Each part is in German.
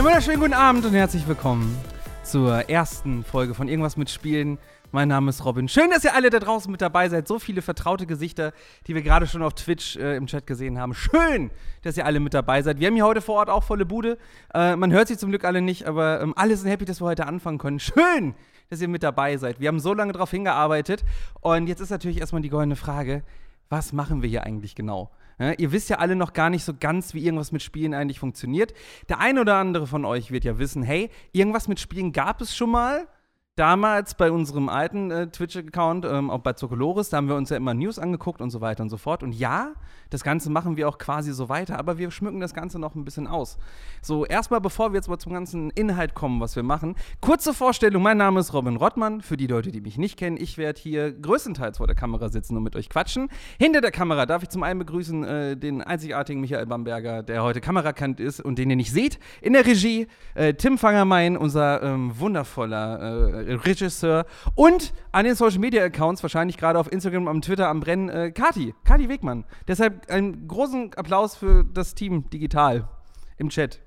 Einen wunderschönen guten Abend und herzlich willkommen zur ersten Folge von Irgendwas mit Spielen. Mein Name ist Robin. Schön, dass ihr alle da draußen mit dabei seid. So viele vertraute Gesichter, die wir gerade schon auf Twitch äh, im Chat gesehen haben. Schön, dass ihr alle mit dabei seid. Wir haben hier heute vor Ort auch volle Bude. Äh, man hört sie zum Glück alle nicht, aber ähm, alle sind happy, dass wir heute anfangen können. Schön, dass ihr mit dabei seid. Wir haben so lange darauf hingearbeitet. Und jetzt ist natürlich erstmal die goldene Frage: Was machen wir hier eigentlich genau? Ja, ihr wisst ja alle noch gar nicht so ganz, wie irgendwas mit Spielen eigentlich funktioniert. Der eine oder andere von euch wird ja wissen, hey, irgendwas mit Spielen gab es schon mal damals bei unserem alten äh, Twitch-Account, ähm, auch bei Zocoloris, da haben wir uns ja immer News angeguckt und so weiter und so fort. Und ja, das Ganze machen wir auch quasi so weiter, aber wir schmücken das Ganze noch ein bisschen aus. So, erstmal, bevor wir jetzt mal zum ganzen Inhalt kommen, was wir machen, kurze Vorstellung. Mein Name ist Robin Rottmann. Für die Leute, die mich nicht kennen, ich werde hier größtenteils vor der Kamera sitzen und mit euch quatschen. Hinter der Kamera darf ich zum einen begrüßen äh, den einzigartigen Michael Bamberger, der heute Kamerakant ist und den ihr nicht seht. In der Regie äh, Tim Fangermein, unser ähm, wundervoller äh, Regisseur. Und an den Social Media Accounts, wahrscheinlich gerade auf Instagram und Twitter am Brennen, äh, Kati, Kati Wegmann. Deshalb einen großen Applaus für das Team digital im Chat.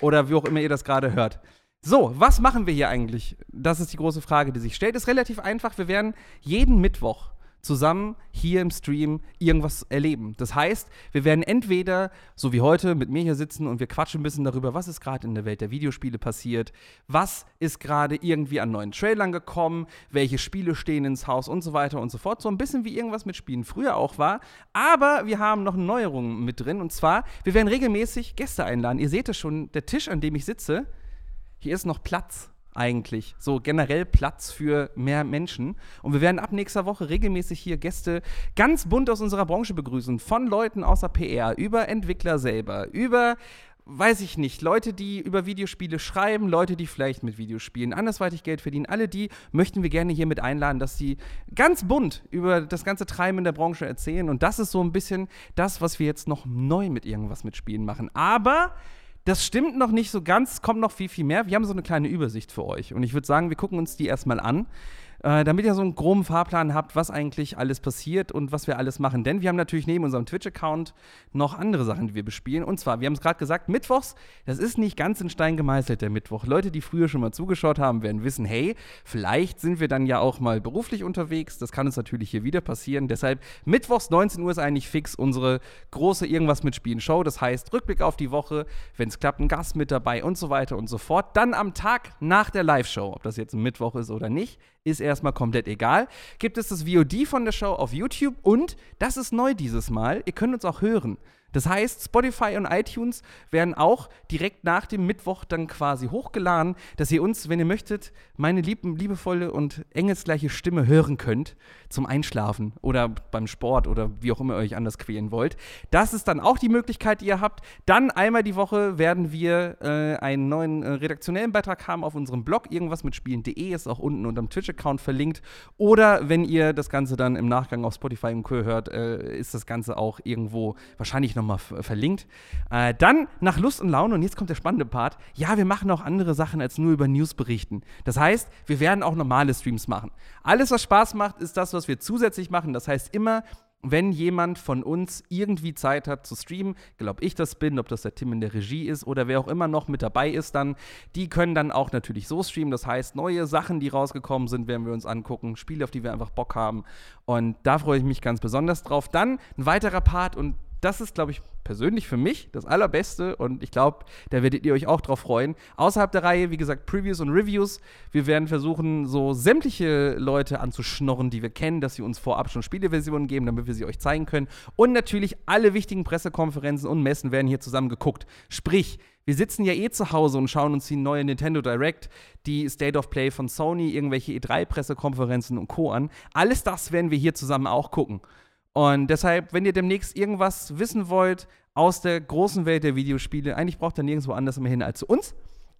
Oder wie auch immer ihr das gerade hört. So, was machen wir hier eigentlich? Das ist die große Frage, die sich stellt. Ist relativ einfach. Wir werden jeden Mittwoch zusammen hier im Stream irgendwas erleben. Das heißt, wir werden entweder, so wie heute, mit mir hier sitzen und wir quatschen ein bisschen darüber, was ist gerade in der Welt der Videospiele passiert, was ist gerade irgendwie an neuen Trailern gekommen, welche Spiele stehen ins Haus und so weiter und so fort. So ein bisschen wie irgendwas mit Spielen früher auch war. Aber wir haben noch Neuerungen mit drin und zwar, wir werden regelmäßig Gäste einladen. Ihr seht es schon, der Tisch, an dem ich sitze, hier ist noch Platz eigentlich. So generell Platz für mehr Menschen. Und wir werden ab nächster Woche regelmäßig hier Gäste ganz bunt aus unserer Branche begrüßen. Von Leuten außer PR, über Entwickler selber, über weiß ich nicht, Leute, die über Videospiele schreiben, Leute, die vielleicht mit Videospielen andersweitig Geld verdienen, alle die möchten wir gerne hier mit einladen, dass sie ganz bunt über das ganze Treiben in der Branche erzählen. Und das ist so ein bisschen das, was wir jetzt noch neu mit irgendwas mit Spielen machen. Aber das stimmt noch nicht so ganz, kommt noch viel, viel mehr. Wir haben so eine kleine Übersicht für euch. Und ich würde sagen, wir gucken uns die erstmal an äh, damit ihr so einen groben Fahrplan habt, was eigentlich alles passiert und was wir alles machen. Denn wir haben natürlich neben unserem Twitch-Account noch andere Sachen, die wir bespielen. Und zwar, wir haben es gerade gesagt, Mittwochs, das ist nicht ganz in Stein gemeißelt, der Mittwoch. Leute, die früher schon mal zugeschaut haben, werden wissen, hey, vielleicht sind wir dann ja auch mal beruflich unterwegs. Das kann uns natürlich hier wieder passieren. Deshalb, Mittwochs 19 Uhr ist eigentlich fix unsere große Irgendwas mit Spielen Show. Das heißt, Rückblick auf die Woche, wenn es klappt, ein Gast mit dabei und so weiter und so fort. Dann am Tag nach der Live-Show, ob das jetzt ein Mittwoch ist oder nicht, ist erstmal komplett egal. Gibt es das VOD von der Show auf YouTube und das ist neu dieses Mal. Ihr könnt uns auch hören. Das heißt, Spotify und iTunes werden auch direkt nach dem Mittwoch dann quasi hochgeladen, dass ihr uns, wenn ihr möchtet, meine lieb liebevolle und engelsgleiche Stimme hören könnt zum Einschlafen oder beim Sport oder wie auch immer ihr euch anders quälen wollt. Das ist dann auch die Möglichkeit, die ihr habt. Dann einmal die Woche werden wir äh, einen neuen äh, redaktionellen Beitrag haben auf unserem Blog. Irgendwas mit Spielen.de ist auch unten unterm Twitch-Account verlinkt. Oder wenn ihr das Ganze dann im Nachgang auf Spotify und Co. hört, äh, ist das Ganze auch irgendwo wahrscheinlich nochmal verlinkt. Äh, dann nach Lust und Laune, und jetzt kommt der spannende Part. Ja, wir machen auch andere Sachen als nur über News berichten. Das heißt, wir werden auch normale Streams machen. Alles, was Spaß macht, ist das, was wir zusätzlich machen. Das heißt, immer wenn jemand von uns irgendwie Zeit hat zu streamen, glaube ich das bin, ob das der Tim in der Regie ist oder wer auch immer noch mit dabei ist, dann, die können dann auch natürlich so streamen. Das heißt, neue Sachen, die rausgekommen sind, werden wir uns angucken, Spiele, auf die wir einfach Bock haben. Und da freue ich mich ganz besonders drauf. Dann ein weiterer Part und das ist, glaube ich, persönlich für mich das Allerbeste und ich glaube, da werdet ihr euch auch drauf freuen. Außerhalb der Reihe, wie gesagt, Previews und Reviews. Wir werden versuchen, so sämtliche Leute anzuschnorren, die wir kennen, dass sie uns vorab schon Spieleversionen geben, damit wir sie euch zeigen können. Und natürlich alle wichtigen Pressekonferenzen und Messen werden hier zusammen geguckt. Sprich, wir sitzen ja eh zu Hause und schauen uns die neue Nintendo Direct, die State of Play von Sony, irgendwelche E3-Pressekonferenzen und Co. an. Alles das werden wir hier zusammen auch gucken. Und deshalb, wenn ihr demnächst irgendwas wissen wollt aus der großen Welt der Videospiele, eigentlich braucht ihr nirgendwo anders mehr hin als zu uns.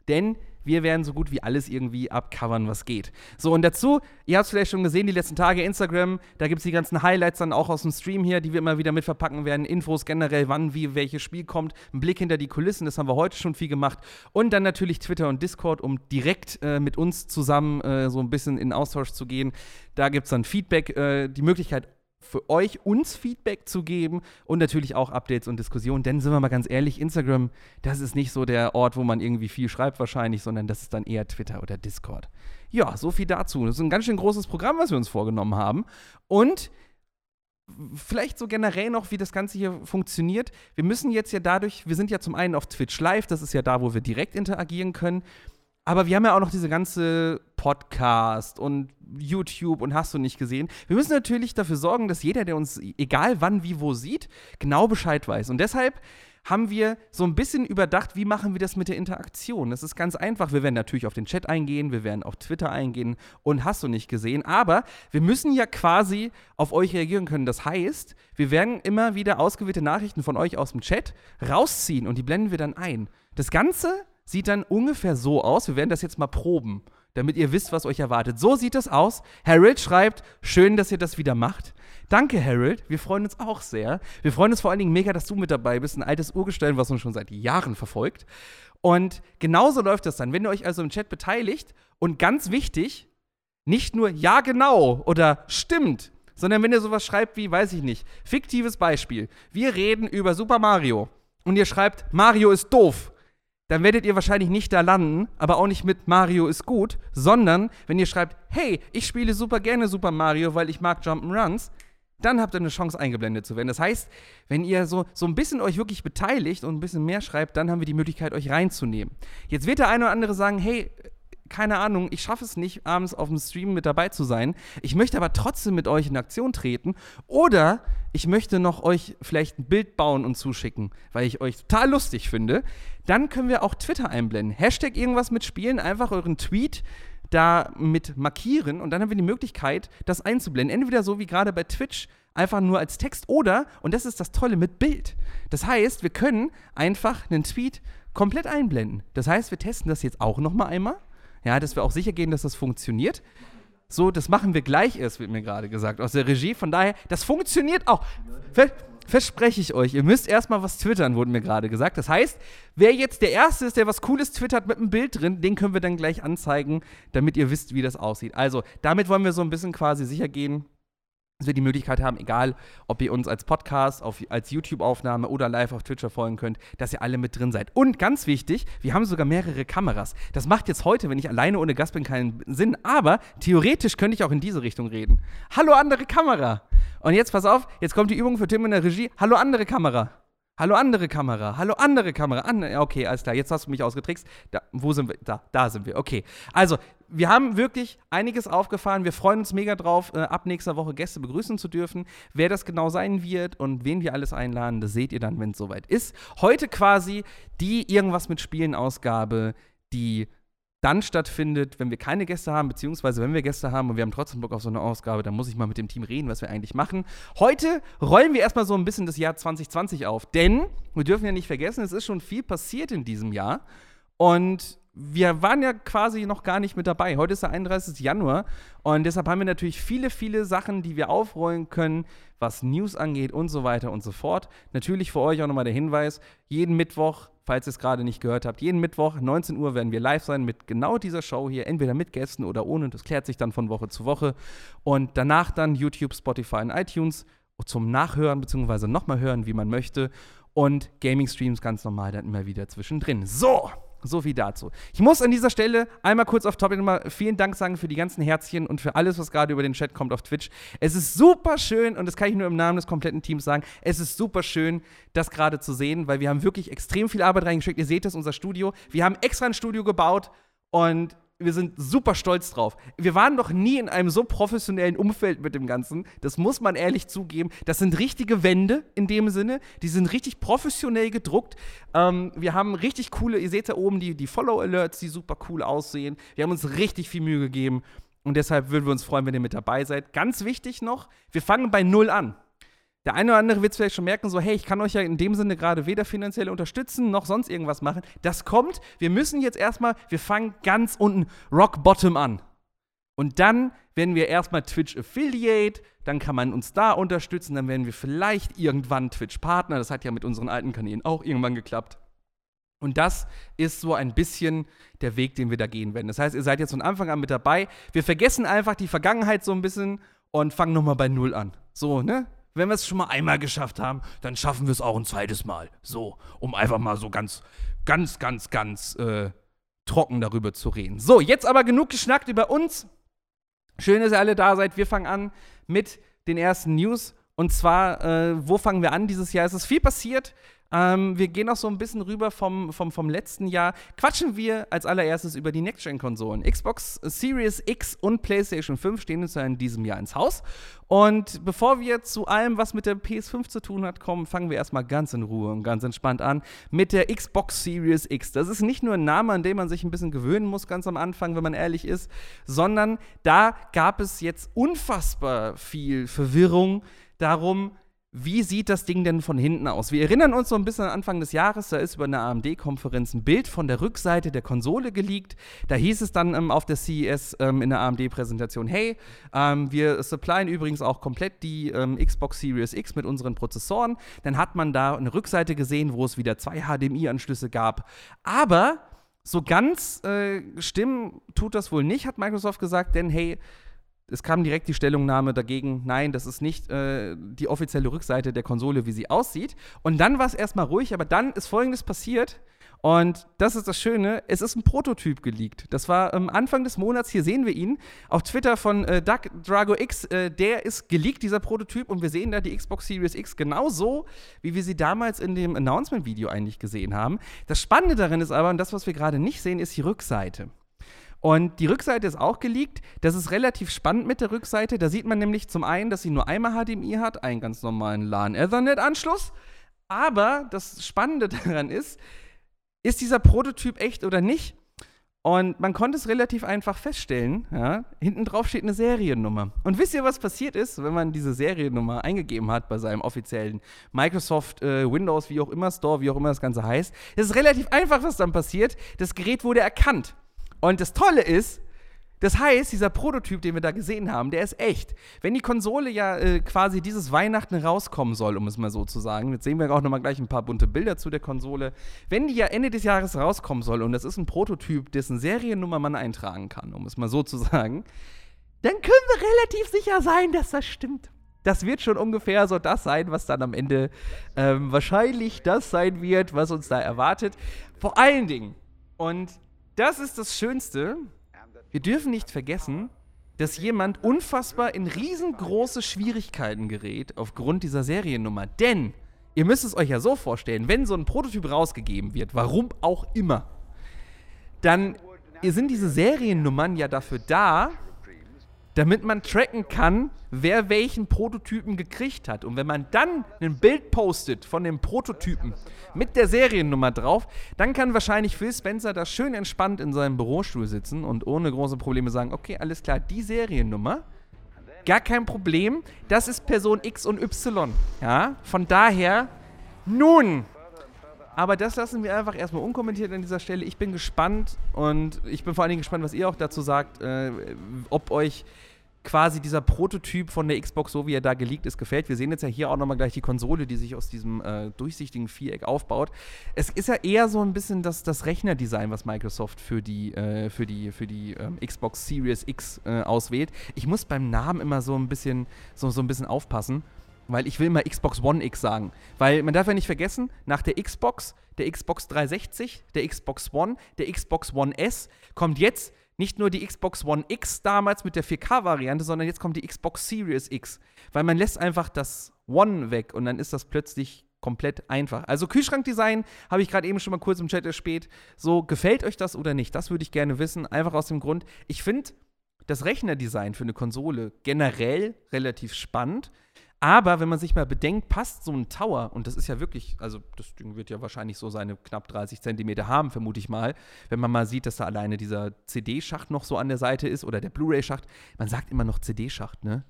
Denn wir werden so gut wie alles irgendwie abcovern, was geht. So, und dazu, ihr habt es vielleicht schon gesehen, die letzten Tage Instagram, da gibt es die ganzen Highlights dann auch aus dem Stream hier, die wir immer wieder mit verpacken werden. Infos generell, wann, wie, welches Spiel kommt. Ein Blick hinter die Kulissen, das haben wir heute schon viel gemacht. Und dann natürlich Twitter und Discord, um direkt äh, mit uns zusammen äh, so ein bisschen in Austausch zu gehen. Da gibt es dann Feedback, äh, die Möglichkeit, für euch uns Feedback zu geben und natürlich auch Updates und Diskussionen. Denn sind wir mal ganz ehrlich, Instagram, das ist nicht so der Ort, wo man irgendwie viel schreibt wahrscheinlich, sondern das ist dann eher Twitter oder Discord. Ja, so viel dazu. Das ist ein ganz schön großes Programm, was wir uns vorgenommen haben. Und vielleicht so generell noch, wie das Ganze hier funktioniert. Wir müssen jetzt ja dadurch, wir sind ja zum einen auf Twitch Live, das ist ja da, wo wir direkt interagieren können. Aber wir haben ja auch noch diese ganze Podcast und YouTube und hast du nicht gesehen. Wir müssen natürlich dafür sorgen, dass jeder, der uns egal wann, wie, wo sieht, genau Bescheid weiß. Und deshalb haben wir so ein bisschen überdacht, wie machen wir das mit der Interaktion. Das ist ganz einfach. Wir werden natürlich auf den Chat eingehen, wir werden auf Twitter eingehen und hast du nicht gesehen. Aber wir müssen ja quasi auf euch reagieren können. Das heißt, wir werden immer wieder ausgewählte Nachrichten von euch aus dem Chat rausziehen und die blenden wir dann ein. Das Ganze sieht dann ungefähr so aus. Wir werden das jetzt mal proben, damit ihr wisst, was euch erwartet. So sieht es aus. Harold schreibt, schön, dass ihr das wieder macht. Danke, Harold. Wir freuen uns auch sehr. Wir freuen uns vor allen Dingen mega, dass du mit dabei bist. Ein altes Urgestein, was uns schon seit Jahren verfolgt. Und genauso läuft das dann. Wenn ihr euch also im Chat beteiligt und ganz wichtig, nicht nur ja genau oder stimmt, sondern wenn ihr sowas schreibt wie, weiß ich nicht, fiktives Beispiel. Wir reden über Super Mario und ihr schreibt, Mario ist doof dann werdet ihr wahrscheinlich nicht da landen, aber auch nicht mit Mario ist gut, sondern wenn ihr schreibt, hey, ich spiele super gerne Super Mario, weil ich mag Jump'n'Runs, dann habt ihr eine Chance eingeblendet zu werden. Das heißt, wenn ihr so, so ein bisschen euch wirklich beteiligt und ein bisschen mehr schreibt, dann haben wir die Möglichkeit, euch reinzunehmen. Jetzt wird der eine oder andere sagen, hey, keine Ahnung, ich schaffe es nicht, abends auf dem Stream mit dabei zu sein. Ich möchte aber trotzdem mit euch in Aktion treten. Oder ich möchte noch euch vielleicht ein Bild bauen und zuschicken, weil ich euch total lustig finde. Dann können wir auch Twitter einblenden. Hashtag irgendwas mit Spielen, einfach euren Tweet da mit markieren und dann haben wir die Möglichkeit, das einzublenden. Entweder so wie gerade bei Twitch, einfach nur als Text oder, und das ist das Tolle, mit Bild. Das heißt, wir können einfach einen Tweet komplett einblenden. Das heißt, wir testen das jetzt auch noch mal einmal ja, dass wir auch sicher gehen, dass das funktioniert. So, das machen wir gleich erst, wird mir gerade gesagt, aus der Regie. Von daher, das funktioniert auch. Ver verspreche ich euch. Ihr müsst erstmal was twittern, wurde mir gerade gesagt. Das heißt, wer jetzt der Erste ist, der was Cooles twittert mit einem Bild drin, den können wir dann gleich anzeigen, damit ihr wisst, wie das aussieht. Also, damit wollen wir so ein bisschen quasi sicher gehen, dass wir die Möglichkeit haben, egal ob ihr uns als Podcast, auf, als YouTube-Aufnahme oder live auf Twitch folgen könnt, dass ihr alle mit drin seid. Und ganz wichtig, wir haben sogar mehrere Kameras. Das macht jetzt heute, wenn ich alleine ohne Gast bin, keinen Sinn, aber theoretisch könnte ich auch in diese Richtung reden. Hallo andere Kamera. Und jetzt pass auf, jetzt kommt die Übung für Tim in der Regie. Hallo andere Kamera. Hallo andere Kamera, hallo andere Kamera. An okay, alles klar, jetzt hast du mich ausgetrickst. Da, wo sind wir? Da, da sind wir. Okay. Also, wir haben wirklich einiges aufgefahren. Wir freuen uns mega drauf, äh, ab nächster Woche Gäste begrüßen zu dürfen. Wer das genau sein wird und wen wir alles einladen, das seht ihr dann, wenn es soweit ist. Heute quasi die Irgendwas mit Spielen-Ausgabe, die dann stattfindet, wenn wir keine Gäste haben, beziehungsweise wenn wir Gäste haben und wir haben trotzdem Bock auf so eine Ausgabe, dann muss ich mal mit dem Team reden, was wir eigentlich machen. Heute rollen wir erstmal so ein bisschen das Jahr 2020 auf, denn wir dürfen ja nicht vergessen, es ist schon viel passiert in diesem Jahr und wir waren ja quasi noch gar nicht mit dabei. Heute ist der 31. Januar und deshalb haben wir natürlich viele, viele Sachen, die wir aufrollen können, was News angeht und so weiter und so fort. Natürlich für euch auch nochmal der Hinweis, jeden Mittwoch falls ihr es gerade nicht gehört habt. Jeden Mittwoch, 19 Uhr, werden wir live sein mit genau dieser Show hier, entweder mit Gästen oder ohne. Das klärt sich dann von Woche zu Woche. Und danach dann YouTube, Spotify und iTunes zum Nachhören bzw. nochmal hören, wie man möchte. Und Gaming-Streams ganz normal dann immer wieder zwischendrin. So, so viel dazu. Ich muss an dieser Stelle einmal kurz auf Topic nochmal vielen Dank sagen für die ganzen Herzchen und für alles, was gerade über den Chat kommt auf Twitch. Es ist super schön und das kann ich nur im Namen des kompletten Teams sagen. Es ist super schön, das gerade zu sehen, weil wir haben wirklich extrem viel Arbeit reingeschickt. Ihr seht das, unser Studio. Wir haben extra ein Studio gebaut und wir sind super stolz drauf. Wir waren noch nie in einem so professionellen Umfeld mit dem Ganzen. Das muss man ehrlich zugeben. Das sind richtige Wände in dem Sinne. Die sind richtig professionell gedruckt. Ähm, wir haben richtig coole, ihr seht da oben die, die Follow-Alerts, die super cool aussehen. Wir haben uns richtig viel Mühe gegeben. Und deshalb würden wir uns freuen, wenn ihr mit dabei seid. Ganz wichtig noch, wir fangen bei Null an. Der eine oder andere wird es vielleicht schon merken, so, hey, ich kann euch ja in dem Sinne gerade weder finanziell unterstützen noch sonst irgendwas machen. Das kommt. Wir müssen jetzt erstmal, wir fangen ganz unten Rock Bottom an. Und dann werden wir erstmal Twitch Affiliate, dann kann man uns da unterstützen, dann werden wir vielleicht irgendwann Twitch Partner. Das hat ja mit unseren alten Kanälen auch irgendwann geklappt. Und das ist so ein bisschen der Weg, den wir da gehen werden. Das heißt, ihr seid jetzt von Anfang an mit dabei. Wir vergessen einfach die Vergangenheit so ein bisschen und fangen nochmal bei Null an. So, ne? Wenn wir es schon mal einmal geschafft haben, dann schaffen wir es auch ein zweites Mal. So, um einfach mal so ganz, ganz, ganz, ganz äh, trocken darüber zu reden. So, jetzt aber genug geschnackt über uns. Schön, dass ihr alle da seid. Wir fangen an mit den ersten News. Und zwar, äh, wo fangen wir an dieses Jahr? Es ist viel passiert. Ähm, wir gehen auch so ein bisschen rüber vom, vom, vom letzten Jahr. Quatschen wir als allererstes über die Next-Gen-Konsolen. Xbox Series X und PlayStation 5 stehen uns ja in diesem Jahr ins Haus. Und bevor wir zu allem, was mit der PS5 zu tun hat, kommen, fangen wir erstmal ganz in Ruhe und ganz entspannt an mit der Xbox Series X. Das ist nicht nur ein Name, an dem man sich ein bisschen gewöhnen muss, ganz am Anfang, wenn man ehrlich ist, sondern da gab es jetzt unfassbar viel Verwirrung darum, wie sieht das Ding denn von hinten aus? Wir erinnern uns so ein bisschen an Anfang des Jahres, da ist über eine AMD-Konferenz ein Bild von der Rückseite der Konsole geleakt. Da hieß es dann ähm, auf der CES ähm, in der AMD-Präsentation, hey, ähm, wir supplyen übrigens auch komplett die ähm, Xbox Series X mit unseren Prozessoren. Dann hat man da eine Rückseite gesehen, wo es wieder zwei HDMI-Anschlüsse gab. Aber so ganz äh, stimmen tut das wohl nicht, hat Microsoft gesagt, denn hey, es kam direkt die Stellungnahme dagegen, nein, das ist nicht äh, die offizielle Rückseite der Konsole, wie sie aussieht. Und dann war es erstmal ruhig, aber dann ist Folgendes passiert. Und das ist das Schöne, es ist ein Prototyp geleakt. Das war ähm, Anfang des Monats, hier sehen wir ihn, auf Twitter von äh, Doug Drago X, äh, der ist geleakt, dieser Prototyp, und wir sehen da die Xbox Series X genauso, wie wir sie damals in dem Announcement-Video eigentlich gesehen haben. Das Spannende darin ist aber, und das, was wir gerade nicht sehen, ist die Rückseite. Und die Rückseite ist auch geleakt. Das ist relativ spannend mit der Rückseite. Da sieht man nämlich zum einen, dass sie nur einmal HDMI hat, einen ganz normalen LAN Ethernet-Anschluss. Aber das Spannende daran ist, ist dieser Prototyp echt oder nicht? Und man konnte es relativ einfach feststellen. Ja? Hinten drauf steht eine Seriennummer. Und wisst ihr, was passiert ist, wenn man diese Seriennummer eingegeben hat bei seinem offiziellen Microsoft äh, Windows, wie auch immer Store, wie auch immer das Ganze heißt? Es ist relativ einfach, was dann passiert. Das Gerät wurde erkannt. Und das Tolle ist, das heißt, dieser Prototyp, den wir da gesehen haben, der ist echt. Wenn die Konsole ja äh, quasi dieses Weihnachten rauskommen soll, um es mal so zu sagen, jetzt sehen wir auch nochmal gleich ein paar bunte Bilder zu der Konsole. Wenn die ja Ende des Jahres rauskommen soll und das ist ein Prototyp, dessen Seriennummer man eintragen kann, um es mal so zu sagen, dann können wir relativ sicher sein, dass das stimmt. Das wird schon ungefähr so das sein, was dann am Ende ähm, wahrscheinlich das sein wird, was uns da erwartet. Vor allen Dingen, und das ist das Schönste. Wir dürfen nicht vergessen, dass jemand unfassbar in riesengroße Schwierigkeiten gerät aufgrund dieser Seriennummer. Denn ihr müsst es euch ja so vorstellen, wenn so ein Prototyp rausgegeben wird, warum auch immer, dann sind diese Seriennummern ja dafür da, damit man tracken kann, wer welchen Prototypen gekriegt hat. Und wenn man dann ein Bild postet von dem Prototypen mit der Seriennummer drauf, dann kann wahrscheinlich Phil Spencer da schön entspannt in seinem Bürostuhl sitzen und ohne große Probleme sagen, okay, alles klar, die Seriennummer, gar kein Problem, das ist Person X und Y. Ja, von daher, nun, aber das lassen wir einfach erstmal unkommentiert an dieser Stelle. Ich bin gespannt und ich bin vor allen Dingen gespannt, was ihr auch dazu sagt, äh, ob euch quasi dieser Prototyp von der Xbox, so wie er da geleakt ist, gefällt. Wir sehen jetzt ja hier auch nochmal gleich die Konsole, die sich aus diesem äh, durchsichtigen Viereck aufbaut. Es ist ja eher so ein bisschen das, das Rechnerdesign, was Microsoft für die, äh, für die, für die ähm, Xbox Series X äh, auswählt. Ich muss beim Namen immer so ein bisschen, so, so ein bisschen aufpassen. Weil ich will mal Xbox One X sagen. Weil man darf ja nicht vergessen, nach der Xbox, der Xbox 360, der Xbox One, der Xbox One S kommt jetzt nicht nur die Xbox One X damals mit der 4K-Variante, sondern jetzt kommt die Xbox Series X. Weil man lässt einfach das One weg und dann ist das plötzlich komplett einfach. Also Kühlschrankdesign habe ich gerade eben schon mal kurz im Chat erspäht. So, gefällt euch das oder nicht? Das würde ich gerne wissen. Einfach aus dem Grund, ich finde das Rechnerdesign für eine Konsole generell relativ spannend. Aber wenn man sich mal bedenkt, passt so ein Tower, und das ist ja wirklich, also das Ding wird ja wahrscheinlich so seine knapp 30 Zentimeter haben, vermute ich mal, wenn man mal sieht, dass da alleine dieser CD-Schacht noch so an der Seite ist oder der Blu-ray-Schacht. Man sagt immer noch CD-Schacht, ne?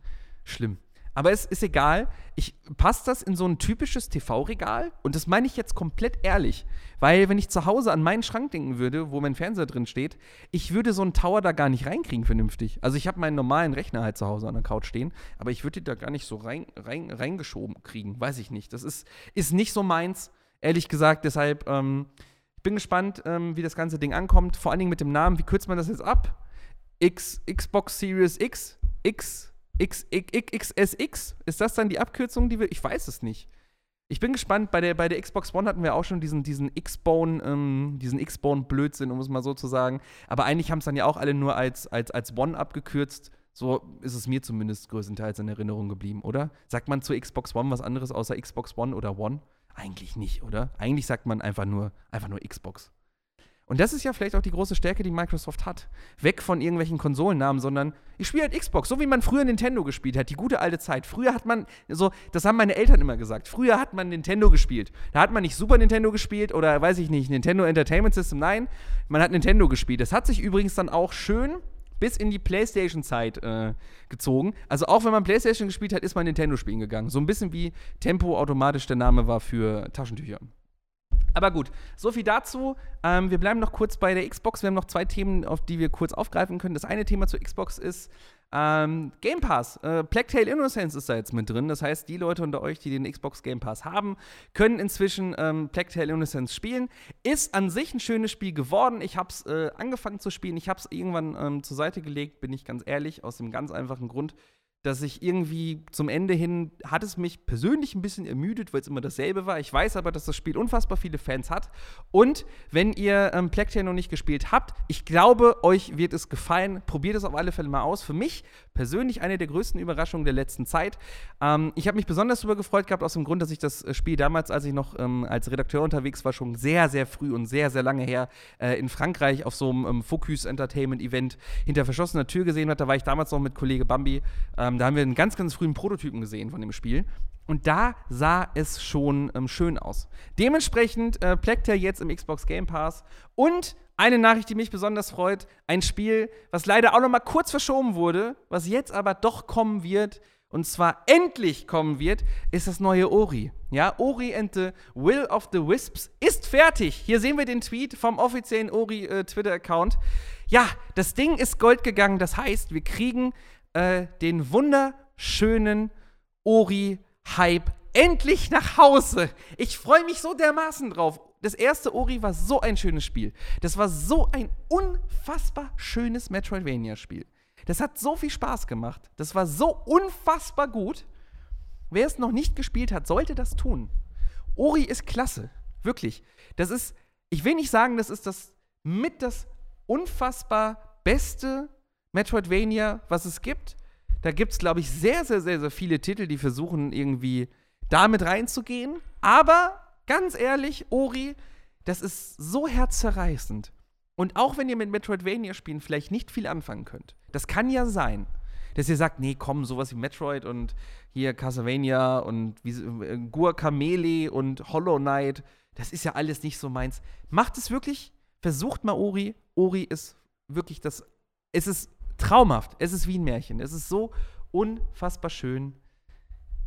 Schlimm. Aber es ist egal. Ich passt das in so ein typisches TV-Regal? Und das meine ich jetzt komplett ehrlich. Weil, wenn ich zu Hause an meinen Schrank denken würde, wo mein Fernseher drin steht, ich würde so einen Tower da gar nicht reinkriegen, vernünftig. Also, ich habe meinen normalen Rechner halt zu Hause an der Couch stehen, aber ich würde die da gar nicht so rein, rein, reingeschoben kriegen. Weiß ich nicht. Das ist, ist nicht so meins, ehrlich gesagt. Deshalb, ähm, bin gespannt, ähm, wie das ganze Ding ankommt. Vor allen Dingen mit dem Namen. Wie kürzt man das jetzt ab? X, Xbox Series X? X XSX? Ist das dann die Abkürzung, die wir. Ich weiß es nicht. Ich bin gespannt, bei der, bei der Xbox One hatten wir auch schon diesen, diesen X-Bone, ähm, diesen X-Bone-Blödsinn, um es mal so zu sagen. Aber eigentlich haben es dann ja auch alle nur als, als, als One abgekürzt. So ist es mir zumindest größtenteils in Erinnerung geblieben, oder? Sagt man zur Xbox One was anderes außer Xbox One oder One? Eigentlich nicht, oder? Eigentlich sagt man einfach nur, einfach nur Xbox. Und das ist ja vielleicht auch die große Stärke, die Microsoft hat. Weg von irgendwelchen Konsolennamen, sondern ich spiele halt Xbox, so wie man früher Nintendo gespielt hat, die gute alte Zeit. Früher hat man, so, das haben meine Eltern immer gesagt, früher hat man Nintendo gespielt. Da hat man nicht Super Nintendo gespielt oder weiß ich nicht, Nintendo Entertainment System, nein, man hat Nintendo gespielt. Das hat sich übrigens dann auch schön bis in die PlayStation-Zeit äh, gezogen. Also auch wenn man PlayStation gespielt hat, ist man Nintendo spielen gegangen. So ein bisschen wie Tempo automatisch der Name war für Taschentücher. Aber gut, so viel dazu. Ähm, wir bleiben noch kurz bei der Xbox. Wir haben noch zwei Themen, auf die wir kurz aufgreifen können. Das eine Thema zur Xbox ist ähm, Game Pass. Äh, Tale Innocence ist da jetzt mit drin. Das heißt, die Leute unter euch, die den Xbox Game Pass haben, können inzwischen ähm, Tale Innocence spielen. Ist an sich ein schönes Spiel geworden. Ich habe es äh, angefangen zu spielen. Ich habe es irgendwann ähm, zur Seite gelegt, bin ich ganz ehrlich, aus dem ganz einfachen Grund dass ich irgendwie zum Ende hin hat es mich persönlich ein bisschen ermüdet, weil es immer dasselbe war. Ich weiß aber, dass das Spiel unfassbar viele Fans hat. Und wenn ihr ähm, Plectia noch nicht gespielt habt, ich glaube, euch wird es gefallen. Probiert es auf alle Fälle mal aus. Für mich persönlich eine der größten Überraschungen der letzten Zeit. Ähm, ich habe mich besonders darüber gefreut gehabt, aus dem Grund, dass ich das äh, Spiel damals, als ich noch ähm, als Redakteur unterwegs war, schon sehr, sehr früh und sehr, sehr lange her äh, in Frankreich auf so einem ähm, Focus Entertainment Event hinter verschlossener Tür gesehen habe. Da war ich damals noch mit Kollege Bambi. Ähm, ähm, da haben wir einen ganz, ganz frühen Prototypen gesehen von dem Spiel. Und da sah es schon ähm, schön aus. Dementsprechend äh, pleckt er jetzt im Xbox Game Pass. Und eine Nachricht, die mich besonders freut: ein Spiel, was leider auch noch mal kurz verschoben wurde, was jetzt aber doch kommen wird. Und zwar endlich kommen wird, ist das neue Ori. Ja, Ori and the Will of the Wisps ist fertig. Hier sehen wir den Tweet vom offiziellen Ori äh. Ja, das Ding ist Gold gegangen. Das heißt, wir kriegen äh, den wunderschönen Ori-Hype endlich nach Hause. Ich freue mich so dermaßen drauf. Das erste Ori war so ein schönes Spiel. Das war so ein unfassbar schönes Metroidvania-Spiel. Das hat so viel Spaß gemacht. Das war so unfassbar gut. Wer es noch nicht gespielt hat, sollte das tun. Ori ist klasse. Wirklich. Das ist, ich will nicht sagen, das ist das mit das unfassbar beste Metroidvania, was es gibt. Da gibt es, glaube ich, sehr, sehr, sehr, sehr viele Titel, die versuchen, irgendwie damit reinzugehen. Aber ganz ehrlich, Ori, das ist so herzzerreißend. Und auch wenn ihr mit Metroidvania-Spielen vielleicht nicht viel anfangen könnt, das kann ja sein, dass ihr sagt, nee, komm, sowas wie Metroid und hier Castlevania und äh, Guacamele und Hollow Knight, das ist ja alles nicht so meins. Macht es wirklich, versucht mal Ori. Ori ist wirklich das, es ist traumhaft. Es ist wie ein Märchen. Es ist so unfassbar schön.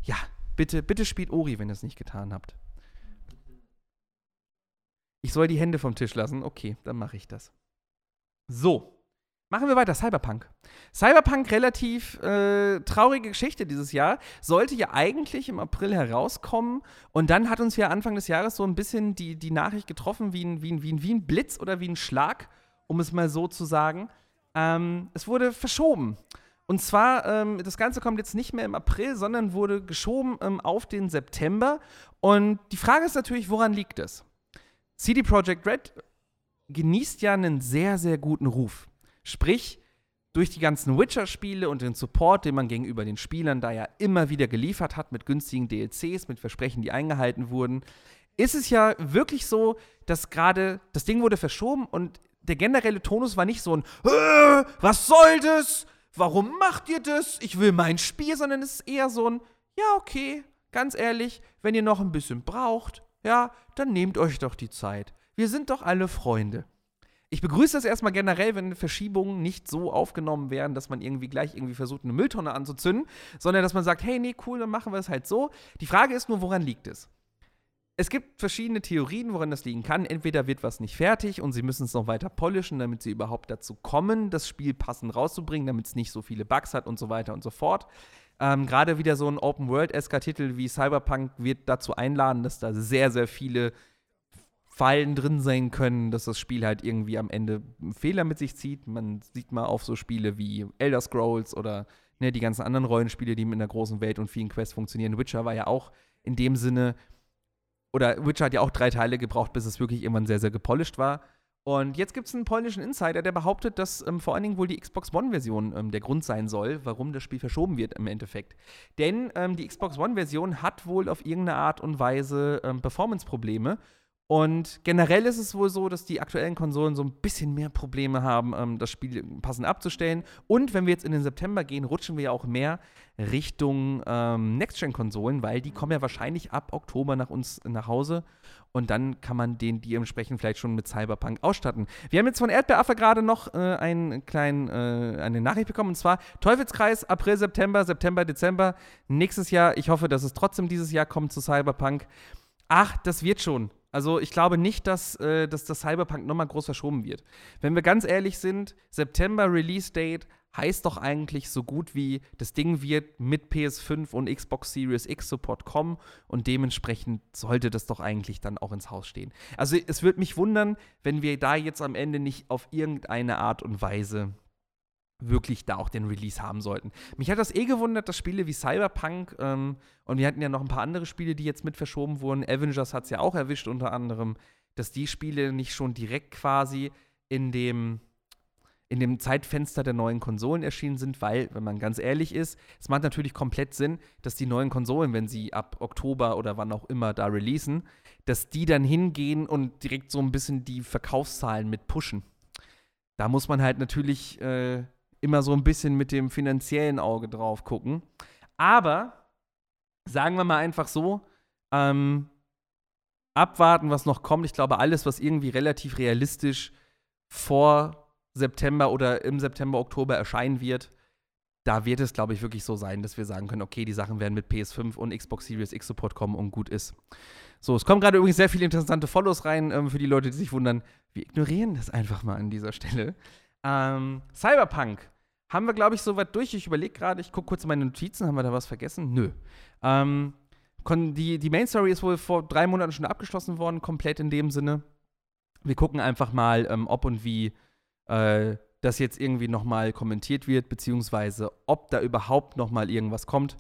Ja, bitte, bitte spielt Ori, wenn ihr es nicht getan habt. Ich soll die Hände vom Tisch lassen. Okay, dann mache ich das. So. Machen wir weiter, Cyberpunk. Cyberpunk, relativ äh, traurige Geschichte dieses Jahr, sollte ja eigentlich im April herauskommen. Und dann hat uns ja Anfang des Jahres so ein bisschen die, die Nachricht getroffen, wie ein, wie, ein, wie, ein, wie ein Blitz oder wie ein Schlag, um es mal so zu sagen. Ähm, es wurde verschoben. Und zwar, ähm, das Ganze kommt jetzt nicht mehr im April, sondern wurde geschoben ähm, auf den September. Und die Frage ist natürlich, woran liegt es? CD Projekt Red genießt ja einen sehr, sehr guten Ruf. Sprich, durch die ganzen Witcher-Spiele und den Support, den man gegenüber den Spielern da ja immer wieder geliefert hat, mit günstigen DLCs, mit Versprechen, die eingehalten wurden, ist es ja wirklich so, dass gerade das Ding wurde verschoben und der generelle Tonus war nicht so ein, äh, was soll das? Warum macht ihr das? Ich will mein Spiel, sondern es ist eher so ein, ja, okay, ganz ehrlich, wenn ihr noch ein bisschen braucht, ja, dann nehmt euch doch die Zeit. Wir sind doch alle Freunde. Ich begrüße das erstmal generell, wenn Verschiebungen nicht so aufgenommen werden, dass man irgendwie gleich irgendwie versucht, eine Mülltonne anzuzünden, sondern dass man sagt, hey, nee, cool, dann machen wir es halt so. Die Frage ist nur, woran liegt es? Es gibt verschiedene Theorien, woran das liegen kann. Entweder wird was nicht fertig und sie müssen es noch weiter polischen, damit sie überhaupt dazu kommen, das Spiel passend rauszubringen, damit es nicht so viele Bugs hat und so weiter und so fort. Ähm, Gerade wieder so ein Open-World-Esker-Titel wie Cyberpunk wird dazu einladen, dass da sehr, sehr viele Fallen drin sein können, dass das Spiel halt irgendwie am Ende Fehler mit sich zieht. Man sieht mal auf so Spiele wie Elder Scrolls oder ne, die ganzen anderen Rollenspiele, die mit einer großen Welt und vielen Quests funktionieren. Witcher war ja auch in dem Sinne, oder Witcher hat ja auch drei Teile gebraucht, bis es wirklich irgendwann sehr, sehr gepolished war. Und jetzt gibt es einen polnischen Insider, der behauptet, dass ähm, vor allen Dingen wohl die Xbox One-Version ähm, der Grund sein soll, warum das Spiel verschoben wird im Endeffekt. Denn ähm, die Xbox One-Version hat wohl auf irgendeine Art und Weise ähm, Performance-Probleme und generell ist es wohl so, dass die aktuellen Konsolen so ein bisschen mehr Probleme haben, ähm, das Spiel passend abzustellen. Und wenn wir jetzt in den September gehen, rutschen wir ja auch mehr Richtung ähm, Next-Gen-Konsolen, weil die kommen ja wahrscheinlich ab Oktober nach uns nach Hause. Und dann kann man den die entsprechend vielleicht schon mit Cyberpunk ausstatten. Wir haben jetzt von Erdbeeraffe gerade noch äh, einen kleinen, äh, eine Nachricht bekommen. Und zwar Teufelskreis, April, September, September, Dezember. Nächstes Jahr, ich hoffe, dass es trotzdem dieses Jahr kommt zu Cyberpunk. Ach, das wird schon. Also ich glaube nicht, dass, äh, dass das Cyberpunk nochmal groß verschoben wird. Wenn wir ganz ehrlich sind, September Release Date heißt doch eigentlich so gut wie, das Ding wird mit PS5 und Xbox Series X Support kommen und dementsprechend sollte das doch eigentlich dann auch ins Haus stehen. Also es würde mich wundern, wenn wir da jetzt am Ende nicht auf irgendeine Art und Weise wirklich da auch den Release haben sollten. Mich hat das eh gewundert, dass Spiele wie Cyberpunk ähm, und wir hatten ja noch ein paar andere Spiele, die jetzt mit verschoben wurden. Avengers hat es ja auch erwischt unter anderem, dass die Spiele nicht schon direkt quasi in dem in dem Zeitfenster der neuen Konsolen erschienen sind, weil, wenn man ganz ehrlich ist, es macht natürlich komplett Sinn, dass die neuen Konsolen, wenn sie ab Oktober oder wann auch immer da releasen, dass die dann hingehen und direkt so ein bisschen die Verkaufszahlen mit pushen. Da muss man halt natürlich äh, immer so ein bisschen mit dem finanziellen Auge drauf gucken. Aber sagen wir mal einfach so, ähm, abwarten, was noch kommt. Ich glaube, alles, was irgendwie relativ realistisch vor September oder im September, Oktober erscheinen wird, da wird es, glaube ich, wirklich so sein, dass wir sagen können, okay, die Sachen werden mit PS5 und Xbox Series X Support kommen und gut ist. So, es kommen gerade übrigens sehr viele interessante Follows rein ähm, für die Leute, die sich wundern. Wir ignorieren das einfach mal an dieser Stelle. Ähm, Cyberpunk haben wir, glaube ich, soweit durch. Ich überlege gerade, ich gucke kurz in meine Notizen, haben wir da was vergessen? Nö. Ähm, die, die Main Story ist wohl vor drei Monaten schon abgeschlossen worden, komplett in dem Sinne. Wir gucken einfach mal, ähm, ob und wie äh, das jetzt irgendwie nochmal kommentiert wird, beziehungsweise ob da überhaupt nochmal irgendwas kommt.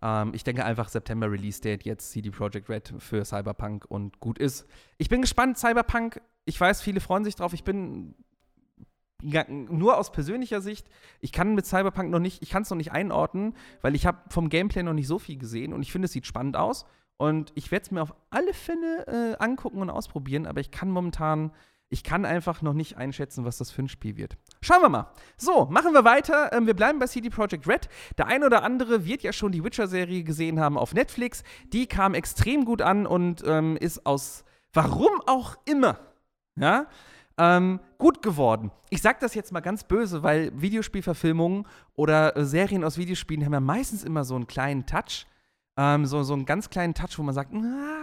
Ähm, ich denke einfach September Release Date, jetzt CD Projekt Red für Cyberpunk und gut ist. Ich bin gespannt, Cyberpunk. Ich weiß, viele freuen sich drauf. Ich bin nur aus persönlicher Sicht, ich kann mit Cyberpunk noch nicht, ich kann es noch nicht einordnen, weil ich habe vom Gameplay noch nicht so viel gesehen und ich finde, es sieht spannend aus. Und ich werde es mir auf alle Fälle äh, angucken und ausprobieren, aber ich kann momentan, ich kann einfach noch nicht einschätzen, was das für ein Spiel wird. Schauen wir mal. So, machen wir weiter. Ähm, wir bleiben bei CD Projekt Red. Der ein oder andere wird ja schon die Witcher-Serie gesehen haben auf Netflix. Die kam extrem gut an und ähm, ist aus warum auch immer, ja, ähm, gut geworden. Ich sage das jetzt mal ganz böse, weil Videospielverfilmungen oder äh, Serien aus Videospielen haben ja meistens immer so einen kleinen Touch, ähm, so, so einen ganz kleinen Touch, wo man sagt, na,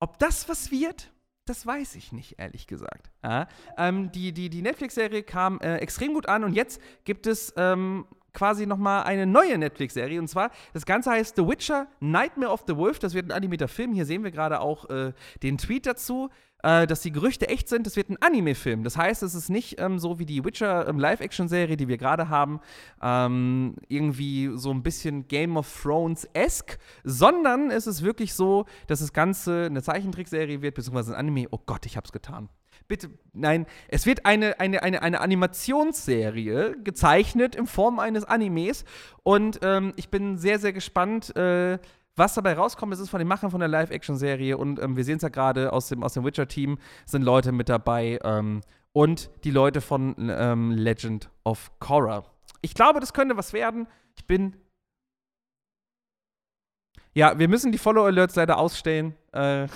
ob das was wird, das weiß ich nicht, ehrlich gesagt. Ja, ähm, die die, die Netflix-Serie kam äh, extrem gut an und jetzt gibt es ähm, quasi nochmal eine neue Netflix-Serie. Und zwar, das Ganze heißt The Witcher Nightmare of the Wolf. Das wird ein animierter Film. Hier sehen wir gerade auch äh, den Tweet dazu äh, dass die Gerüchte echt sind, es wird ein Anime-Film. Das heißt, es ist nicht ähm, so wie die Witcher ähm, Live-Action-Serie, die wir gerade haben, ähm, irgendwie so ein bisschen Game of Thrones-esque, sondern es ist wirklich so, dass das Ganze eine Zeichentrickserie wird, beziehungsweise ein Anime. Oh Gott, ich hab's getan. Bitte, nein, es wird eine, eine, eine, eine Animationsserie gezeichnet in Form eines Animes und ähm, ich bin sehr, sehr gespannt, äh, was dabei rauskommt, ist es von den Machern von der Live-Action-Serie und ähm, wir sehen es ja gerade aus dem, aus dem Witcher-Team, sind Leute mit dabei ähm, und die Leute von ähm, Legend of Korra. Ich glaube, das könnte was werden. Ich bin. Ja, wir müssen die Follow-Alerts leider ausstellen, äh,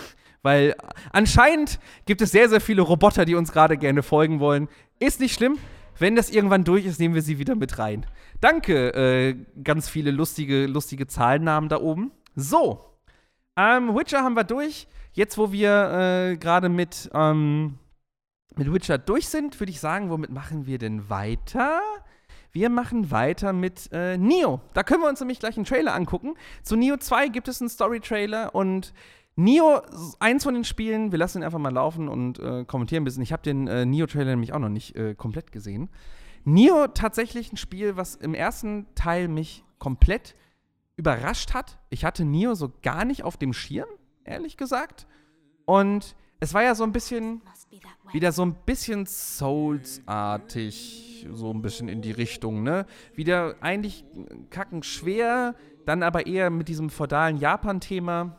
weil anscheinend gibt es sehr, sehr viele Roboter, die uns gerade gerne folgen wollen. Ist nicht schlimm. Wenn das irgendwann durch ist, nehmen wir sie wieder mit rein. Danke, äh, ganz viele lustige, lustige Zahlennamen da oben. So, ähm, Witcher haben wir durch. Jetzt, wo wir äh, gerade mit, ähm, mit Witcher durch sind, würde ich sagen, womit machen wir denn weiter? Wir machen weiter mit äh, Neo. Da können wir uns nämlich gleich einen Trailer angucken. Zu Neo 2 gibt es einen Story-Trailer und Neo, eins von den Spielen, wir lassen ihn einfach mal laufen und äh, kommentieren ein bisschen. Ich habe den äh, Neo-Trailer nämlich auch noch nicht äh, komplett gesehen. Nio tatsächlich ein Spiel, was im ersten Teil mich komplett überrascht hat. Ich hatte Nio so gar nicht auf dem Schirm, ehrlich gesagt. Und es war ja so ein bisschen, wieder so ein bisschen Souls-artig, so ein bisschen in die Richtung, ne? Wieder eigentlich kacken schwer, dann aber eher mit diesem feudalen Japan-Thema.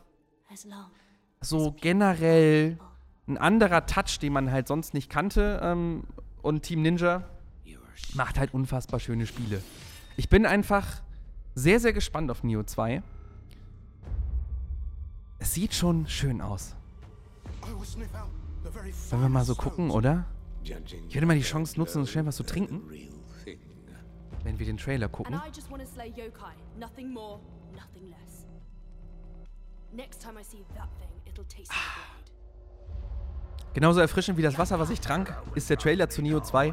So generell ein anderer Touch, den man halt sonst nicht kannte. Ähm, und Team Ninja macht halt unfassbar schöne Spiele. Ich bin einfach sehr, sehr gespannt auf Neo 2. Es sieht schon schön aus. Wollen wir mal so gucken, oder? Ich werde mal die Chance nutzen, um schnell was zu trinken. Wenn wir den Trailer gucken. Genauso erfrischend wie das Wasser, was ich trank, ist der Trailer zu Neo 2.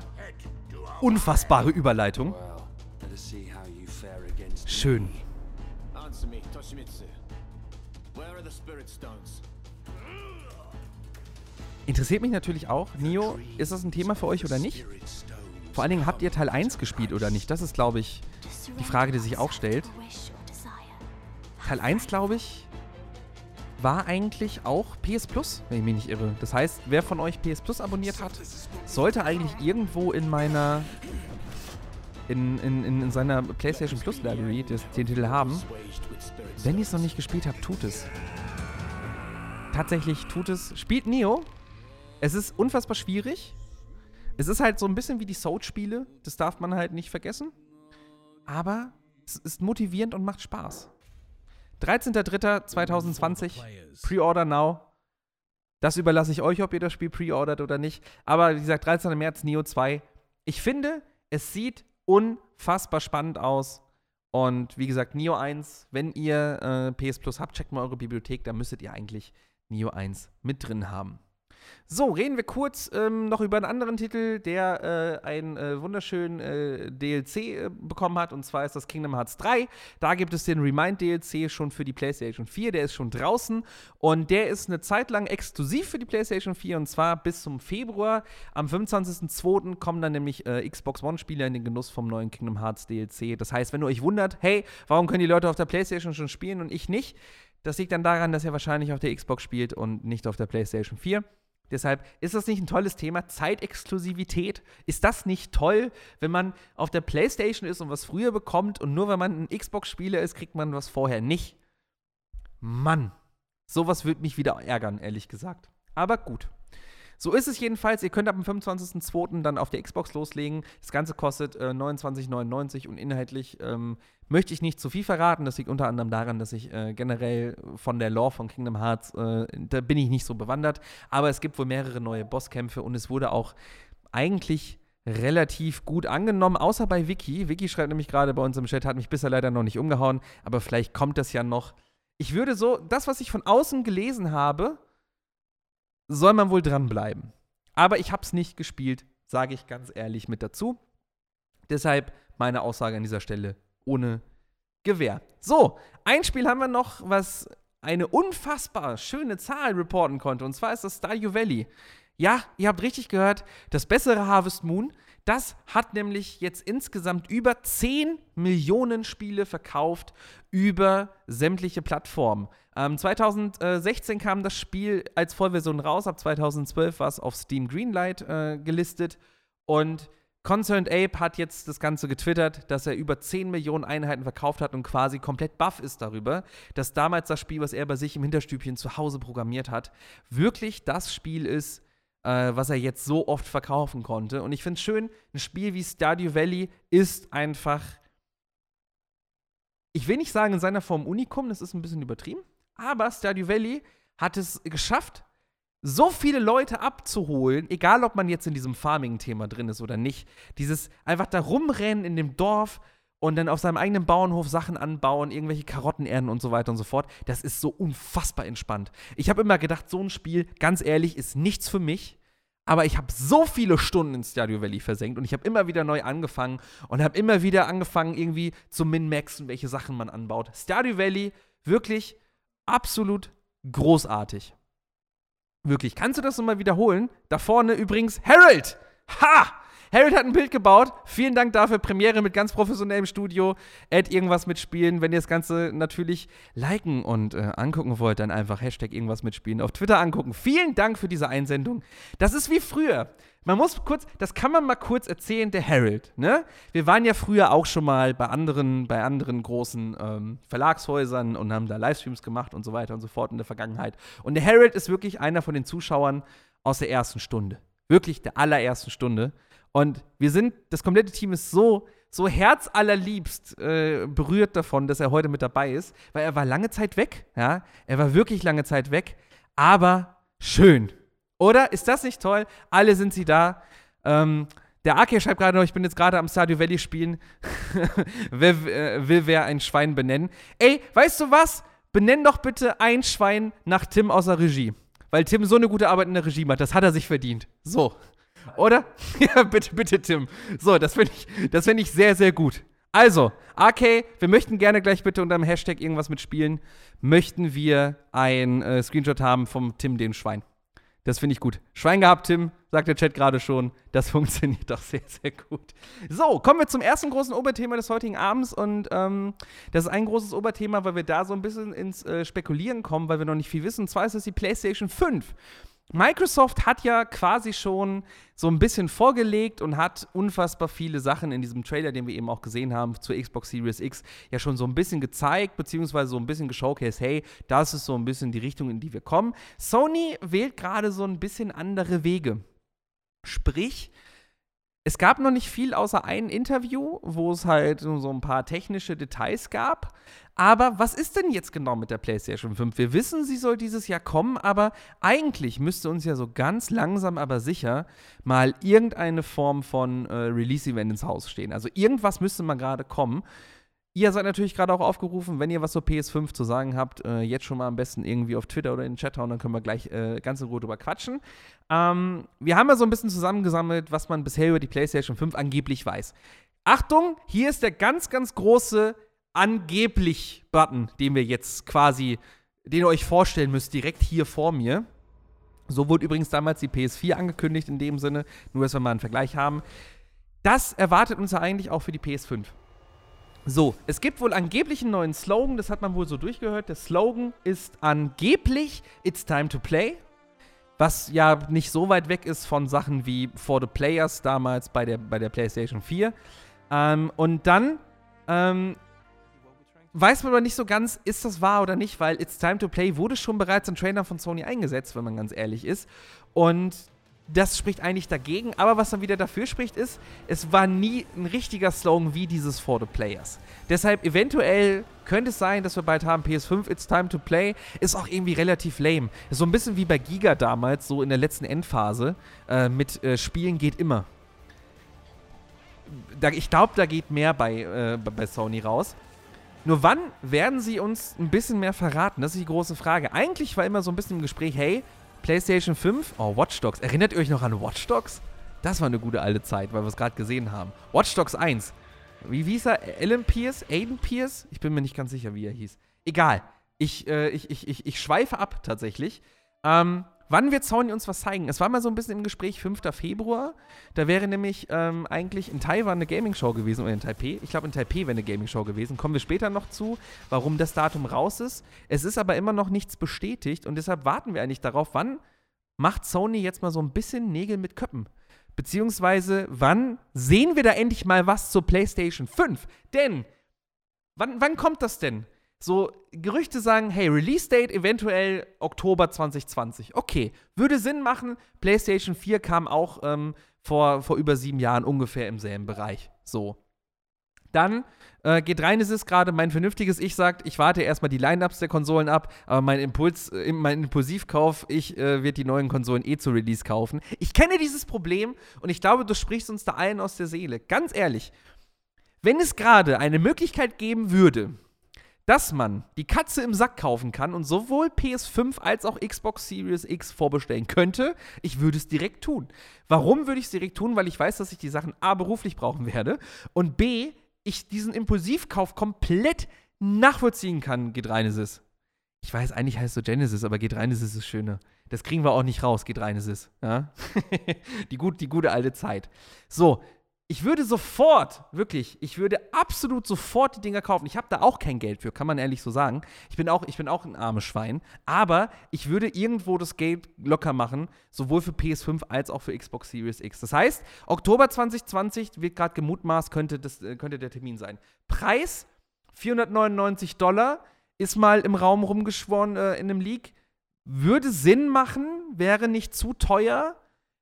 Unfassbare Überleitung. Schön. Interessiert mich natürlich auch, Nio, ist das ein Thema für euch oder nicht? Vor allen Dingen, habt ihr Teil 1 gespielt oder nicht? Das ist, glaube ich, die Frage, die sich auch stellt. Teil 1, glaube ich, war eigentlich auch PS Plus, wenn ich mich nicht irre. Das heißt, wer von euch PS Plus abonniert hat, sollte eigentlich irgendwo in meiner in, in, in seiner PlayStation Plus Library den Titel haben. Wenn ihr es noch nicht gespielt habt, tut es. Tatsächlich tut es. Spielt Neo, es ist unfassbar schwierig. Es ist halt so ein bisschen wie die Soul-Spiele. Das darf man halt nicht vergessen. Aber es ist motivierend und macht Spaß. 13.03.2020. Pre-Order now. Das überlasse ich euch, ob ihr das Spiel pre-ordert oder nicht. Aber wie gesagt, 13. März, Neo 2. Ich finde, es sieht unfassbar spannend aus. Und wie gesagt, Neo 1, wenn ihr äh, PS Plus habt, checkt mal eure Bibliothek, da müsstet ihr eigentlich Neo 1 mit drin haben. So, reden wir kurz ähm, noch über einen anderen Titel, der äh, einen äh, wunderschönen äh, DLC äh, bekommen hat. Und zwar ist das Kingdom Hearts 3. Da gibt es den Remind DLC schon für die PlayStation 4. Der ist schon draußen und der ist eine Zeit lang exklusiv für die PlayStation 4 und zwar bis zum Februar. Am 25.02. kommen dann nämlich äh, Xbox One-Spieler in den Genuss vom neuen Kingdom Hearts DLC. Das heißt, wenn ihr euch wundert, hey, warum können die Leute auf der PlayStation schon spielen und ich nicht? Das liegt dann daran, dass er wahrscheinlich auf der Xbox spielt und nicht auf der PlayStation 4. Deshalb ist das nicht ein tolles Thema. Zeitexklusivität. Ist das nicht toll, wenn man auf der PlayStation ist und was früher bekommt und nur wenn man ein Xbox-Spieler ist, kriegt man was vorher nicht? Mann, sowas würde mich wieder ärgern, ehrlich gesagt. Aber gut. So ist es jedenfalls. Ihr könnt ab dem 25.02. dann auf der Xbox loslegen. Das Ganze kostet äh, 29,99 und inhaltlich ähm, möchte ich nicht zu viel verraten. Das liegt unter anderem daran, dass ich äh, generell von der Lore von Kingdom Hearts, äh, da bin ich nicht so bewandert. Aber es gibt wohl mehrere neue Bosskämpfe und es wurde auch eigentlich relativ gut angenommen, außer bei Vicky. Vicky schreibt nämlich gerade bei uns im Chat, hat mich bisher leider noch nicht umgehauen, aber vielleicht kommt das ja noch. Ich würde so, das, was ich von außen gelesen habe, soll man wohl dranbleiben. Aber ich habe es nicht gespielt, sage ich ganz ehrlich mit dazu. Deshalb meine Aussage an dieser Stelle ohne Gewehr. So, ein Spiel haben wir noch, was eine unfassbar schöne Zahl reporten konnte. Und zwar ist das Stardew Valley. Ja, ihr habt richtig gehört, das bessere Harvest Moon. Das hat nämlich jetzt insgesamt über 10 Millionen Spiele verkauft über sämtliche Plattformen. Ähm, 2016 kam das Spiel als Vollversion raus, ab 2012 war es auf Steam Greenlight äh, gelistet und Concerned Ape hat jetzt das Ganze getwittert, dass er über 10 Millionen Einheiten verkauft hat und quasi komplett baff ist darüber, dass damals das Spiel, was er bei sich im Hinterstübchen zu Hause programmiert hat, wirklich das Spiel ist, äh, was er jetzt so oft verkaufen konnte. Und ich finde es schön, ein Spiel wie Stardew Valley ist einfach, ich will nicht sagen in seiner Form Unikum, das ist ein bisschen übertrieben, aber Stardew Valley hat es geschafft, so viele Leute abzuholen, egal ob man jetzt in diesem Farming-Thema drin ist oder nicht. Dieses einfach da rumrennen in dem Dorf und dann auf seinem eigenen Bauernhof Sachen anbauen, irgendwelche Karotten ernten und so weiter und so fort. Das ist so unfassbar entspannt. Ich habe immer gedacht, so ein Spiel, ganz ehrlich, ist nichts für mich. Aber ich habe so viele Stunden in Stardew Valley versenkt und ich habe immer wieder neu angefangen und habe immer wieder angefangen, irgendwie zu min-maxen, welche Sachen man anbaut. Stardew Valley, wirklich absolut großartig. Wirklich. Kannst du das nochmal wiederholen? Da vorne übrigens Harold. Ha! Harold hat ein Bild gebaut. Vielen Dank dafür. Premiere mit ganz professionellem Studio. Add irgendwas mitspielen. Wenn ihr das Ganze natürlich liken und äh, angucken wollt, dann einfach Hashtag irgendwas mitspielen auf Twitter angucken. Vielen Dank für diese Einsendung. Das ist wie früher. Man muss kurz, das kann man mal kurz erzählen, der Harold, ne? Wir waren ja früher auch schon mal bei anderen, bei anderen großen ähm, Verlagshäusern und haben da Livestreams gemacht und so weiter und so fort in der Vergangenheit. Und der Harold ist wirklich einer von den Zuschauern aus der ersten Stunde. Wirklich der allerersten Stunde. Und wir sind, das komplette Team ist so, so herzallerliebst äh, berührt davon, dass er heute mit dabei ist, weil er war lange Zeit weg, ja. Er war wirklich lange Zeit weg, aber schön. Oder? Ist das nicht toll? Alle sind sie da. Ähm, der AK schreibt gerade noch, ich bin jetzt gerade am Stardew Valley spielen. wer, äh, will wer ein Schwein benennen? Ey, weißt du was? Benenn doch bitte ein Schwein nach Tim aus der Regie. Weil Tim so eine gute Arbeit in der Regie macht. Das hat er sich verdient. So. Oder? ja, bitte, bitte, Tim. So, das finde ich, find ich sehr, sehr gut. Also, AK, wir möchten gerne gleich bitte unter dem Hashtag irgendwas mitspielen. Möchten wir ein äh, Screenshot haben vom Tim, dem Schwein. Das finde ich gut. Schwein gehabt, Tim, sagt der Chat gerade schon. Das funktioniert doch sehr, sehr gut. So, kommen wir zum ersten großen Oberthema des heutigen Abends. Und ähm, das ist ein großes Oberthema, weil wir da so ein bisschen ins äh, Spekulieren kommen, weil wir noch nicht viel wissen. Und zwar ist es die PlayStation 5. Microsoft hat ja quasi schon so ein bisschen vorgelegt und hat unfassbar viele Sachen in diesem Trailer, den wir eben auch gesehen haben, zur Xbox Series X, ja schon so ein bisschen gezeigt, beziehungsweise so ein bisschen geshowcased, hey, das ist so ein bisschen die Richtung, in die wir kommen. Sony wählt gerade so ein bisschen andere Wege. Sprich, es gab noch nicht viel außer ein Interview, wo es halt so ein paar technische Details gab. Aber was ist denn jetzt genau mit der PlayStation 5? Wir wissen, sie soll dieses Jahr kommen, aber eigentlich müsste uns ja so ganz langsam, aber sicher mal irgendeine Form von äh, Release-Event ins Haus stehen. Also irgendwas müsste mal gerade kommen. Ihr seid natürlich gerade auch aufgerufen, wenn ihr was zur PS5 zu sagen habt, äh, jetzt schon mal am besten irgendwie auf Twitter oder in den Chat hauen, dann können wir gleich äh, ganz in Ruhe drüber quatschen. Ähm, wir haben ja so ein bisschen zusammengesammelt, was man bisher über die PlayStation 5 angeblich weiß. Achtung, hier ist der ganz, ganz große angeblich Button, den wir jetzt quasi, den ihr euch vorstellen müsst, direkt hier vor mir. So wurde übrigens damals die PS4 angekündigt in dem Sinne, nur dass wir mal einen Vergleich haben. Das erwartet uns ja eigentlich auch für die PS5. So, es gibt wohl angeblich einen neuen Slogan, das hat man wohl so durchgehört. Der Slogan ist angeblich It's time to play. Was ja nicht so weit weg ist von Sachen wie For the Players damals bei der, bei der PlayStation 4. Ähm, und dann ähm, weiß man aber nicht so ganz, ist das wahr oder nicht, weil It's Time to Play wurde schon bereits im Trailer von Sony eingesetzt, wenn man ganz ehrlich ist. Und das spricht eigentlich dagegen. Aber was dann wieder dafür spricht, ist, es war nie ein richtiger Slogan wie dieses For the Players. Deshalb eventuell könnte es sein, dass wir bald haben PS5 It's Time to Play. Ist auch irgendwie relativ lame. Ist so ein bisschen wie bei Giga damals, so in der letzten Endphase. Äh, mit äh, Spielen geht immer. Da, ich glaube, da geht mehr bei, äh, bei Sony raus. Nur wann werden sie uns ein bisschen mehr verraten? Das ist die große Frage. Eigentlich war immer so ein bisschen im Gespräch, hey, PlayStation 5, oh, Watch Dogs. Erinnert ihr euch noch an Watch Dogs? Das war eine gute alte Zeit, weil wir es gerade gesehen haben. Watch Dogs 1. Wie, hieß er? Alan Pierce? Aiden Pierce? Ich bin mir nicht ganz sicher, wie er hieß. Egal. Ich, äh, ich, ich, ich, ich schweife ab tatsächlich. Ähm, Wann wird Sony uns was zeigen? Es war mal so ein bisschen im Gespräch 5. Februar. Da wäre nämlich ähm, eigentlich in Taiwan eine Gaming-Show gewesen oder in Taipei. Ich glaube, in Taipei wäre eine Gaming-Show gewesen. Kommen wir später noch zu, warum das Datum raus ist. Es ist aber immer noch nichts bestätigt und deshalb warten wir eigentlich darauf, wann macht Sony jetzt mal so ein bisschen Nägel mit Köppen. Beziehungsweise, wann sehen wir da endlich mal was zur PlayStation 5? Denn, wann, wann kommt das denn? So, Gerüchte sagen, hey, Release Date eventuell Oktober 2020. Okay, würde Sinn machen. PlayStation 4 kam auch ähm, vor, vor über sieben Jahren ungefähr im selben Bereich. So. Dann äh, geht rein, es ist gerade mein vernünftiges Ich sagt, ich warte erstmal die Lineups der Konsolen ab, aber mein Impuls, äh, mein Impulsivkauf, ich äh, werde die neuen Konsolen eh zu Release kaufen. Ich kenne dieses Problem und ich glaube, du sprichst uns da allen aus der Seele. Ganz ehrlich, wenn es gerade eine Möglichkeit geben würde, dass man die Katze im Sack kaufen kann und sowohl PS5 als auch Xbox Series X vorbestellen könnte, ich würde es direkt tun. Warum würde ich es direkt tun? Weil ich weiß, dass ich die Sachen A beruflich brauchen werde und B, ich diesen Impulsivkauf komplett nachvollziehen kann, Genesis. Ich weiß, eigentlich heißt es so Genesis, aber Genesis ist schöner. Das kriegen wir auch nicht raus, geht rein, es ist. Ja? die, gut, die gute alte Zeit. So, ich würde sofort, wirklich, ich würde absolut sofort die Dinger kaufen. Ich habe da auch kein Geld für, kann man ehrlich so sagen. Ich bin auch, ich bin auch ein armes Schwein. Aber ich würde irgendwo das Geld locker machen, sowohl für PS5 als auch für Xbox Series X. Das heißt, Oktober 2020 wird gerade gemutmaßt, könnte, das, äh, könnte der Termin sein. Preis 499 Dollar ist mal im Raum rumgeschworen äh, in einem Leak. Würde Sinn machen, wäre nicht zu teuer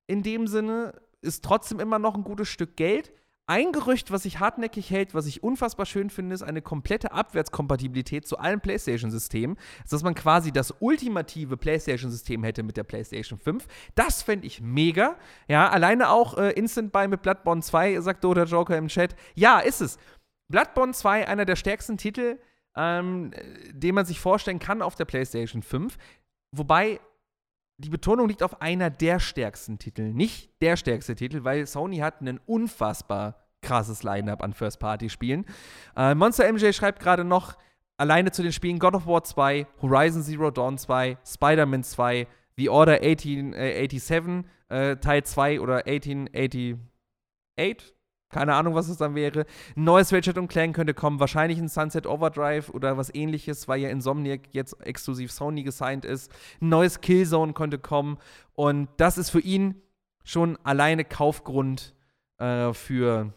in dem Sinne ist trotzdem immer noch ein gutes Stück Geld. Ein Gerücht, was sich hartnäckig hält, was ich unfassbar schön finde, ist eine komplette Abwärtskompatibilität zu allen PlayStation-Systemen. Also, dass man quasi das ultimative PlayStation-System hätte mit der PlayStation 5. Das fände ich mega. Ja, alleine auch äh, Instant Buy mit Bloodborne 2, sagt Dota Joker im Chat. Ja, ist es. Bloodborne 2, einer der stärksten Titel, ähm, den man sich vorstellen kann auf der PlayStation 5. Wobei die Betonung liegt auf einer der stärksten Titel. Nicht der stärkste Titel, weil Sony hat einen unfassbar krasses Line-Up an First-Party-Spielen. Äh, Monster MJ schreibt gerade noch, alleine zu den Spielen God of War 2, Horizon Zero Dawn 2, Spider-Man 2, The Order 1887, äh, Teil 2 oder 1888, keine Ahnung, was es dann wäre. Ein neues Ratchet und Clank könnte kommen. Wahrscheinlich ein Sunset Overdrive oder was ähnliches, weil ja Insomniac jetzt exklusiv Sony gesigned ist. Ein neues Killzone könnte kommen. Und das ist für ihn schon alleine Kaufgrund äh, für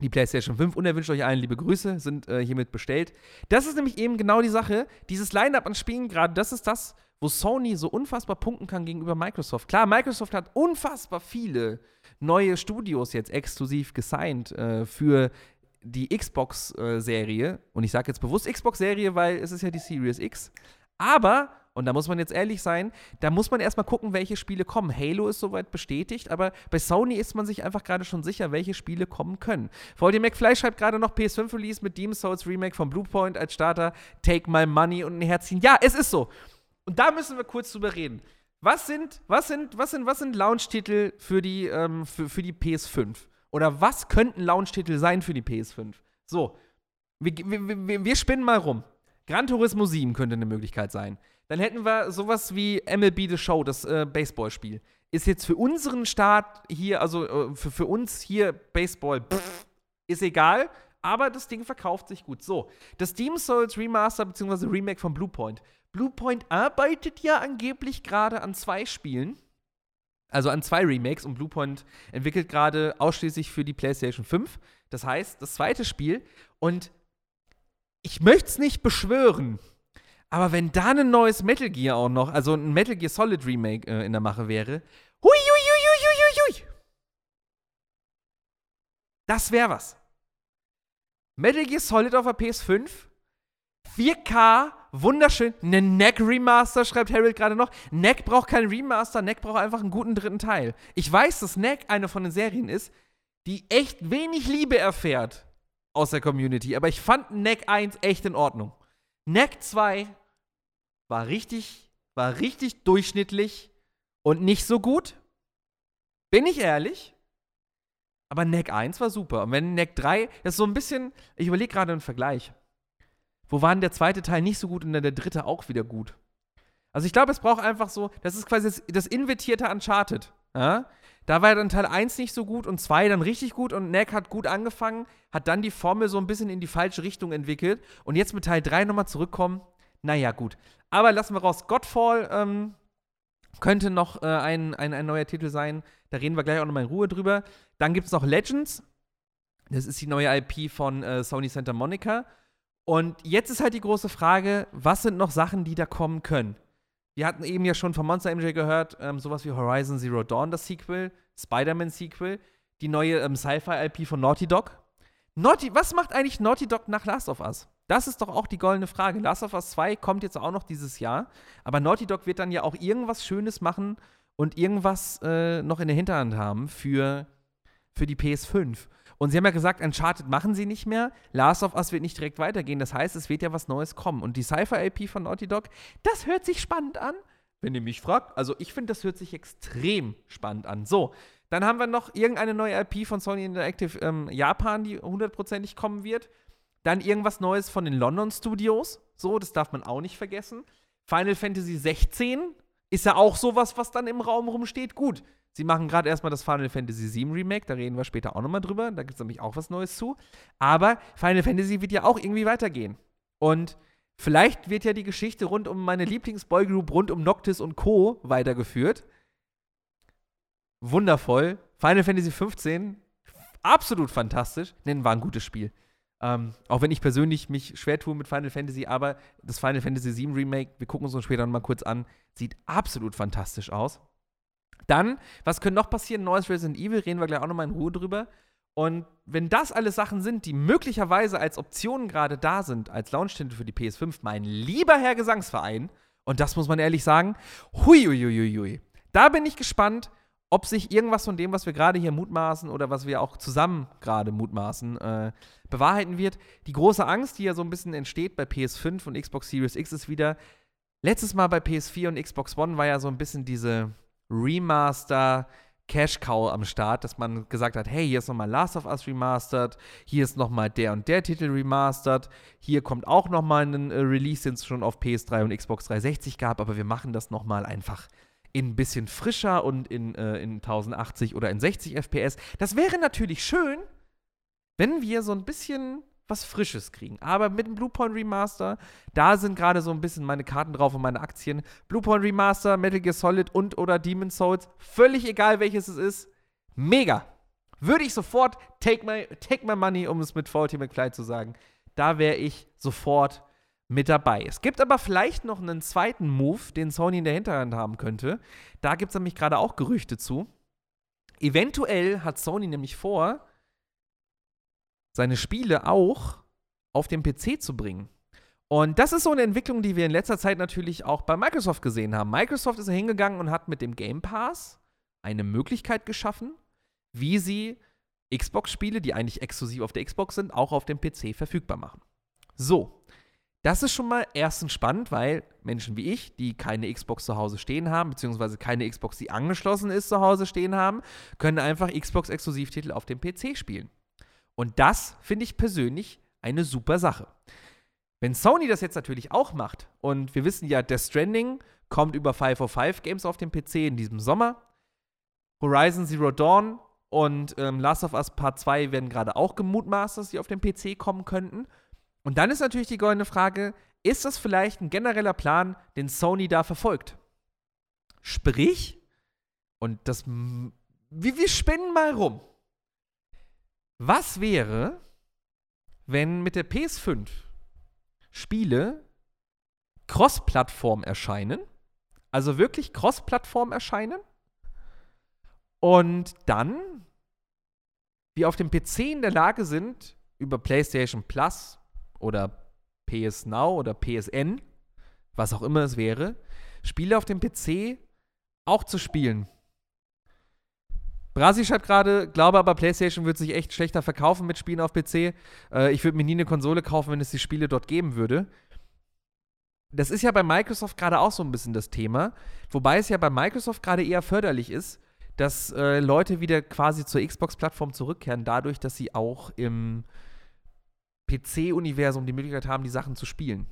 die PlayStation 5. Und er wünscht euch allen liebe Grüße, sind äh, hiermit bestellt. Das ist nämlich eben genau die Sache. Dieses Line-Up an Spielen gerade, das ist das, wo Sony so unfassbar punkten kann gegenüber Microsoft. Klar, Microsoft hat unfassbar viele neue Studios jetzt exklusiv gesigned äh, für die Xbox-Serie. Äh, und ich sage jetzt bewusst Xbox-Serie, weil es ist ja die Series X. Aber, und da muss man jetzt ehrlich sein, da muss man erstmal gucken, welche Spiele kommen. Halo ist soweit bestätigt, aber bei Sony ist man sich einfach gerade schon sicher, welche Spiele kommen können. VD McFly schreibt gerade noch PS5 Release mit Demon's Souls Remake von Bluepoint als Starter. Take my money und ein Herzchen. Ja, es ist so. Und da müssen wir kurz drüber reden. Was sind, was sind, was sind, was sind Launch-Titel für die, ähm, für, für die PS5? Oder was könnten Launch-Titel sein für die PS5? So, wir, wir, wir spinnen mal rum. Gran Turismo 7 könnte eine Möglichkeit sein. Dann hätten wir sowas wie MLB The Show, das äh, Baseballspiel. Ist jetzt für unseren Start hier, also äh, für, für uns hier Baseball, pff, ist egal, aber das Ding verkauft sich gut. So, das Demon's Souls Remaster bzw. Remake von Bluepoint Bluepoint arbeitet ja angeblich gerade an zwei Spielen. Also an zwei Remakes und Bluepoint entwickelt gerade ausschließlich für die PlayStation 5. Das heißt, das zweite Spiel. Und ich möchte es nicht beschwören, aber wenn da ein neues Metal Gear auch noch, also ein Metal Gear Solid Remake äh, in der Mache wäre, hui, hui, hui, hui, hui, hui. Das wäre was. Metal Gear Solid auf der PS5, 4K wunderschön. Eine Neck Remaster, schreibt Harold gerade noch. Neck braucht keinen Remaster, Neck braucht einfach einen guten dritten Teil. Ich weiß, dass Neck eine von den Serien ist, die echt wenig Liebe erfährt aus der Community, aber ich fand Neck 1 echt in Ordnung. Neck 2 war richtig, war richtig durchschnittlich und nicht so gut. Bin ich ehrlich? Aber Neck 1 war super. Und wenn Neck 3, das ist so ein bisschen, ich überlege gerade einen Vergleich. Wo war denn der zweite Teil nicht so gut und dann der dritte auch wieder gut? Also ich glaube, es braucht einfach so, das ist quasi das, das invertierte Uncharted. Ja? Da war dann Teil 1 nicht so gut und 2 dann richtig gut und Neck hat gut angefangen, hat dann die Formel so ein bisschen in die falsche Richtung entwickelt und jetzt mit Teil 3 nochmal zurückkommen. Naja, gut. Aber lassen wir raus. Godfall ähm, könnte noch äh, ein, ein, ein neuer Titel sein. Da reden wir gleich auch nochmal in Ruhe drüber. Dann gibt es noch Legends. Das ist die neue IP von äh, Sony Santa Monica. Und jetzt ist halt die große Frage, was sind noch Sachen, die da kommen können? Wir hatten eben ja schon von Monster MJ gehört, ähm, sowas wie Horizon Zero Dawn, das Sequel, Spider-Man-Sequel, die neue ähm, Sci-Fi-IP von Naughty Dog. Naughty, was macht eigentlich Naughty Dog nach Last of Us? Das ist doch auch die goldene Frage. Last of Us 2 kommt jetzt auch noch dieses Jahr, aber Naughty Dog wird dann ja auch irgendwas Schönes machen und irgendwas äh, noch in der Hinterhand haben für, für die PS5. Und sie haben ja gesagt, Uncharted machen sie nicht mehr. Last of Us wird nicht direkt weitergehen. Das heißt, es wird ja was Neues kommen. Und die Cypher-IP von Naughty Dog, das hört sich spannend an. Wenn ihr mich fragt, also ich finde, das hört sich extrem spannend an. So, dann haben wir noch irgendeine neue IP von Sony Interactive ähm, Japan, die hundertprozentig kommen wird. Dann irgendwas Neues von den London Studios. So, das darf man auch nicht vergessen. Final Fantasy 16 ist ja auch sowas, was dann im Raum rumsteht. Gut, sie machen gerade erstmal das Final Fantasy VII Remake, da reden wir später auch nochmal drüber, da gibt es nämlich auch was Neues zu. Aber Final Fantasy wird ja auch irgendwie weitergehen. Und vielleicht wird ja die Geschichte rund um meine Lieblingsboygroup, rund um Noctis und Co. weitergeführt. Wundervoll. Final Fantasy 15, absolut fantastisch. Nennen war ein gutes Spiel. Ähm, auch wenn ich persönlich mich schwer tue mit Final Fantasy, aber das Final Fantasy VII Remake, wir gucken uns das später nochmal kurz an, sieht absolut fantastisch aus. Dann, was könnte noch passieren? Neues Resident Evil, reden wir gleich auch nochmal in Ruhe drüber. Und wenn das alles Sachen sind, die möglicherweise als Optionen gerade da sind, als Launch-Tinte für die PS5, mein lieber Herr Gesangsverein, und das muss man ehrlich sagen, huiuiuiui, da bin ich gespannt, ob sich irgendwas von dem, was wir gerade hier mutmaßen oder was wir auch zusammen gerade mutmaßen, äh, bewahrheiten wird. Die große Angst, die ja so ein bisschen entsteht bei PS5 und Xbox Series X, ist wieder, letztes Mal bei PS4 und Xbox One war ja so ein bisschen diese Remaster- Cash Cow am Start, dass man gesagt hat, hey, hier ist nochmal Last of Us remastered, hier ist nochmal der und der Titel remastered, hier kommt auch nochmal ein äh, Release, den es schon auf PS3 und Xbox 360 gab, aber wir machen das nochmal einfach in ein bisschen frischer und in, äh, in 1080 oder in 60 FPS. Das wäre natürlich schön, wenn wir so ein bisschen was Frisches kriegen. Aber mit dem Bluepoint Remaster, da sind gerade so ein bisschen meine Karten drauf und meine Aktien. Bluepoint Remaster, Metal Gear Solid und oder Demon Souls, völlig egal welches es ist, mega. Würde ich sofort take my, take my money, um es mit Faulty McFly zu sagen. Da wäre ich sofort mit dabei. Es gibt aber vielleicht noch einen zweiten Move, den Sony in der Hinterhand haben könnte. Da gibt es nämlich gerade auch Gerüchte zu. Eventuell hat Sony nämlich vor, seine Spiele auch auf den PC zu bringen. Und das ist so eine Entwicklung, die wir in letzter Zeit natürlich auch bei Microsoft gesehen haben. Microsoft ist hingegangen und hat mit dem Game Pass eine Möglichkeit geschaffen, wie sie Xbox-Spiele, die eigentlich exklusiv auf der Xbox sind, auch auf dem PC verfügbar machen. So, das ist schon mal erstens spannend, weil Menschen wie ich, die keine Xbox zu Hause stehen haben, beziehungsweise keine Xbox, die angeschlossen ist, zu Hause stehen haben, können einfach Xbox-Exklusivtitel auf dem PC spielen. Und das finde ich persönlich eine super Sache. Wenn Sony das jetzt natürlich auch macht, und wir wissen ja, Death Stranding kommt über 505 Games auf dem PC in diesem Sommer, Horizon Zero Dawn und ähm, Last of Us Part 2 werden gerade auch gemutmaßt, dass sie auf dem PC kommen könnten. Und dann ist natürlich die goldene Frage, ist das vielleicht ein genereller Plan, den Sony da verfolgt? Sprich, und das, wir, wir spinnen mal rum. Was wäre, wenn mit der PS5 Spiele Cross-Plattform erscheinen, also wirklich Cross-Plattform erscheinen und dann wir auf dem PC in der Lage sind, über PlayStation Plus oder PS Now oder PSN, was auch immer es wäre, Spiele auf dem PC auch zu spielen. Brasi schreibt gerade, glaube aber, PlayStation wird sich echt schlechter verkaufen mit Spielen auf PC. Äh, ich würde mir nie eine Konsole kaufen, wenn es die Spiele dort geben würde. Das ist ja bei Microsoft gerade auch so ein bisschen das Thema. Wobei es ja bei Microsoft gerade eher förderlich ist, dass äh, Leute wieder quasi zur Xbox-Plattform zurückkehren, dadurch, dass sie auch im PC-Universum die Möglichkeit haben, die Sachen zu spielen.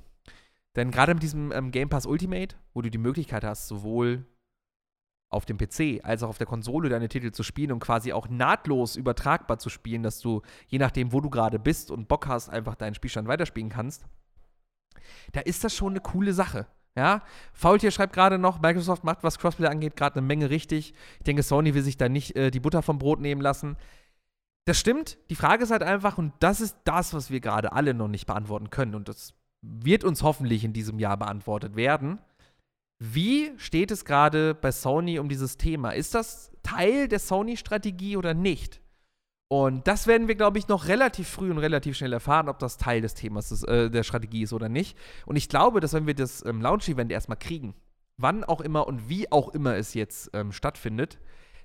Denn gerade mit diesem ähm, Game Pass Ultimate, wo du die Möglichkeit hast, sowohl auf dem PC als auch auf der Konsole deine Titel zu spielen und quasi auch nahtlos übertragbar zu spielen, dass du, je nachdem, wo du gerade bist und Bock hast, einfach deinen Spielstand weiterspielen kannst, da ist das schon eine coole Sache. Ja, Faultier schreibt gerade noch, Microsoft macht, was Crossplay angeht, gerade eine Menge richtig. Ich denke, Sony will sich da nicht äh, die Butter vom Brot nehmen lassen. Das stimmt. Die Frage ist halt einfach, und das ist das, was wir gerade alle noch nicht beantworten können, und das wird uns hoffentlich in diesem Jahr beantwortet werden. Wie steht es gerade bei Sony um dieses Thema? Ist das Teil der Sony-Strategie oder nicht? Und das werden wir, glaube ich, noch relativ früh und relativ schnell erfahren, ob das Teil des Themas ist, äh, der Strategie ist oder nicht. Und ich glaube, dass wenn wir das ähm, Launch-Event erstmal kriegen, wann auch immer und wie auch immer es jetzt ähm, stattfindet,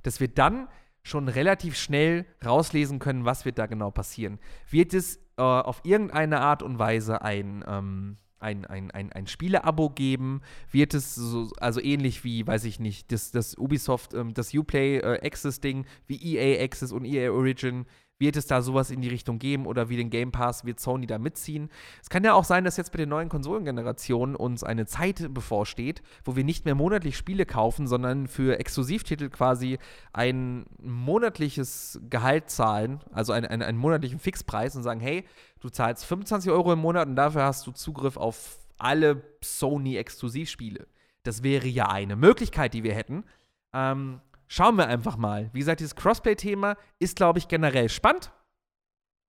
dass wir dann schon relativ schnell rauslesen können, was wird da genau passieren. Wird es äh, auf irgendeine Art und Weise ein, ähm, ein, ein, ein, ein Spiele-Abo geben? Wird es so, also ähnlich wie, weiß ich nicht, das, das Ubisoft, ähm, das Uplay äh, Access-Ding, wie EA Access und EA Origin, wird es da sowas in die Richtung geben oder wie den Game Pass wird Sony da mitziehen? Es kann ja auch sein, dass jetzt mit den neuen Konsolengenerationen uns eine Zeit bevorsteht, wo wir nicht mehr monatlich Spiele kaufen, sondern für Exklusivtitel quasi ein monatliches Gehalt zahlen, also einen, einen, einen monatlichen Fixpreis und sagen, hey, du zahlst 25 Euro im Monat und dafür hast du Zugriff auf alle Sony-Exklusivspiele. Das wäre ja eine Möglichkeit, die wir hätten. Ähm, schauen wir einfach mal. Wie gesagt, dieses Crossplay-Thema ist, glaube ich, generell spannend.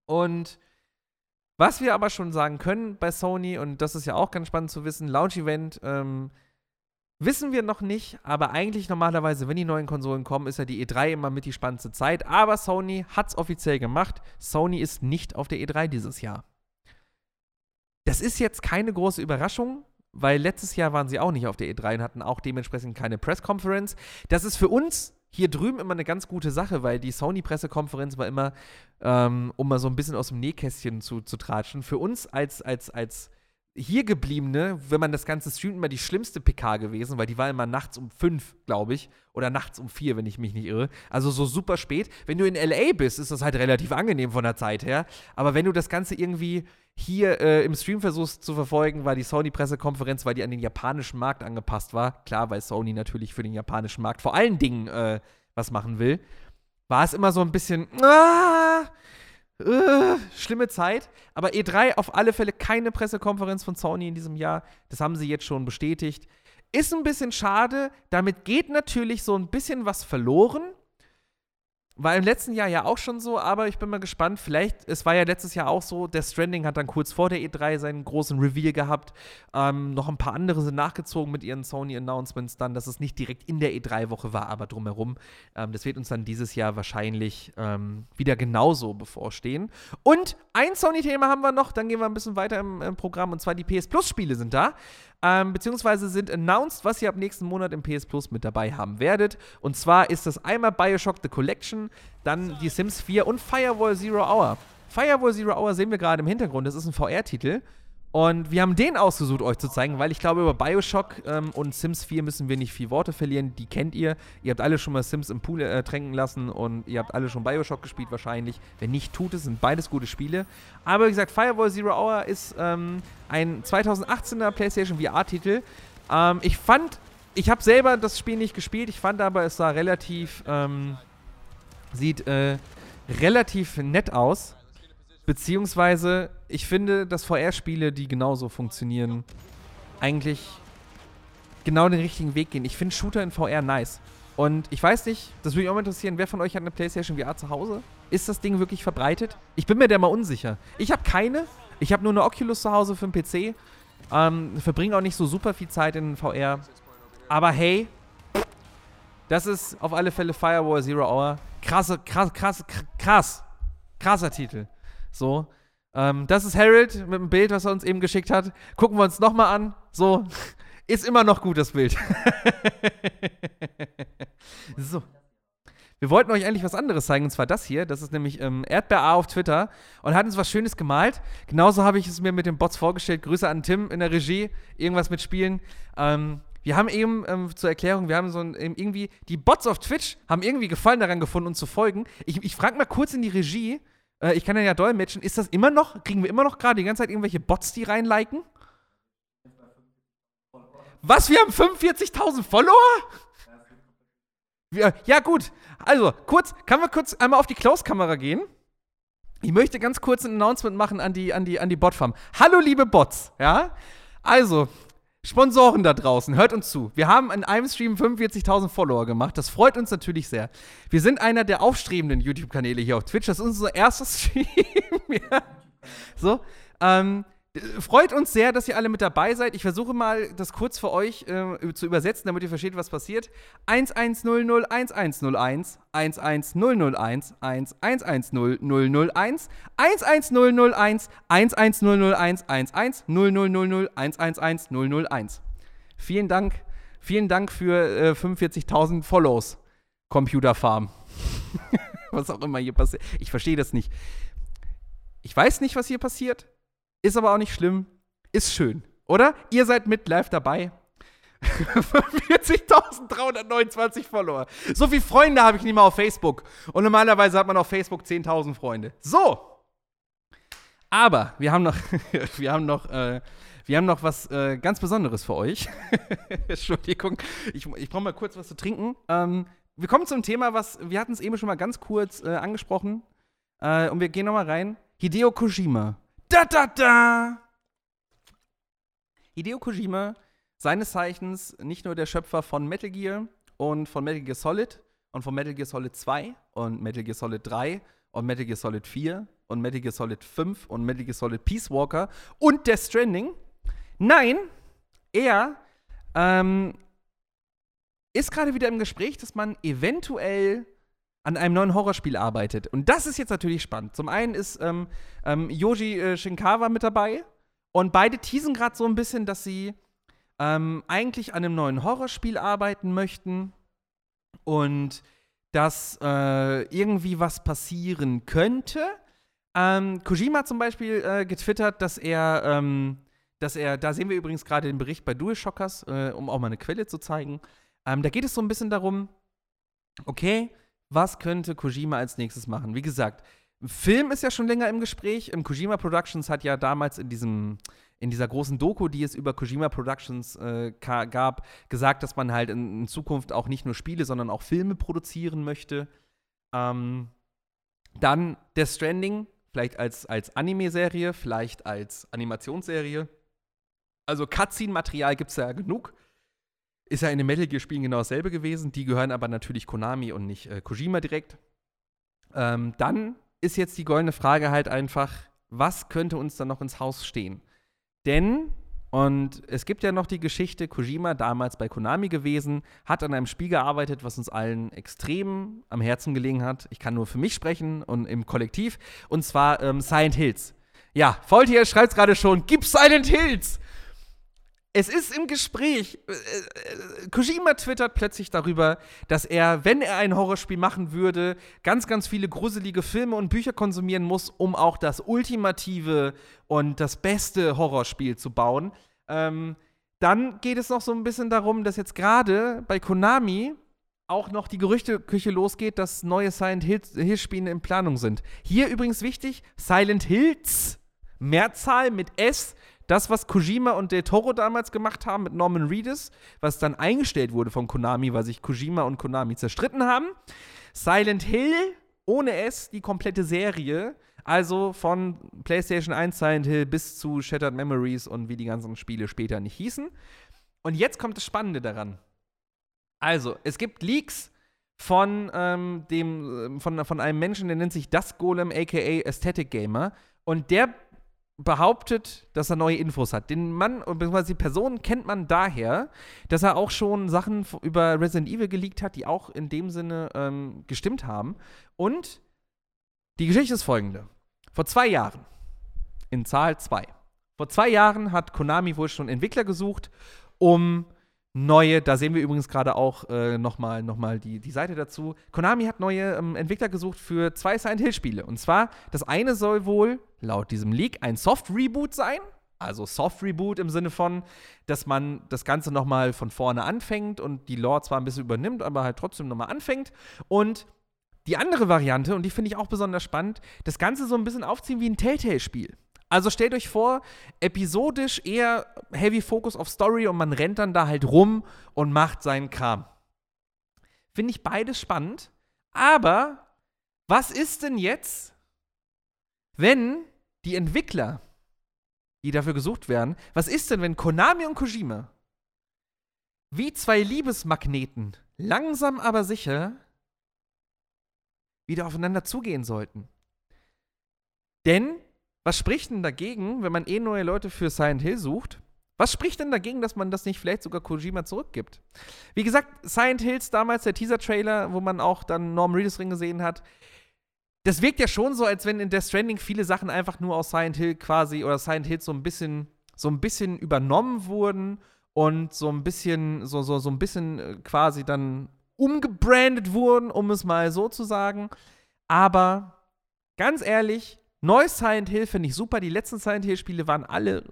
Und was wir aber schon sagen können bei Sony, und das ist ja auch ganz spannend zu wissen, Launch-Event ähm, wissen wir noch nicht, aber eigentlich normalerweise, wenn die neuen Konsolen kommen, ist ja die E3 immer mit die spannendste Zeit. Aber Sony hat es offiziell gemacht. Sony ist nicht auf der E3 dieses Jahr. Das ist jetzt keine große Überraschung, weil letztes Jahr waren sie auch nicht auf der E3 und hatten auch dementsprechend keine Press-Conference. Das ist für uns hier drüben immer eine ganz gute Sache, weil die Sony-Pressekonferenz war immer, ähm, um mal so ein bisschen aus dem Nähkästchen zu, zu tratschen, für uns als, als, als hier gebliebene, wenn man das Ganze streamt, immer die schlimmste PK gewesen, weil die war immer nachts um fünf, glaube ich, oder nachts um vier, wenn ich mich nicht irre. Also so super spät. Wenn du in LA bist, ist das halt relativ angenehm von der Zeit her. Aber wenn du das Ganze irgendwie hier äh, im Stream versuchst zu verfolgen, war die Sony-Pressekonferenz, weil die an den japanischen Markt angepasst war. Klar, weil Sony natürlich für den japanischen Markt vor allen Dingen äh, was machen will. War es immer so ein bisschen. Ah, äh, schlimme Zeit. Aber E3 auf alle Fälle keine Pressekonferenz von Sony in diesem Jahr. Das haben sie jetzt schon bestätigt. Ist ein bisschen schade. Damit geht natürlich so ein bisschen was verloren. War im letzten Jahr ja auch schon so, aber ich bin mal gespannt. Vielleicht, es war ja letztes Jahr auch so, der Stranding hat dann kurz vor der E3 seinen großen Reveal gehabt. Ähm, noch ein paar andere sind nachgezogen mit ihren Sony-Announcements dann, dass es nicht direkt in der E3-Woche war, aber drumherum. Ähm, das wird uns dann dieses Jahr wahrscheinlich ähm, wieder genauso bevorstehen. Und ein Sony-Thema haben wir noch, dann gehen wir ein bisschen weiter im, im Programm, und zwar die PS Plus-Spiele sind da ähm, beziehungsweise sind announced, was ihr ab nächsten Monat im PS Plus mit dabei haben werdet. Und zwar ist das einmal Bioshock The Collection, dann die Sims 4 und Firewall Zero Hour. Firewall Zero Hour sehen wir gerade im Hintergrund, das ist ein VR-Titel. Und wir haben den ausgesucht, euch zu zeigen, weil ich glaube, über Bioshock ähm, und Sims 4 müssen wir nicht viel Worte verlieren. Die kennt ihr. Ihr habt alle schon mal Sims im Pool äh, tränken lassen und ihr habt alle schon Bioshock gespielt wahrscheinlich. Wenn nicht, tut es, sind beides gute Spiele. Aber wie gesagt, Firewall Zero Hour ist ähm, ein 2018er PlayStation VR-Titel. Ähm, ich fand, ich habe selber das Spiel nicht gespielt, ich fand aber, es sah relativ, ähm, sieht äh, relativ nett aus. Beziehungsweise, ich finde, dass VR-Spiele, die genauso funktionieren, eigentlich genau den richtigen Weg gehen. Ich finde Shooter in VR nice. Und ich weiß nicht, das würde mich auch mal interessieren, wer von euch hat eine PlayStation VR zu Hause? Ist das Ding wirklich verbreitet? Ich bin mir da mal unsicher. Ich habe keine. Ich habe nur eine Oculus zu Hause für den PC. Ähm, verbringe auch nicht so super viel Zeit in VR. Aber hey, das ist auf alle Fälle Firewall Zero Hour. Krasse, krass, krass, krass. Krasser Titel. So. Ähm, das ist Harold mit dem Bild, was er uns eben geschickt hat. Gucken wir uns nochmal an. So. Ist immer noch gut, das Bild. so. Wir wollten euch eigentlich was anderes zeigen, und zwar das hier. Das ist nämlich ähm, Erdbeer A auf Twitter und hat uns was Schönes gemalt. Genauso habe ich es mir mit den Bots vorgestellt. Grüße an Tim in der Regie. Irgendwas mit Spielen. Ähm, wir haben eben ähm, zur Erklärung, wir haben so ein, irgendwie, die Bots auf Twitch haben irgendwie Gefallen daran gefunden, uns zu folgen. Ich, ich frage mal kurz in die Regie, äh, ich kann ja ja dolmetschen. Ist das immer noch, kriegen wir immer noch gerade die ganze Zeit irgendwelche Bots, die reinliken? Was, wir haben 45.000 Follower? Ja, gut. Also, kurz, kann wir kurz einmal auf die Close-Kamera gehen? Ich möchte ganz kurz ein Announcement machen an die, an die, an die Botfarm. Hallo, liebe Bots, ja? Also, Sponsoren da draußen, hört uns zu. Wir haben in einem Stream 45.000 Follower gemacht. Das freut uns natürlich sehr. Wir sind einer der aufstrebenden YouTube-Kanäle hier auf Twitch. Das ist unser erster Stream. ja. So. Ähm, Freut uns sehr, dass ihr alle mit dabei seid. Ich versuche mal, das kurz für euch äh, zu übersetzen, damit ihr versteht, was passiert. 1100 1101 11001 111001 11001 11001 11000 111001. Vielen Dank. Vielen Dank für äh, 45.000 Follows, Computer Farm. was auch immer hier passiert. Ich verstehe das nicht. Ich weiß nicht, was hier passiert. Ist aber auch nicht schlimm. Ist schön, oder? Ihr seid mit live dabei. 40.329 Follower. So viele Freunde habe ich nicht mal auf Facebook. Und normalerweise hat man auf Facebook 10.000 Freunde. So. Aber wir haben noch, wir haben noch, äh, wir haben noch was äh, ganz Besonderes für euch. Entschuldigung, ich, ich brauche mal kurz was zu trinken. Ähm, wir kommen zum Thema, was wir hatten es eben schon mal ganz kurz äh, angesprochen. Äh, und wir gehen noch mal rein. Hideo Kojima. Da da da. Hideo Kojima seines Zeichens nicht nur der Schöpfer von Metal Gear und von Metal Gear Solid und von Metal Gear Solid 2 und Metal Gear Solid 3 und Metal Gear Solid 4 und Metal Gear Solid 5 und Metal Gear Solid Peace Walker und Death Stranding. Nein, er ähm, ist gerade wieder im Gespräch, dass man eventuell an einem neuen Horrorspiel arbeitet. Und das ist jetzt natürlich spannend. Zum einen ist ähm, ähm, Yoji äh, Shinkawa mit dabei und beide teasen gerade so ein bisschen, dass sie ähm, eigentlich an einem neuen Horrorspiel arbeiten möchten und dass äh, irgendwie was passieren könnte. Ähm, Kojima zum Beispiel äh, getwittert, dass er, ähm, dass er, da sehen wir übrigens gerade den Bericht bei DualShockers, äh, um auch mal eine Quelle zu zeigen. Ähm, da geht es so ein bisschen darum, okay, was könnte Kojima als nächstes machen? Wie gesagt, Film ist ja schon länger im Gespräch. Im Kojima Productions hat ja damals in diesem in dieser großen Doku, die es über Kojima Productions äh, gab, gesagt, dass man halt in, in, Zukunft auch nicht nur Spiele, sondern auch Filme produzieren möchte. Ähm, dann Death Stranding, vielleicht als, als Anime-Serie, vielleicht als Animationsserie. Also Cutscene-Material gibt es ja genug. Ist ja in den Metal Gear-Spielen genau dasselbe gewesen. Die gehören aber natürlich Konami und nicht äh, Kojima direkt. Ähm, dann ist jetzt die goldene Frage halt einfach, was könnte uns dann noch ins Haus stehen? Denn, und es gibt ja noch die Geschichte, Kojima, damals bei Konami gewesen, hat an einem Spiel gearbeitet, was uns allen extrem am Herzen gelegen hat. Ich kann nur für mich sprechen und im Kollektiv. Und zwar ähm, Silent Hills. Ja, Faultier schreibt es gerade schon, gib Silent Hills! Es ist im Gespräch. Äh, äh, Kojima twittert plötzlich darüber, dass er, wenn er ein Horrorspiel machen würde, ganz, ganz viele gruselige Filme und Bücher konsumieren muss, um auch das ultimative und das beste Horrorspiel zu bauen. Ähm, dann geht es noch so ein bisschen darum, dass jetzt gerade bei Konami auch noch die Gerüchteküche losgeht, dass neue Silent Hill-Spiele in Planung sind. Hier übrigens wichtig: Silent Hills, Mehrzahl mit S das, was Kojima und Del Toro damals gemacht haben mit Norman Reedus, was dann eingestellt wurde von Konami, weil sich Kojima und Konami zerstritten haben. Silent Hill ohne S, die komplette Serie. Also von PlayStation 1 Silent Hill bis zu Shattered Memories und wie die ganzen Spiele später nicht hießen. Und jetzt kommt das Spannende daran. Also, es gibt Leaks von, ähm, dem, von, von einem Menschen, der nennt sich Das Golem, aka Aesthetic Gamer. Und der behauptet, dass er neue Infos hat. Den Mann, bzw. die Person kennt man daher, dass er auch schon Sachen über Resident Evil geleakt hat, die auch in dem Sinne ähm, gestimmt haben. Und die Geschichte ist folgende. Vor zwei Jahren, in Zahl 2, vor zwei Jahren hat Konami wohl schon Entwickler gesucht, um neue, da sehen wir übrigens gerade auch äh, nochmal noch mal die, die Seite dazu. Konami hat neue ähm, Entwickler gesucht für zwei Silent Hill-Spiele. Und zwar, das eine soll wohl, laut diesem Leak, ein Soft-Reboot sein. Also Soft-Reboot im Sinne von, dass man das Ganze nochmal von vorne anfängt und die Lore zwar ein bisschen übernimmt, aber halt trotzdem nochmal anfängt. Und die andere Variante, und die finde ich auch besonders spannend, das Ganze so ein bisschen aufziehen wie ein Telltale-Spiel. Also stellt euch vor, episodisch eher Heavy Focus auf Story und man rennt dann da halt rum und macht seinen Kram. Finde ich beides spannend. Aber was ist denn jetzt, wenn die Entwickler, die dafür gesucht werden, was ist denn, wenn Konami und Kojima wie zwei Liebesmagneten langsam aber sicher wieder aufeinander zugehen sollten? Denn was spricht denn dagegen, wenn man eh neue Leute für Silent Hill sucht? Was spricht denn dagegen, dass man das nicht vielleicht sogar Kojima zurückgibt? Wie gesagt, Silent Hills damals, der Teaser-Trailer, wo man auch dann Norm Reedus Ring gesehen hat, das wirkt ja schon so, als wenn in Death Stranding viele Sachen einfach nur aus Silent Hill quasi oder Silent Hills so ein bisschen, so ein bisschen übernommen wurden und so ein bisschen, so, so, so ein bisschen äh, quasi dann umgebrandet wurden, um es mal so zu sagen. Aber ganz ehrlich, Neues Silent Hill finde ich super. Die letzten Silent Hill-Spiele waren alle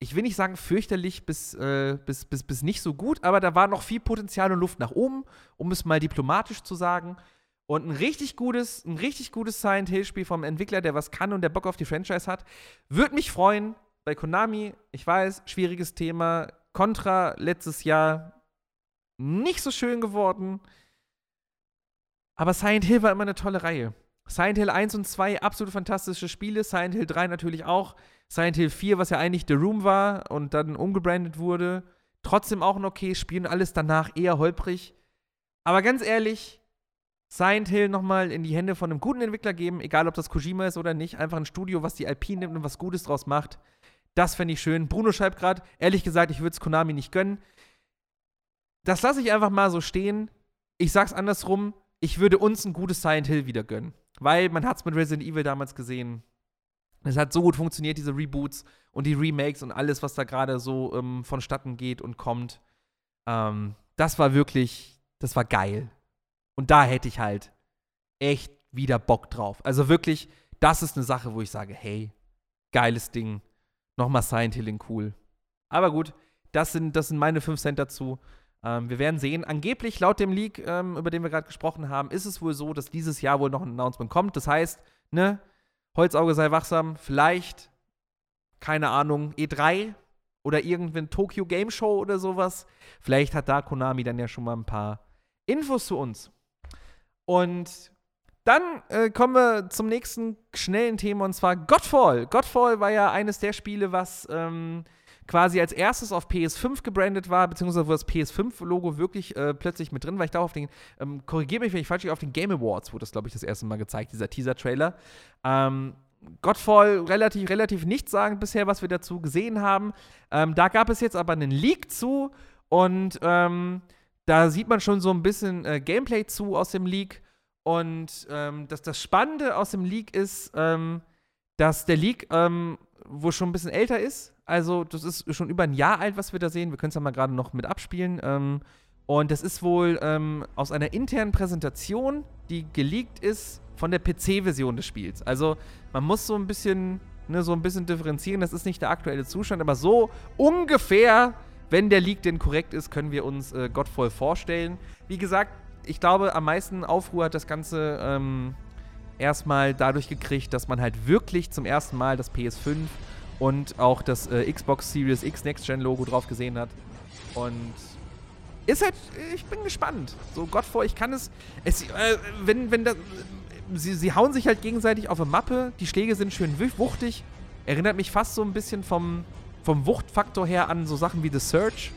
ich will nicht sagen fürchterlich bis, äh, bis, bis, bis nicht so gut, aber da war noch viel Potenzial und Luft nach oben, um es mal diplomatisch zu sagen. Und ein richtig gutes, ein richtig gutes Silent Hill-Spiel vom Entwickler, der was kann und der Bock auf die Franchise hat. Würde mich freuen. Bei Konami, ich weiß, schwieriges Thema. Contra letztes Jahr nicht so schön geworden. Aber Silent Hill war immer eine tolle Reihe. Silent Hill 1 und 2, absolut fantastische Spiele. Silent Hill 3 natürlich auch. Silent Hill 4, was ja eigentlich The Room war und dann umgebrandet wurde. Trotzdem auch ein okay Spiel und alles danach eher holprig. Aber ganz ehrlich, Silent Hill nochmal in die Hände von einem guten Entwickler geben, egal ob das Kojima ist oder nicht. Einfach ein Studio, was die IP nimmt und was Gutes draus macht. Das fände ich schön. Bruno schreibt gerade, ehrlich gesagt, ich würde es Konami nicht gönnen. Das lasse ich einfach mal so stehen. Ich sag's andersrum, ich würde uns ein gutes Silent Hill wieder gönnen. Weil man hat es mit Resident Evil damals gesehen. Es hat so gut funktioniert, diese Reboots und die Remakes und alles, was da gerade so ähm, vonstatten geht und kommt. Ähm, das war wirklich, das war geil. Und da hätte ich halt echt wieder Bock drauf. Also wirklich, das ist eine Sache, wo ich sage, hey, geiles Ding. Nochmal Silent Hilling cool. Aber gut, das sind, das sind meine 5 Cent dazu. Ähm, wir werden sehen. Angeblich, laut dem Leak, ähm, über den wir gerade gesprochen haben, ist es wohl so, dass dieses Jahr wohl noch ein Announcement kommt. Das heißt, ne, Holzauge sei wachsam, vielleicht, keine Ahnung, E3 oder irgendein Tokyo Game Show oder sowas. Vielleicht hat da Konami dann ja schon mal ein paar Infos zu uns. Und dann äh, kommen wir zum nächsten schnellen Thema und zwar Godfall. Godfall war ja eines der Spiele, was ähm, quasi als erstes auf PS5 gebrandet war, beziehungsweise wo das PS5-Logo wirklich äh, plötzlich mit drin war. Ich glaube, auf den, ähm, korrigiere mich, wenn ich falsch liege, auf den Game Awards wurde das, glaube ich, das erste Mal gezeigt, dieser Teaser-Trailer. Ähm, Godfall relativ, relativ nichtssagend bisher, was wir dazu gesehen haben. Ähm, da gab es jetzt aber einen Leak zu und ähm, da sieht man schon so ein bisschen äh, Gameplay zu aus dem Leak. Und ähm, das, das Spannende aus dem Leak ist, ähm, dass der Leak ähm, wo schon ein bisschen älter ist. Also, das ist schon über ein Jahr alt, was wir da sehen. Wir können es ja mal gerade noch mit abspielen. Ähm, und das ist wohl ähm, aus einer internen Präsentation, die geleakt ist von der PC-Version des Spiels. Also, man muss so ein bisschen, ne, so ein bisschen differenzieren. Das ist nicht der aktuelle Zustand, aber so ungefähr, wenn der Leak denn korrekt ist, können wir uns äh, Godfall vorstellen. Wie gesagt, ich glaube, am meisten Aufruhr hat das Ganze ähm, erstmal dadurch gekriegt, dass man halt wirklich zum ersten Mal das PS5 und auch das äh, Xbox Series X Next Gen Logo drauf gesehen hat. Und ist halt, ich bin gespannt. So Gott vor, ich kann es, es äh, wenn, wenn das, sie, sie hauen sich halt gegenseitig auf eine Mappe, die Schläge sind schön wuchtig, erinnert mich fast so ein bisschen vom, vom Wuchtfaktor her an so Sachen wie The Search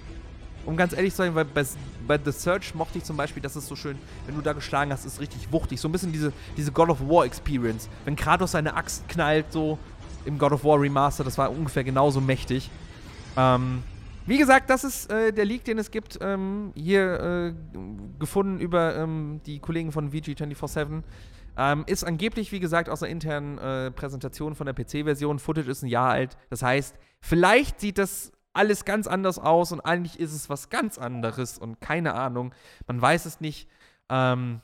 um ganz ehrlich zu sein, weil bei, bei, The Search mochte ich zum Beispiel, dass es so schön, wenn du da geschlagen hast, ist richtig wuchtig. So ein bisschen diese, diese God of War Experience. Wenn Kratos seine Axt knallt, so im God of War Remaster, das war ungefähr genauso mächtig. Ähm, wie gesagt, das ist äh, der Leak, den es gibt, ähm, hier äh, gefunden über ähm, die Kollegen von VG247. Ähm, ist angeblich, wie gesagt, aus einer internen äh, Präsentation von der PC-Version. Footage ist ein Jahr alt. Das heißt, vielleicht sieht das alles ganz anders aus und eigentlich ist es was ganz anderes und keine Ahnung. Man weiß es nicht. Ähm,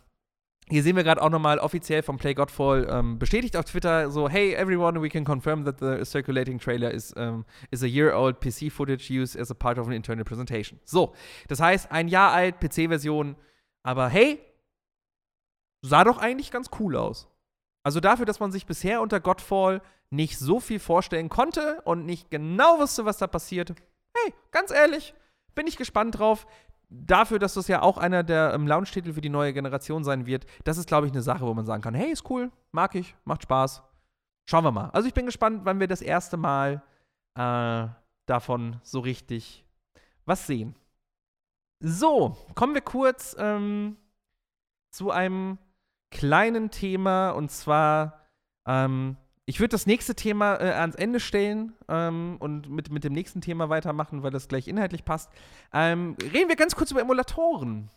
hier sehen wir gerade auch nochmal offiziell vom Play Godfall ähm, bestätigt auf Twitter so, hey everyone, we can confirm that the circulating trailer is, um, is a year old PC footage used as a part of an internal presentation. So, das heißt, ein Jahr alt, PC-Version, aber hey, sah doch eigentlich ganz cool aus. Also dafür, dass man sich bisher unter Godfall nicht so viel vorstellen konnte und nicht genau wusste, was da passiert. Hey, ganz ehrlich, bin ich gespannt drauf. Dafür, dass das ja auch einer der ähm, Launch-Titel für die neue Generation sein wird, das ist, glaube ich, eine Sache, wo man sagen kann: hey, ist cool, mag ich, macht Spaß. Schauen wir mal. Also ich bin gespannt, wann wir das erste Mal äh, davon so richtig was sehen. So, kommen wir kurz ähm, zu einem kleinen Thema und zwar ähm, ich würde das nächste Thema äh, ans Ende stellen ähm, und mit, mit dem nächsten Thema weitermachen, weil das gleich inhaltlich passt. Ähm, reden wir ganz kurz über Emulatoren.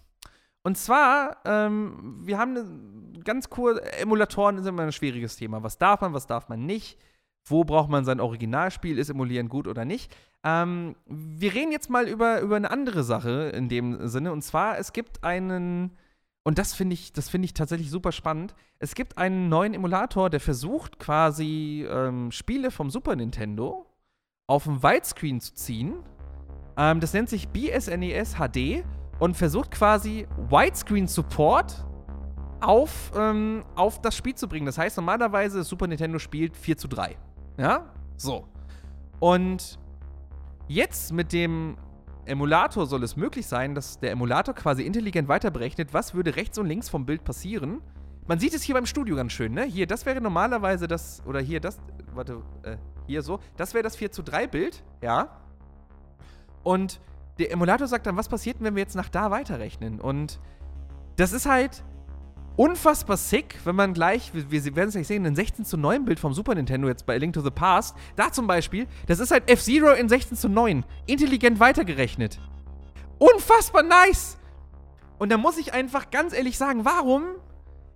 Und zwar, ähm, wir haben eine ganz kurz, Emulatoren ist immer ein schwieriges Thema. Was darf man, was darf man nicht? Wo braucht man sein Originalspiel? Ist Emulieren gut oder nicht? Ähm, wir reden jetzt mal über, über eine andere Sache in dem Sinne. Und zwar, es gibt einen und das finde ich, das ich tatsächlich super spannend. Es gibt einen neuen Emulator, der versucht quasi ähm, Spiele vom Super Nintendo auf dem Widescreen zu ziehen. Ähm, das nennt sich BSNES HD und versucht quasi Widescreen Support auf, ähm, auf das Spiel zu bringen. Das heißt, normalerweise Super Nintendo spielt 4 zu 3. Ja? So. Und jetzt mit dem Emulator soll es möglich sein, dass der Emulator quasi intelligent weiterberechnet, was würde rechts und links vom Bild passieren. Man sieht es hier beim Studio ganz schön, ne? Hier, das wäre normalerweise das, oder hier das, warte, äh, hier so, das wäre das 4 zu 3 Bild, ja? Und der Emulator sagt dann, was passiert, wenn wir jetzt nach da weiterrechnen? Und das ist halt unfassbar sick, wenn man gleich, wir, werden es gleich sehen, ein 16 zu 9 Bild vom Super Nintendo jetzt bei A Link to the Past, da zum Beispiel, das ist halt F-Zero in 16 zu 9, intelligent weitergerechnet. Unfassbar nice! Und da muss ich einfach ganz ehrlich sagen, warum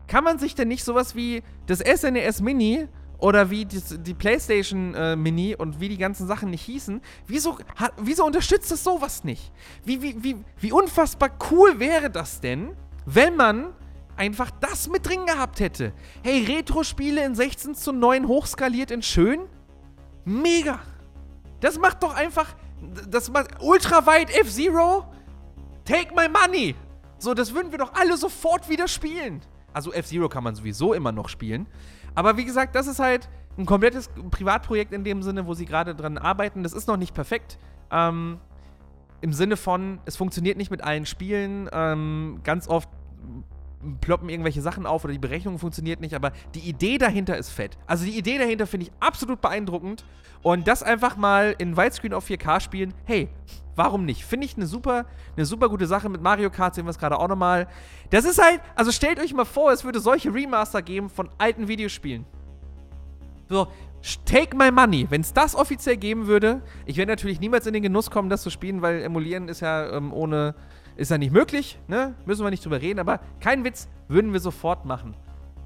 kann man sich denn nicht sowas wie das SNES e Mini oder wie die, die PlayStation äh, Mini und wie die ganzen Sachen nicht hießen, wieso, hat, wieso unterstützt es sowas nicht? Wie, wie, wie, wie unfassbar cool wäre das denn, wenn man einfach das mit drin gehabt hätte. Hey, Retro-Spiele in 16 zu 9 hochskaliert in schön? Mega! Das macht doch einfach. Das macht ultraweit F-Zero? Take my money! So, das würden wir doch alle sofort wieder spielen. Also F-Zero kann man sowieso immer noch spielen. Aber wie gesagt, das ist halt ein komplettes Privatprojekt in dem Sinne, wo sie gerade dran arbeiten. Das ist noch nicht perfekt. Ähm, Im Sinne von, es funktioniert nicht mit allen Spielen. Ähm, ganz oft ploppen irgendwelche Sachen auf oder die Berechnung funktioniert nicht, aber die Idee dahinter ist fett. Also die Idee dahinter finde ich absolut beeindruckend und das einfach mal in Widescreen auf 4K spielen, hey, warum nicht? Finde ich eine super, eine super gute Sache. Mit Mario Kart sehen wir es gerade auch nochmal. Das ist halt, also stellt euch mal vor, es würde solche Remaster geben von alten Videospielen. So, take my money. Wenn es das offiziell geben würde, ich werde natürlich niemals in den Genuss kommen, das zu spielen, weil emulieren ist ja ähm, ohne ist ja nicht möglich, ne? Müssen wir nicht drüber reden, aber kein Witz, würden wir sofort machen.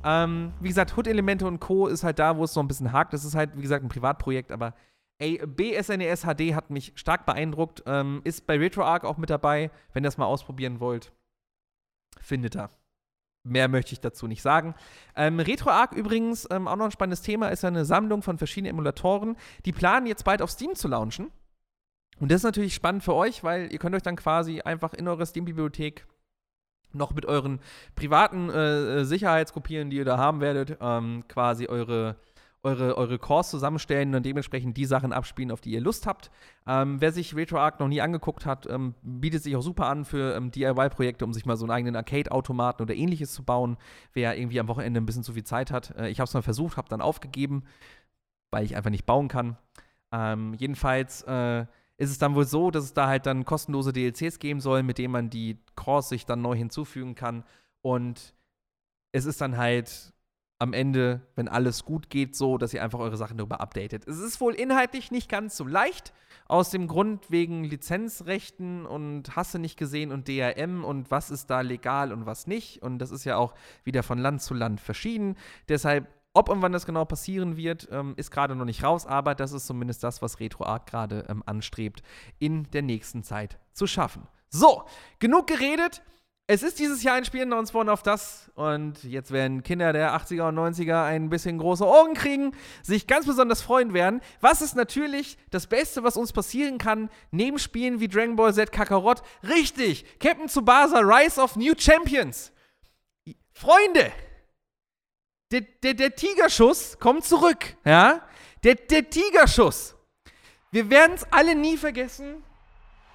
Ähm, wie gesagt, Hood-Elemente und Co. ist halt da, wo es so ein bisschen hakt. Das ist halt, wie gesagt, ein Privatprojekt, aber ey, BSNES HD hat mich stark beeindruckt. Ähm, ist bei RetroArch auch mit dabei, wenn ihr das mal ausprobieren wollt. Findet er. Mehr möchte ich dazu nicht sagen. Ähm, RetroArch übrigens, ähm, auch noch ein spannendes Thema, ist ja eine Sammlung von verschiedenen Emulatoren. Die planen jetzt bald auf Steam zu launchen. Und das ist natürlich spannend für euch, weil ihr könnt euch dann quasi einfach in eurer Steam-Bibliothek noch mit euren privaten äh, Sicherheitskopien, die ihr da haben werdet, ähm, quasi eure, eure, eure Cores zusammenstellen und dementsprechend die Sachen abspielen, auf die ihr Lust habt. Ähm, wer sich RetroArch noch nie angeguckt hat, ähm, bietet sich auch super an für ähm, DIY-Projekte, um sich mal so einen eigenen Arcade-Automaten oder ähnliches zu bauen. Wer irgendwie am Wochenende ein bisschen zu viel Zeit hat. Äh, ich habe es mal versucht, habe dann aufgegeben, weil ich einfach nicht bauen kann. Ähm, jedenfalls äh, ist es dann wohl so, dass es da halt dann kostenlose DLCs geben soll, mit denen man die Cores sich dann neu hinzufügen kann. Und es ist dann halt am Ende, wenn alles gut geht, so, dass ihr einfach eure Sachen darüber updatet. Es ist wohl inhaltlich nicht ganz so leicht, aus dem Grund wegen Lizenzrechten und Hasse nicht gesehen und DRM und was ist da legal und was nicht. Und das ist ja auch wieder von Land zu Land verschieden. Deshalb ob und wann das genau passieren wird, ähm, ist gerade noch nicht raus, aber das ist zumindest das, was RetroArch gerade ähm, anstrebt, in der nächsten Zeit zu schaffen. So, genug geredet. Es ist dieses Jahr ein Spiel in uns auf das und jetzt werden Kinder der 80er und 90er ein bisschen große Augen kriegen, sich ganz besonders freuen werden. Was ist natürlich das Beste, was uns passieren kann, neben Spielen wie Dragon Ball Z Kakarot? Richtig, Captain Tsubasa Rise of New Champions. Freunde, der, der, der Tigerschuss kommt zurück, ja? Der, der Tigerschuss. Wir werden es alle nie vergessen.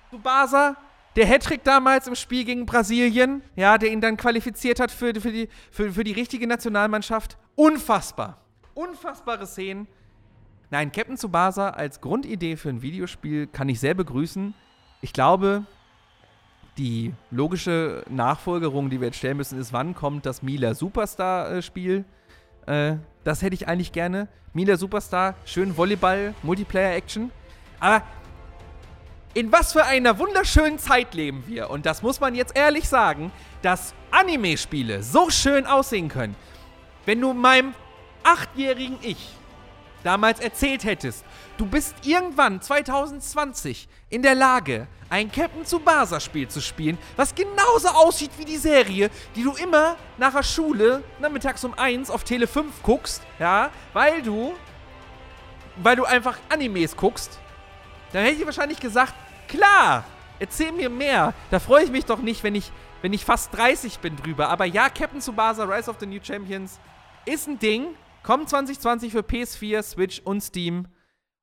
Subasa, der Hattrick damals im Spiel gegen Brasilien, ja, der ihn dann qualifiziert hat für, für, die, für, für die richtige Nationalmannschaft. Unfassbar. Unfassbare Szenen. Nein, Captain Tsubasa als Grundidee für ein Videospiel kann ich sehr begrüßen. Ich glaube, die logische Nachfolgerung, die wir jetzt stellen müssen, ist, wann kommt das Mila Superstar-Spiel? Äh, das hätte ich eigentlich gerne. Mila Superstar, schön Volleyball, Multiplayer-Action. Aber in was für einer wunderschönen Zeit leben wir. Und das muss man jetzt ehrlich sagen, dass Anime-Spiele so schön aussehen können. Wenn du meinem achtjährigen Ich damals erzählt hättest, du bist irgendwann 2020 in der Lage, ein Captain Tsubasa-Spiel zu spielen, was genauso aussieht wie die Serie, die du immer nach der Schule nachmittags um 1 auf Tele 5 guckst, ja, weil du weil du einfach Animes guckst dann hätte ich wahrscheinlich gesagt, klar, erzähl mir mehr. Da freue ich mich doch nicht, wenn ich, wenn ich fast 30 bin drüber. Aber ja, Captain Tsubasa, Rise of the New Champions ist ein Ding. Kommt 2020 für PS4, Switch und Steam.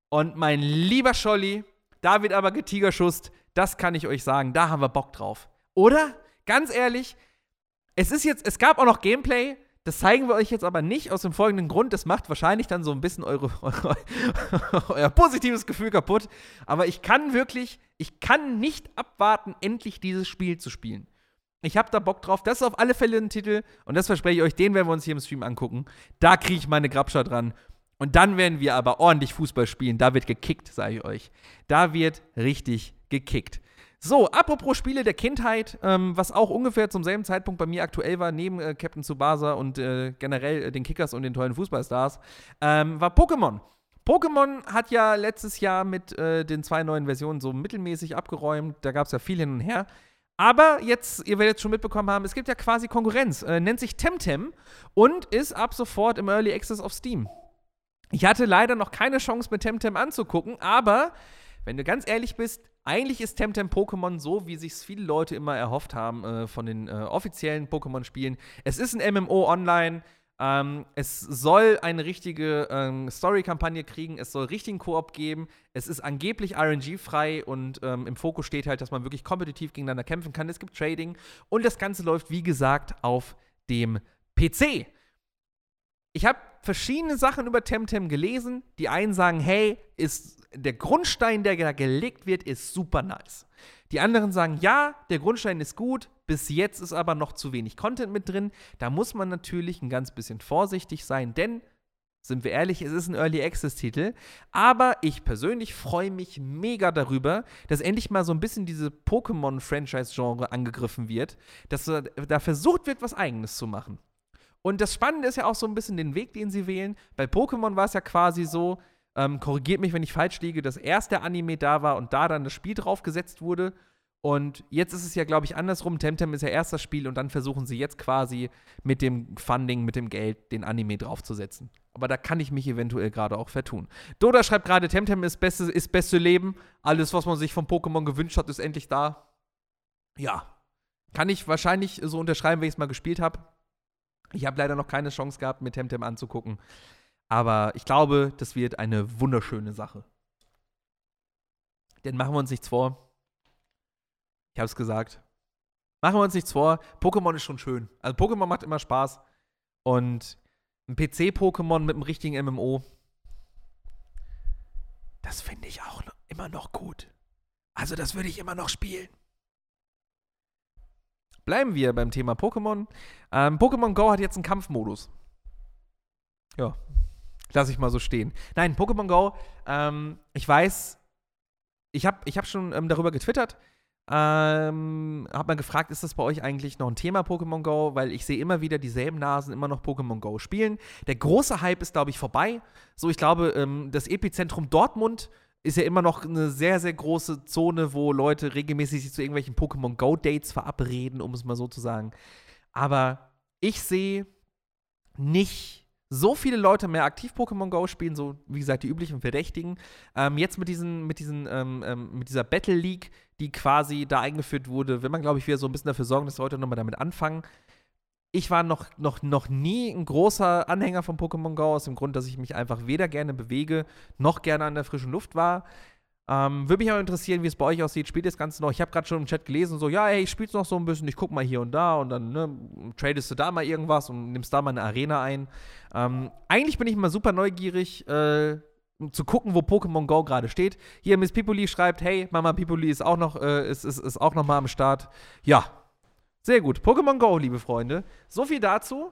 Und mein lieber Scholli, da wird aber getigerschusst. Das kann ich euch sagen. Da haben wir Bock drauf. Oder? Ganz ehrlich, es ist jetzt, es gab auch noch Gameplay. Das zeigen wir euch jetzt aber nicht aus dem folgenden Grund. Das macht wahrscheinlich dann so ein bisschen eure, euer positives Gefühl kaputt. Aber ich kann wirklich, ich kann nicht abwarten, endlich dieses Spiel zu spielen. Ich habe da Bock drauf. Das ist auf alle Fälle ein Titel. Und das verspreche ich euch, den werden wir uns hier im Stream angucken. Da kriege ich meine Grabscher dran. Und dann werden wir aber ordentlich Fußball spielen. Da wird gekickt, sage ich euch. Da wird richtig gekickt. So, apropos Spiele der Kindheit, ähm, was auch ungefähr zum selben Zeitpunkt bei mir aktuell war, neben äh, Captain Tsubasa und äh, generell äh, den Kickers und den tollen Fußballstars, ähm, war Pokémon. Pokémon hat ja letztes Jahr mit äh, den zwei neuen Versionen so mittelmäßig abgeräumt. Da gab es ja viel hin und her. Aber jetzt, ihr werdet schon mitbekommen haben, es gibt ja quasi Konkurrenz. Äh, nennt sich Temtem und ist ab sofort im Early Access auf Steam. Ich hatte leider noch keine Chance, mit Temtem anzugucken, aber wenn du ganz ehrlich bist, eigentlich ist Temtem Pokémon so, wie sich viele Leute immer erhofft haben äh, von den äh, offiziellen Pokémon-Spielen. Es ist ein MMO online. Ähm, es soll eine richtige ähm, Story-Kampagne kriegen. Es soll richtigen Koop geben. Es ist angeblich RNG-frei und ähm, im Fokus steht halt, dass man wirklich kompetitiv gegeneinander kämpfen kann. Es gibt Trading und das Ganze läuft, wie gesagt, auf dem PC. Ich habe verschiedene Sachen über Temtem gelesen. Die einen sagen, hey, ist der Grundstein, der da gelegt wird, ist super nice. Die anderen sagen, ja, der Grundstein ist gut, bis jetzt ist aber noch zu wenig Content mit drin. Da muss man natürlich ein ganz bisschen vorsichtig sein, denn, sind wir ehrlich, es ist ein Early Access-Titel. Aber ich persönlich freue mich mega darüber, dass endlich mal so ein bisschen diese Pokémon-Franchise-Genre angegriffen wird, dass da versucht wird, was Eigenes zu machen. Und das Spannende ist ja auch so ein bisschen den Weg, den sie wählen. Bei Pokémon war es ja quasi so, ähm, korrigiert mich, wenn ich falsch liege, dass erst der Anime da war und da dann das Spiel draufgesetzt wurde. Und jetzt ist es ja, glaube ich, andersrum. Temtem ist ja erst das Spiel und dann versuchen sie jetzt quasi mit dem Funding, mit dem Geld, den Anime draufzusetzen. Aber da kann ich mich eventuell gerade auch vertun. Doda schreibt gerade, Temtem ist beste, ist beste Leben. Alles, was man sich von Pokémon gewünscht hat, ist endlich da. Ja. Kann ich wahrscheinlich so unterschreiben, wenn ich es mal gespielt habe. Ich habe leider noch keine Chance gehabt, mir Temtem anzugucken. Aber ich glaube, das wird eine wunderschöne Sache. Denn machen wir uns nichts vor. Ich habe es gesagt. Machen wir uns nichts vor. Pokémon ist schon schön. Also Pokémon macht immer Spaß. Und ein PC-Pokémon mit einem richtigen MMO, das finde ich auch immer noch gut. Also das würde ich immer noch spielen. Bleiben wir beim Thema Pokémon. Ähm, Pokémon Go hat jetzt einen Kampfmodus. Ja, lasse ich mal so stehen. Nein, Pokémon Go, ähm, ich weiß, ich habe ich hab schon ähm, darüber getwittert. Ähm, hab mal gefragt, ist das bei euch eigentlich noch ein Thema Pokémon Go? Weil ich sehe immer wieder dieselben Nasen immer noch Pokémon Go spielen. Der große Hype ist, glaube ich, vorbei. So, ich glaube, ähm, das Epizentrum Dortmund ist ja immer noch eine sehr, sehr große Zone, wo Leute regelmäßig sich zu irgendwelchen Pokémon Go-Dates verabreden, um es mal so zu sagen. Aber ich sehe nicht so viele Leute mehr aktiv Pokémon Go spielen, so wie gesagt die üblichen Verdächtigen. Ähm, jetzt mit diesen, mit diesen, ähm, ähm, mit dieser Battle League, die quasi da eingeführt wurde, will man glaube ich wieder so ein bisschen dafür sorgen, dass Leute nochmal damit anfangen ich war noch, noch, noch nie ein großer Anhänger von Pokémon Go, aus dem Grund, dass ich mich einfach weder gerne bewege, noch gerne an der frischen Luft war. Ähm, Würde mich aber interessieren, wie es bei euch aussieht. Spielt das Ganze noch? Ich habe gerade schon im Chat gelesen, so, ja, ey, ich spiel's noch so ein bisschen, ich guck mal hier und da und dann ne, tradest du da mal irgendwas und nimmst da mal eine Arena ein. Ähm, eigentlich bin ich immer super neugierig, äh, zu gucken, wo Pokémon Go gerade steht. Hier Miss Pipoli schreibt, hey, Mama Pipoli ist auch noch, äh, ist, ist, ist auch noch mal am Start. Ja, sehr gut. Pokémon Go, liebe Freunde. So viel dazu.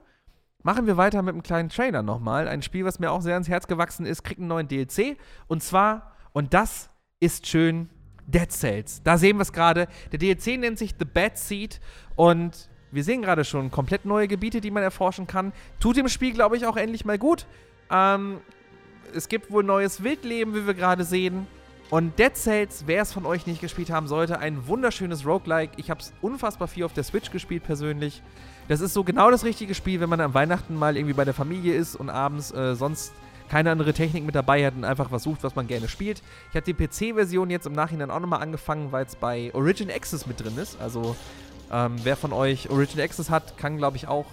Machen wir weiter mit einem kleinen Trailer nochmal. Ein Spiel, was mir auch sehr ans Herz gewachsen ist, kriegt einen neuen DLC. Und zwar, und das ist schön, Dead Cells. Da sehen wir es gerade. Der DLC nennt sich The Bad Seed. Und wir sehen gerade schon komplett neue Gebiete, die man erforschen kann. Tut dem Spiel, glaube ich, auch endlich mal gut. Ähm, es gibt wohl neues Wildleben, wie wir gerade sehen. Und Dead Cells, wer es von euch nicht gespielt haben sollte, ein wunderschönes Roguelike. Ich habe es unfassbar viel auf der Switch gespielt persönlich. Das ist so genau das richtige Spiel, wenn man am Weihnachten mal irgendwie bei der Familie ist und abends äh, sonst keine andere Technik mit dabei hat und einfach was sucht, was man gerne spielt. Ich habe die PC-Version jetzt im Nachhinein auch nochmal angefangen, weil es bei Origin Access mit drin ist. Also ähm, wer von euch Origin Access hat, kann, glaube ich, auch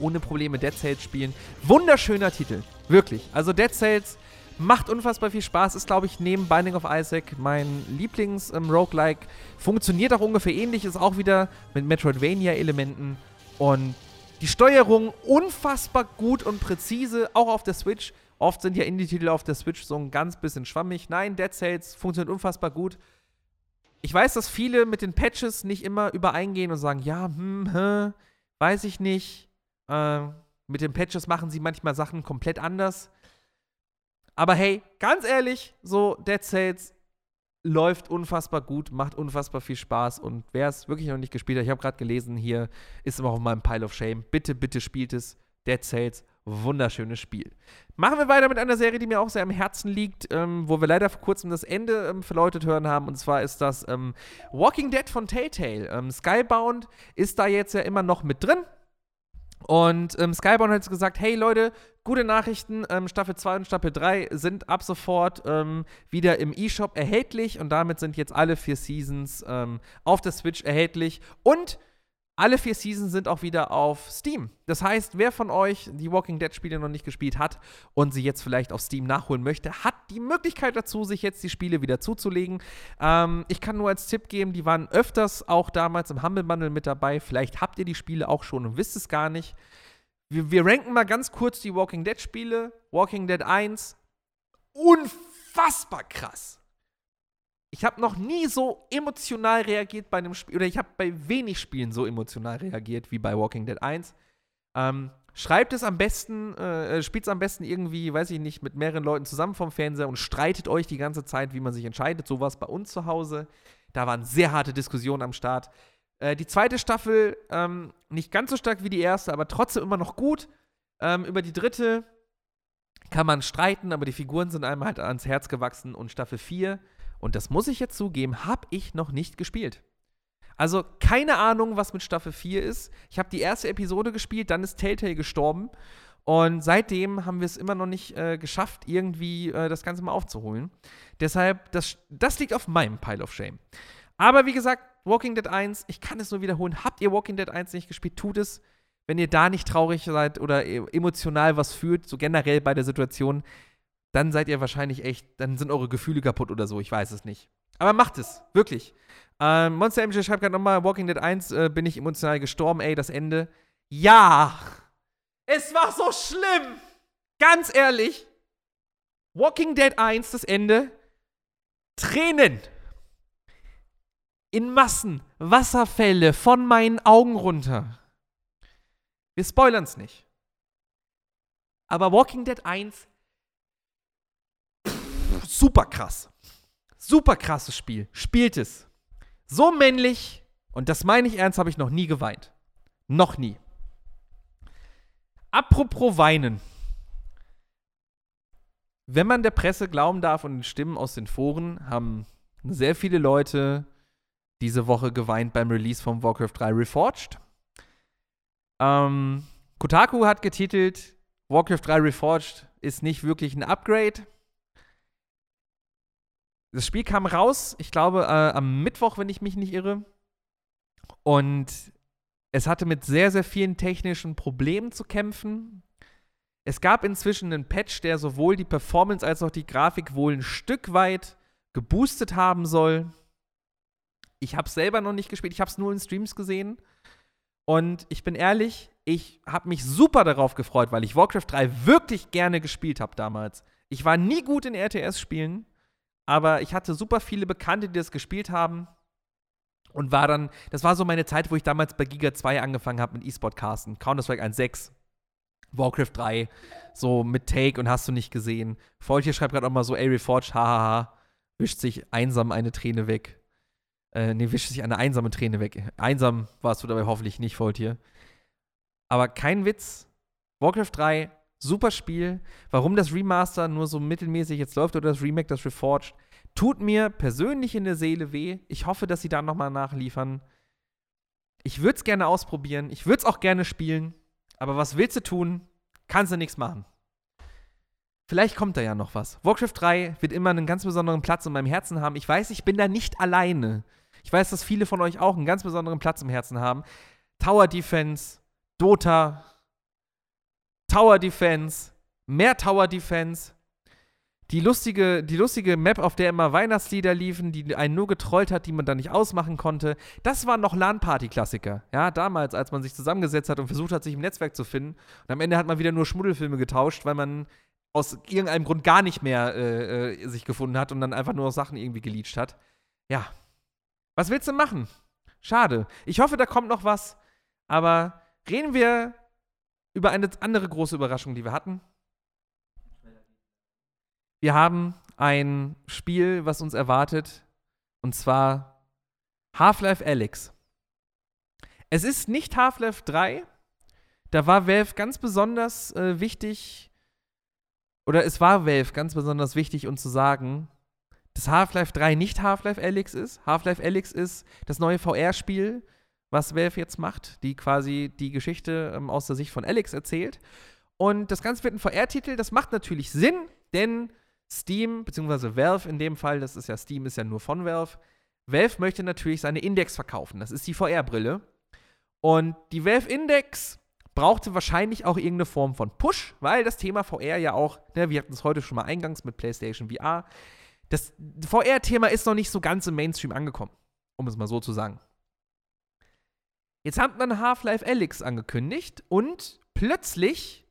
ohne Probleme Dead Cells spielen. Wunderschöner Titel, wirklich. Also Dead Cells macht unfassbar viel Spaß, ist, glaube ich, neben Binding of Isaac mein Lieblings-Roguelike. Ähm, Funktioniert auch ungefähr ähnlich, ist auch wieder mit Metroidvania-Elementen und die Steuerung unfassbar gut und präzise, auch auf der Switch. Oft sind ja Indie-Titel auf der Switch so ein ganz bisschen schwammig. Nein, Dead Cells funktioniert unfassbar gut. Ich weiß, dass viele mit den Patches nicht immer übereingehen und sagen, ja, hm, hä, weiß ich nicht. Äh, mit den Patches machen sie manchmal Sachen komplett anders. Aber hey, ganz ehrlich, so Dead Cells läuft unfassbar gut, macht unfassbar viel Spaß und wer es wirklich noch nicht gespielt hat, ich habe gerade gelesen, hier ist immer auf meinem Pile of Shame. Bitte, bitte spielt es. Dead Cells, wunderschönes Spiel. Machen wir weiter mit einer Serie, die mir auch sehr am Herzen liegt, ähm, wo wir leider vor kurzem das Ende ähm, verläutet hören haben. Und zwar ist das ähm, Walking Dead von Telltale. Ähm, Skybound ist da jetzt ja immer noch mit drin. Und ähm, Skybound hat jetzt gesagt, hey Leute, gute Nachrichten, ähm, Staffel 2 und Staffel 3 sind ab sofort ähm, wieder im eShop erhältlich und damit sind jetzt alle vier Seasons ähm, auf der Switch erhältlich und alle vier Seasons sind auch wieder auf Steam. Das heißt, wer von euch die Walking Dead Spiele noch nicht gespielt hat und sie jetzt vielleicht auf Steam nachholen möchte, hat die Möglichkeit dazu, sich jetzt die Spiele wieder zuzulegen. Ähm, ich kann nur als Tipp geben, die waren öfters auch damals im Humble Bundle mit dabei. Vielleicht habt ihr die Spiele auch schon und wisst es gar nicht. Wir, wir ranken mal ganz kurz die Walking Dead Spiele. Walking Dead 1, unfassbar krass ich habe noch nie so emotional reagiert bei einem Spiel, oder ich habe bei wenig Spielen so emotional reagiert wie bei Walking Dead 1. Ähm, schreibt es am besten, äh, äh spielt es am besten irgendwie, weiß ich nicht, mit mehreren Leuten zusammen vom Fernseher und streitet euch die ganze Zeit, wie man sich entscheidet. So war es bei uns zu Hause. Da waren sehr harte Diskussionen am Start. Äh, die zweite Staffel ähm, nicht ganz so stark wie die erste, aber trotzdem immer noch gut. Ähm, über die dritte kann man streiten, aber die Figuren sind einem halt ans Herz gewachsen. Und Staffel 4 und das muss ich jetzt zugeben, habe ich noch nicht gespielt. Also keine Ahnung, was mit Staffel 4 ist. Ich habe die erste Episode gespielt, dann ist Telltale gestorben. Und seitdem haben wir es immer noch nicht äh, geschafft, irgendwie äh, das Ganze mal aufzuholen. Deshalb, das, das liegt auf meinem Pile of Shame. Aber wie gesagt, Walking Dead 1, ich kann es nur wiederholen. Habt ihr Walking Dead 1 nicht gespielt, tut es. Wenn ihr da nicht traurig seid oder e-, emotional was fühlt, so generell bei der Situation, dann seid ihr wahrscheinlich echt, dann sind eure Gefühle kaputt oder so, ich weiß es nicht. Aber macht es, wirklich. Ähm, Monster MJ schreibt gerade nochmal, Walking Dead 1 äh, bin ich emotional gestorben, ey, das Ende. Ja! Es war so schlimm! Ganz ehrlich. Walking Dead 1, das Ende. Tränen. In Massen. Wasserfälle von meinen Augen runter. Wir spoilern es nicht. Aber Walking Dead 1 super krass. Super krasses Spiel. Spielt es. So männlich, und das meine ich ernst, habe ich noch nie geweint. Noch nie. Apropos weinen. Wenn man der Presse glauben darf und den Stimmen aus den Foren, haben sehr viele Leute diese Woche geweint beim Release von Warcraft 3 Reforged. Ähm, Kotaku hat getitelt, Warcraft 3 Reforged ist nicht wirklich ein Upgrade. Das Spiel kam raus, ich glaube, äh, am Mittwoch, wenn ich mich nicht irre. Und es hatte mit sehr, sehr vielen technischen Problemen zu kämpfen. Es gab inzwischen einen Patch, der sowohl die Performance als auch die Grafik wohl ein Stück weit geboostet haben soll. Ich habe selber noch nicht gespielt, ich habe es nur in Streams gesehen. Und ich bin ehrlich, ich habe mich super darauf gefreut, weil ich Warcraft 3 wirklich gerne gespielt habe damals. Ich war nie gut in RTS-Spielen, aber ich hatte super viele Bekannte, die das gespielt haben. Und war dann, das war so meine Zeit, wo ich damals bei Giga 2 angefangen habe mit E-Sport Casten. Counter-Strike 1.6, Warcraft 3, so mit Take und hast du nicht gesehen. Faultier schreibt gerade auch mal so, ey, Reforged, hahaha, wischt sich einsam eine Träne weg. Äh, nee, wischt sich eine einsame Träne weg. Einsam warst du dabei hoffentlich nicht, Faultier. Aber kein Witz. Warcraft 3 Super Spiel. Warum das Remaster nur so mittelmäßig jetzt läuft oder das Remake, das Reforged, tut mir persönlich in der Seele weh. Ich hoffe, dass sie da nochmal nachliefern. Ich würde es gerne ausprobieren. Ich würde es auch gerne spielen. Aber was willst du tun? Kannst du nichts machen. Vielleicht kommt da ja noch was. Warcraft 3 wird immer einen ganz besonderen Platz in meinem Herzen haben. Ich weiß, ich bin da nicht alleine. Ich weiß, dass viele von euch auch einen ganz besonderen Platz im Herzen haben. Tower Defense, Dota, Tower Defense, mehr Tower Defense. Die lustige, die lustige Map, auf der immer Weihnachtslieder liefen, die einen nur getrollt hat, die man dann nicht ausmachen konnte. Das waren noch LAN-Party-Klassiker. Ja, damals, als man sich zusammengesetzt hat und versucht hat, sich im Netzwerk zu finden. Und am Ende hat man wieder nur Schmuddelfilme getauscht, weil man aus irgendeinem Grund gar nicht mehr äh, äh, sich gefunden hat und dann einfach nur Sachen irgendwie geleacht hat. Ja. Was willst du machen? Schade. Ich hoffe, da kommt noch was. Aber reden wir über eine andere große Überraschung, die wir hatten. Wir haben ein Spiel, was uns erwartet, und zwar Half-Life Alyx. Es ist nicht Half-Life 3. Da war Valve ganz besonders äh, wichtig, oder es war Valve ganz besonders wichtig, uns zu sagen, dass Half-Life 3 nicht Half-Life Alyx ist. Half-Life Alyx ist das neue VR-Spiel, was Valve jetzt macht, die quasi die Geschichte ähm, aus der Sicht von Alyx erzählt. Und das Ganze wird ein VR-Titel. Das macht natürlich Sinn, denn Steam, beziehungsweise Valve in dem Fall, das ist ja Steam, ist ja nur von Valve. Valve möchte natürlich seine Index verkaufen. Das ist die VR-Brille. Und die Valve Index brauchte wahrscheinlich auch irgendeine Form von Push, weil das Thema VR ja auch, ne, wir hatten es heute schon mal eingangs mit PlayStation VR, das VR-Thema ist noch nicht so ganz im Mainstream angekommen, um es mal so zu sagen. Jetzt hat man Half-Life Alyx angekündigt und plötzlich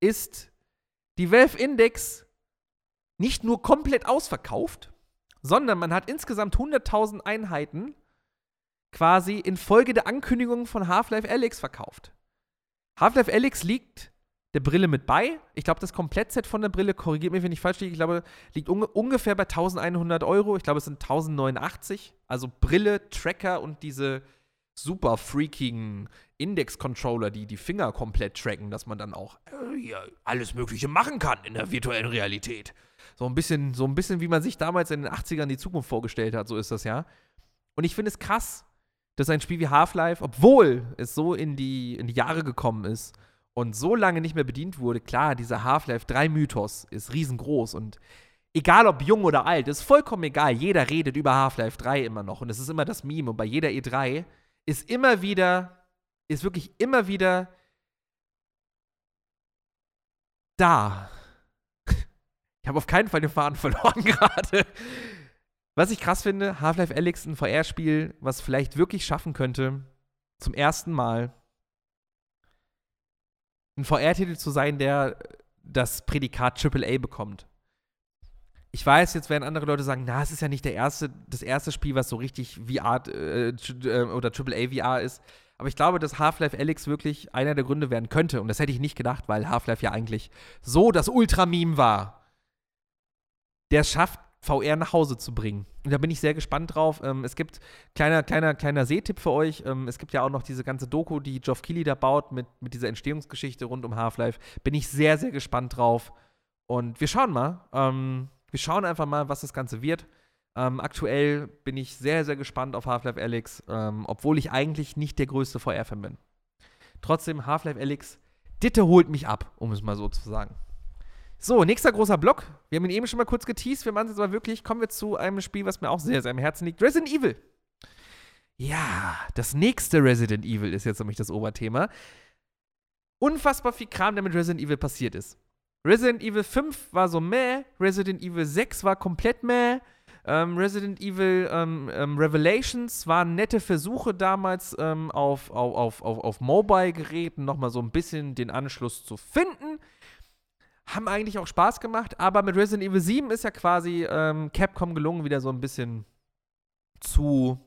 ist die Valve Index nicht nur komplett ausverkauft, sondern man hat insgesamt 100.000 Einheiten quasi infolge der Ankündigung von Half-Life Alyx verkauft. Half-Life Alyx liegt der Brille mit bei. Ich glaube, das Komplettset von der Brille, korrigiert mich, wenn ich falsch liege, ich glaube, liegt un ungefähr bei 1100 Euro. Ich glaube, es sind 1089. Also Brille, Tracker und diese super freakigen Index-Controller, die die Finger komplett tracken, dass man dann auch äh, alles Mögliche machen kann in der virtuellen Realität. So ein bisschen, so ein bisschen, wie man sich damals in den 80ern die Zukunft vorgestellt hat, so ist das ja. Und ich finde es krass, dass ein Spiel wie Half-Life, obwohl es so in die, in die Jahre gekommen ist und so lange nicht mehr bedient wurde, klar, dieser Half-Life 3-Mythos ist riesengroß und egal ob jung oder alt, ist vollkommen egal. Jeder redet über Half-Life 3 immer noch und es ist immer das Meme und bei jeder E3 ist immer wieder, ist wirklich immer wieder da. Ich habe auf keinen Fall den Faden verloren gerade. Was ich krass finde, Half-Life Alyx, ein VR-Spiel, was vielleicht wirklich schaffen könnte, zum ersten Mal ein VR-Titel zu sein, der das Prädikat AAA bekommt. Ich weiß, jetzt werden andere Leute sagen, na, es ist ja nicht der erste, das erste Spiel, was so richtig VR äh, äh oder AAA VR ist. Aber ich glaube, dass Half-Life Alyx wirklich einer der Gründe werden könnte. Und das hätte ich nicht gedacht, weil Half-Life ja eigentlich so das Ultrameme war. Der schafft, VR nach Hause zu bringen. Und da bin ich sehr gespannt drauf. Ähm, es gibt kleiner, kleiner, kleiner Sehtipp für euch. Ähm, es gibt ja auch noch diese ganze Doku, die Geoff Keighley da baut mit, mit dieser Entstehungsgeschichte rund um Half-Life. Bin ich sehr, sehr gespannt drauf. Und wir schauen mal. Ähm, wir schauen einfach mal, was das Ganze wird. Ähm, aktuell bin ich sehr, sehr gespannt auf Half-Life Alyx, ähm, obwohl ich eigentlich nicht der größte VR-Fan bin. Trotzdem, Half-Life Alyx, Ditte holt mich ab, um es mal so zu sagen. So, nächster großer Block. Wir haben ihn eben schon mal kurz geteased. Wir machen es jetzt aber wirklich. Kommen wir zu einem Spiel, was mir auch sehr, sehr am Herzen liegt: Resident Evil. Ja, das nächste Resident Evil ist jetzt nämlich das Oberthema. Unfassbar viel Kram, der mit Resident Evil passiert ist. Resident Evil 5 war so meh, Resident Evil 6 war komplett meh. Ähm, Resident Evil ähm, ähm, Revelations waren nette Versuche damals ähm, auf, auf, auf, auf Mobile-Geräten nochmal so ein bisschen den Anschluss zu finden haben eigentlich auch Spaß gemacht, aber mit Resident Evil 7 ist ja quasi ähm, Capcom gelungen, wieder so ein bisschen zu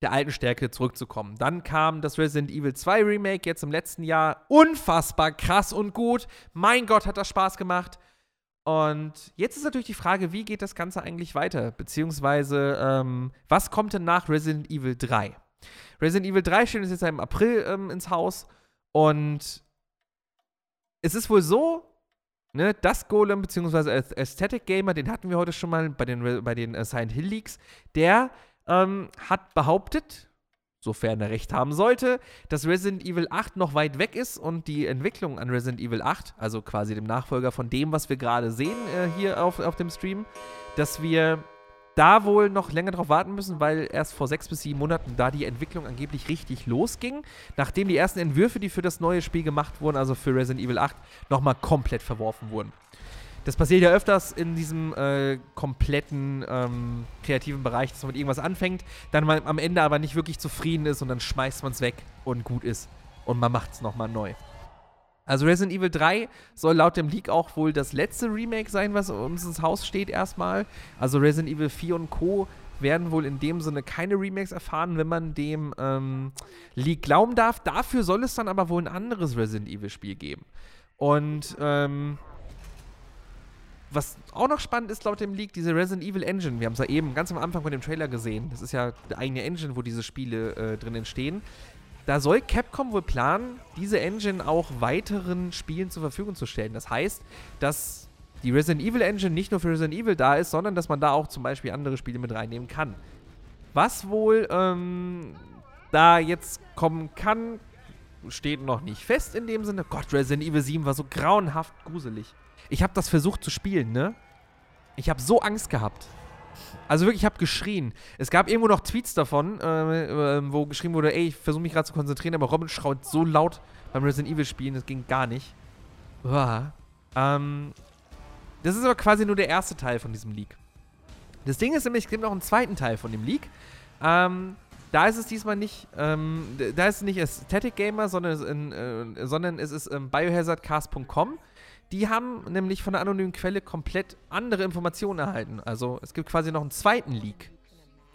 der alten Stärke zurückzukommen. Dann kam das Resident Evil 2 Remake jetzt im letzten Jahr. Unfassbar krass und gut. Mein Gott, hat das Spaß gemacht. Und jetzt ist natürlich die Frage, wie geht das Ganze eigentlich weiter? Beziehungsweise, ähm, was kommt denn nach Resident Evil 3? Resident Evil 3 steht jetzt im April ähm, ins Haus. Und es ist wohl so, ne, das Golem beziehungsweise Aesthetic Gamer, den hatten wir heute schon mal bei den, bei den uh, Silent Hill Leaks, der ähm, hat behauptet, sofern er recht haben sollte, dass Resident Evil 8 noch weit weg ist und die Entwicklung an Resident Evil 8, also quasi dem Nachfolger von dem, was wir gerade sehen äh, hier auf, auf dem Stream, dass wir da wohl noch länger drauf warten müssen, weil erst vor sechs bis sieben Monaten da die Entwicklung angeblich richtig losging, nachdem die ersten Entwürfe, die für das neue Spiel gemacht wurden, also für Resident Evil 8, nochmal komplett verworfen wurden. Das passiert ja öfters in diesem äh, kompletten ähm, kreativen Bereich, dass man mit irgendwas anfängt, dann man am Ende aber nicht wirklich zufrieden ist und dann schmeißt man es weg und gut ist. Und man macht es nochmal neu. Also Resident Evil 3 soll laut dem Leak auch wohl das letzte Remake sein, was uns ins Haus steht erstmal. Also Resident Evil 4 und Co. werden wohl in dem Sinne keine Remakes erfahren, wenn man dem ähm, Leak glauben darf. Dafür soll es dann aber wohl ein anderes Resident Evil Spiel geben. Und ähm, was auch noch spannend ist laut dem Leak, diese Resident Evil Engine. Wir haben es ja eben ganz am Anfang von dem Trailer gesehen. Das ist ja die eigene Engine, wo diese Spiele äh, drin entstehen. Da soll Capcom wohl planen, diese Engine auch weiteren Spielen zur Verfügung zu stellen. Das heißt, dass die Resident Evil Engine nicht nur für Resident Evil da ist, sondern dass man da auch zum Beispiel andere Spiele mit reinnehmen kann. Was wohl ähm, da jetzt kommen kann, steht noch nicht fest in dem Sinne. Gott, Resident Evil 7 war so grauenhaft gruselig. Ich habe das versucht zu spielen, ne? Ich habe so Angst gehabt. Also wirklich, ich habe geschrien. Es gab irgendwo noch Tweets davon, äh, äh, wo geschrieben wurde, ey, ich versuche mich gerade zu konzentrieren, aber Robin schreit so laut beim Resident Evil Spielen, das ging gar nicht. Uah. Ähm, das ist aber quasi nur der erste Teil von diesem Leak. Das Ding ist nämlich, es gibt noch einen zweiten Teil von dem Leak. Ähm, da ist es diesmal nicht, ähm, da ist es nicht Aesthetic Gamer, sondern es, in, äh, sondern es ist ähm, biohazardcast.com. Die haben nämlich von der anonymen Quelle komplett andere Informationen erhalten. Also es gibt quasi noch einen zweiten Leak.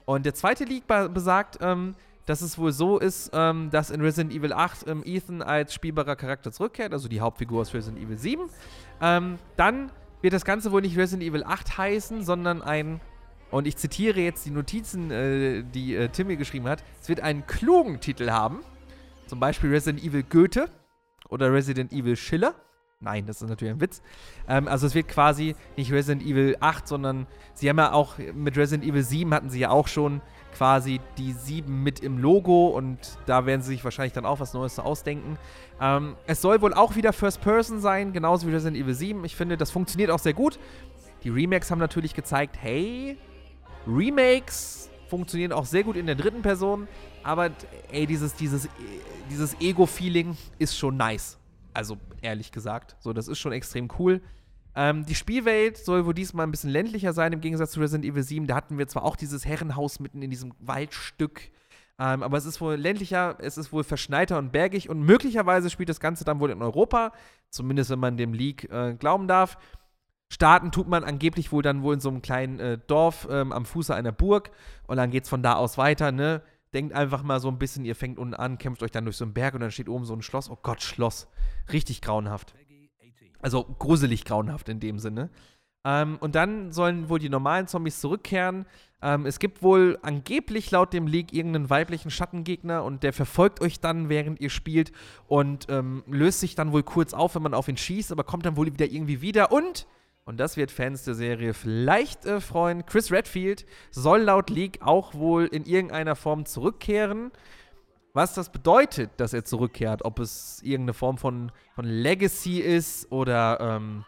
Und der zweite Leak besagt, ähm, dass es wohl so ist, ähm, dass in Resident Evil 8 ähm, Ethan als spielbarer Charakter zurückkehrt, also die Hauptfigur aus Resident Evil 7. Ähm, dann wird das Ganze wohl nicht Resident Evil 8 heißen, sondern ein, und ich zitiere jetzt die Notizen, äh, die äh, Tim mir geschrieben hat, es wird einen klugen Titel haben. Zum Beispiel Resident Evil Goethe oder Resident Evil Schiller. Nein, das ist natürlich ein Witz. Ähm, also es wird quasi nicht Resident Evil 8, sondern sie haben ja auch mit Resident Evil 7 hatten sie ja auch schon quasi die 7 mit im Logo und da werden sie sich wahrscheinlich dann auch was Neues ausdenken. Ähm, es soll wohl auch wieder First Person sein, genauso wie Resident Evil 7. Ich finde, das funktioniert auch sehr gut. Die Remakes haben natürlich gezeigt, hey, Remakes funktionieren auch sehr gut in der dritten Person, aber ey, dieses, dieses, dieses Ego-Feeling ist schon nice. Also ehrlich gesagt. So, das ist schon extrem cool. Ähm, die Spielwelt soll wohl diesmal ein bisschen ländlicher sein, im Gegensatz zu Resident Evil 7. Da hatten wir zwar auch dieses Herrenhaus mitten in diesem Waldstück, ähm, aber es ist wohl ländlicher, es ist wohl verschneiter und bergig und möglicherweise spielt das Ganze dann wohl in Europa, zumindest wenn man dem League äh, glauben darf. Starten tut man angeblich wohl dann wohl in so einem kleinen äh, Dorf ähm, am Fuße einer Burg und dann geht es von da aus weiter, ne? Denkt einfach mal so ein bisschen, ihr fängt unten an, kämpft euch dann durch so einen Berg und dann steht oben so ein Schloss. Oh Gott, Schloss. Richtig grauenhaft. Also gruselig grauenhaft in dem Sinne. Ähm, und dann sollen wohl die normalen Zombies zurückkehren. Ähm, es gibt wohl angeblich laut dem Leak irgendeinen weiblichen Schattengegner und der verfolgt euch dann, während ihr spielt und ähm, löst sich dann wohl kurz auf, wenn man auf ihn schießt, aber kommt dann wohl wieder irgendwie wieder und und das wird Fans der Serie vielleicht äh, freuen. Chris Redfield soll laut Leak auch wohl in irgendeiner Form zurückkehren. Was das bedeutet, dass er zurückkehrt, ob es irgendeine Form von, von Legacy ist oder ähm,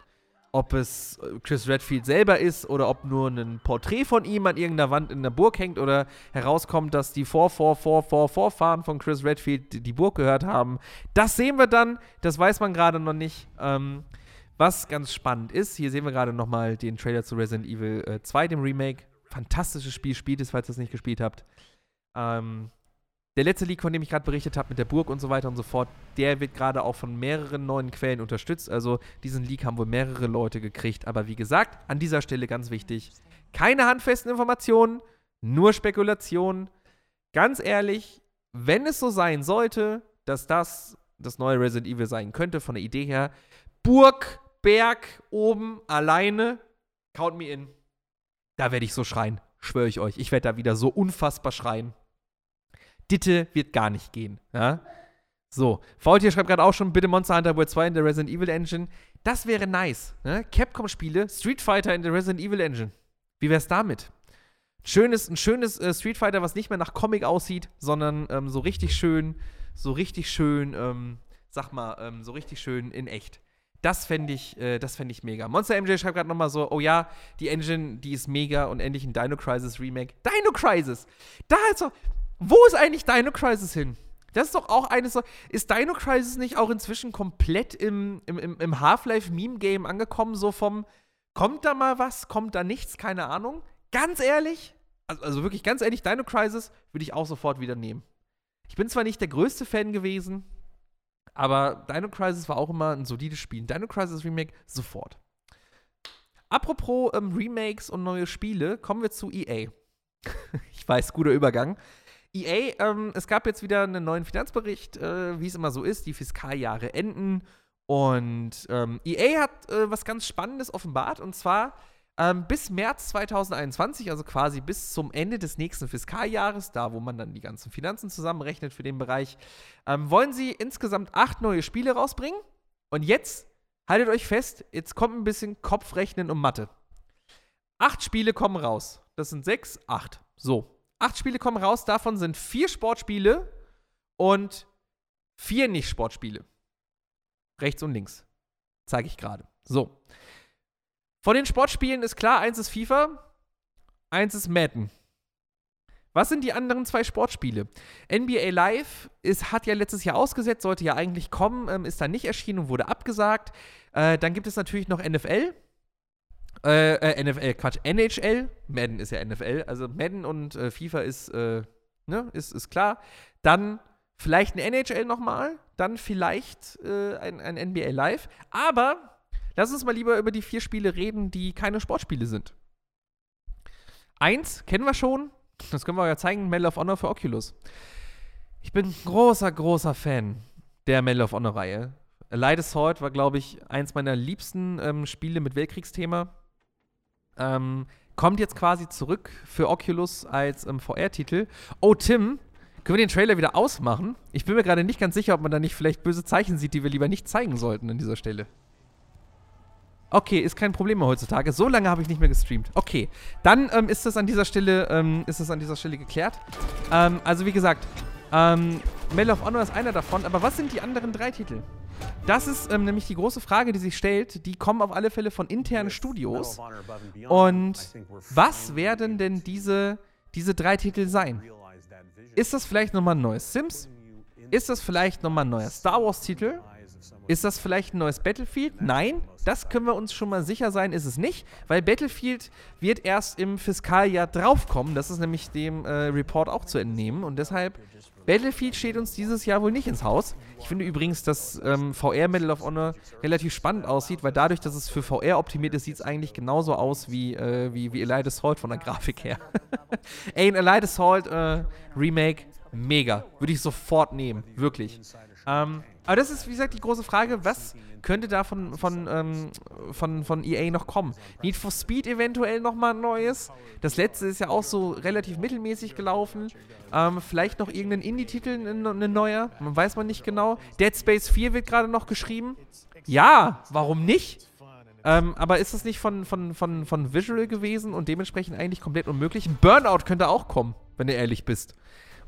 ob es äh, Chris Redfield selber ist oder ob nur ein Porträt von ihm an irgendeiner Wand in der Burg hängt oder herauskommt, dass die Vor, Vor, Vor, Vor, Vorfahren von Chris Redfield die Burg gehört haben. Das sehen wir dann. Das weiß man gerade noch nicht. Ähm, was ganz spannend ist, hier sehen wir gerade nochmal den Trailer zu Resident Evil äh, 2, dem Remake. Fantastisches Spiel, spielt es, falls ihr es nicht gespielt habt. Ähm, der letzte Leak, von dem ich gerade berichtet habe, mit der Burg und so weiter und so fort, der wird gerade auch von mehreren neuen Quellen unterstützt. Also diesen Leak haben wohl mehrere Leute gekriegt. Aber wie gesagt, an dieser Stelle ganz wichtig, keine handfesten Informationen, nur Spekulationen. Ganz ehrlich, wenn es so sein sollte, dass das das neue Resident Evil sein könnte, von der Idee her, Burg Berg oben alleine. Count me in. Da werde ich so schreien. Schwöre ich euch. Ich werde da wieder so unfassbar schreien. Ditte wird gar nicht gehen. Ja? So, Faultier schreibt gerade auch schon, bitte Monster Hunter World 2 in der Resident Evil Engine. Das wäre nice. Ne? Capcom-Spiele, Street Fighter in der Resident Evil Engine. Wie wär's damit? schönes, ein schönes äh, Street Fighter, was nicht mehr nach Comic aussieht, sondern ähm, so richtig schön, so richtig schön, ähm, sag mal, ähm, so richtig schön in echt. Das fände ich, äh, fänd ich mega. Monster MJ schreibt gerade nochmal so: Oh ja, die Engine, die ist mega und endlich ein Dino Crisis Remake. Dino Crisis! Da ist doch. Wo ist eigentlich Dino Crisis hin? Das ist doch auch eines so. Ist Dino Crisis nicht auch inzwischen komplett im, im, im Half-Life-Meme-Game angekommen? So vom, kommt da mal was, kommt da nichts, keine Ahnung. Ganz ehrlich, also, also wirklich ganz ehrlich, Dino Crisis würde ich auch sofort wieder nehmen. Ich bin zwar nicht der größte Fan gewesen, aber Dino Crisis war auch immer ein solides Spiel. Dino Crisis Remake sofort. Apropos ähm, Remakes und neue Spiele, kommen wir zu EA. ich weiß, guter Übergang. EA, ähm, es gab jetzt wieder einen neuen Finanzbericht, äh, wie es immer so ist, die Fiskaljahre enden. Und ähm, EA hat äh, was ganz Spannendes offenbart, und zwar ähm, bis März 2021, also quasi bis zum Ende des nächsten Fiskaljahres, da wo man dann die ganzen Finanzen zusammenrechnet für den Bereich, ähm, wollen sie insgesamt acht neue Spiele rausbringen. Und jetzt, haltet euch fest, jetzt kommt ein bisschen Kopfrechnen und Mathe. Acht Spiele kommen raus. Das sind sechs, acht. So. Acht Spiele kommen raus, davon sind vier Sportspiele und vier Nicht-Sportspiele. Rechts und links. Zeige ich gerade. So. Von den Sportspielen ist klar, eins ist FIFA, eins ist Madden. Was sind die anderen zwei Sportspiele? NBA Live ist, hat ja letztes Jahr ausgesetzt, sollte ja eigentlich kommen, ähm, ist dann nicht erschienen und wurde abgesagt. Äh, dann gibt es natürlich noch NFL. Äh, äh, NFL, Quatsch, NHL. Madden ist ja NFL. Also Madden und äh, FIFA ist, äh, ne, ist, ist klar. Dann vielleicht ein NHL nochmal. Dann vielleicht ein, ein NBA Live. Aber lass uns mal lieber über die vier Spiele reden, die keine Sportspiele sind. Eins kennen wir schon. Das können wir ja zeigen: Medal of Honor für Oculus. Ich bin großer, großer Fan der Medal of Honor-Reihe. Light Assault war, glaube ich, eins meiner liebsten ähm, Spiele mit Weltkriegsthema. Ähm, kommt jetzt quasi zurück für Oculus als ähm, VR-Titel. Oh, Tim, können wir den Trailer wieder ausmachen? Ich bin mir gerade nicht ganz sicher, ob man da nicht vielleicht böse Zeichen sieht, die wir lieber nicht zeigen sollten an dieser Stelle. Okay, ist kein Problem mehr heutzutage. So lange habe ich nicht mehr gestreamt. Okay, dann ähm, ist das an dieser Stelle, ähm, ist das an dieser Stelle geklärt. Ähm, also wie gesagt, ähm, Medal of Honor ist einer davon, aber was sind die anderen drei Titel? Das ist ähm, nämlich die große Frage, die sich stellt. Die kommen auf alle Fälle von internen Studios. Und was werden denn diese, diese drei Titel sein? Ist das vielleicht nochmal ein neues Sims? Ist das vielleicht nochmal ein neuer Star Wars-Titel? Ist das vielleicht ein neues Battlefield? Nein, das können wir uns schon mal sicher sein, ist es nicht, weil Battlefield wird erst im Fiskaljahr draufkommen. Das ist nämlich dem äh, Report auch zu entnehmen und deshalb Battlefield steht uns dieses Jahr wohl nicht ins Haus. Ich finde übrigens, dass ähm, VR Medal of Honor relativ spannend aussieht, weil dadurch, dass es für VR optimiert ist, sieht es eigentlich genauso aus wie, äh, wie, wie Elite Assault von der Grafik her. Ey, ein Elite Assault äh, Remake, mega. Würde ich sofort nehmen, wirklich. Ähm, aber das ist, wie gesagt, die große Frage, was könnte da von, von, ähm, von, von EA noch kommen? Need for Speed eventuell nochmal ein neues. Das letzte ist ja auch so relativ mittelmäßig gelaufen. Ähm, vielleicht noch irgendein Indie-Titel, ein, neuer. Man weiß man nicht genau. Dead Space 4 wird gerade noch geschrieben. Ja, warum nicht? Ähm, aber ist das nicht von, von, von, von Visual gewesen und dementsprechend eigentlich komplett unmöglich? Ein Burnout könnte auch kommen, wenn du ehrlich bist.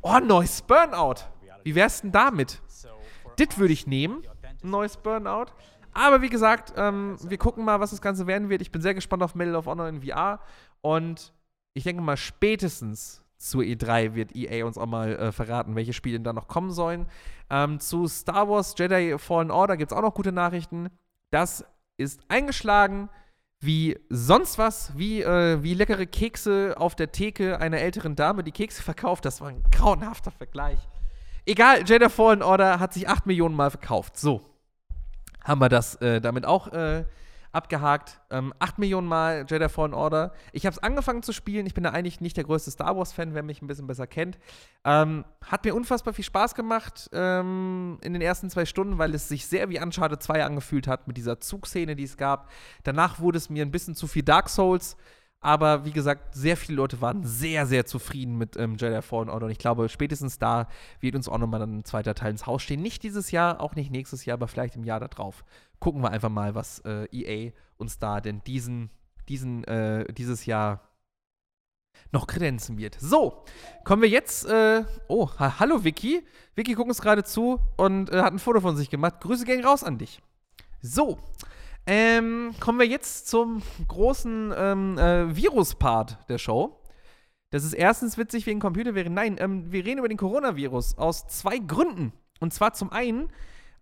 Oh, neues Burnout. Wie wär's denn damit? Das würde ich nehmen. Ein neues Burnout. Aber wie gesagt, ähm, wir gucken mal, was das Ganze werden wird. Ich bin sehr gespannt auf Medal of Honor in VR. Und ich denke mal, spätestens zur E3 wird EA uns auch mal äh, verraten, welche Spiele da noch kommen sollen. Ähm, zu Star Wars Jedi Fallen Order gibt es auch noch gute Nachrichten. Das ist eingeschlagen wie sonst was, wie, äh, wie leckere Kekse auf der Theke einer älteren Dame, die Kekse verkauft. Das war ein grauenhafter Vergleich. Egal, Jedi Fallen Order hat sich 8 Millionen Mal verkauft. So. Haben wir das äh, damit auch äh, abgehakt. Ähm, 8 Millionen Mal Jedi Fallen Order. Ich habe es angefangen zu spielen. Ich bin da eigentlich nicht der größte Star Wars-Fan, wer mich ein bisschen besser kennt. Ähm, hat mir unfassbar viel Spaß gemacht ähm, in den ersten zwei Stunden, weil es sich sehr wie Uncharted 2 angefühlt hat mit dieser Zugszene, die es gab. Danach wurde es mir ein bisschen zu viel Dark Souls. Aber wie gesagt, sehr viele Leute waren sehr, sehr zufrieden mit ähm, Jedi Fallen Order. Und ich glaube, spätestens da wird uns auch nochmal ein zweiter Teil ins Haus stehen. Nicht dieses Jahr, auch nicht nächstes Jahr, aber vielleicht im Jahr darauf. Gucken wir einfach mal, was äh, EA uns da denn diesen, diesen, äh, dieses Jahr noch kredenzen wird. So, kommen wir jetzt. Äh, oh, ha hallo Vicky. Vicky guckt uns gerade zu und äh, hat ein Foto von sich gemacht. Grüße gehen raus an dich. So, ähm, kommen wir jetzt zum großen ähm, äh, Virus-Part der Show. Das ist erstens witzig wegen Computerviren. Nein, ähm, wir reden über den Coronavirus aus zwei Gründen. Und zwar zum einen,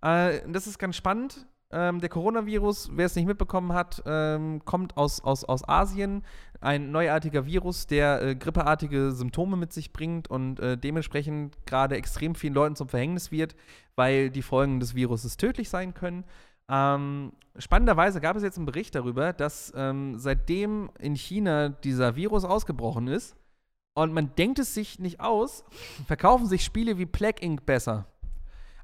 äh, das ist ganz spannend, ähm, der Coronavirus, wer es nicht mitbekommen hat, ähm, kommt aus, aus, aus Asien. Ein neuartiger Virus, der äh, grippeartige Symptome mit sich bringt und äh, dementsprechend gerade extrem vielen Leuten zum Verhängnis wird, weil die Folgen des Viruses tödlich sein können. Ähm, spannenderweise gab es jetzt einen Bericht darüber, dass ähm, seitdem in China dieser Virus ausgebrochen ist und man denkt es sich nicht aus, verkaufen sich Spiele wie Plague Inc. besser.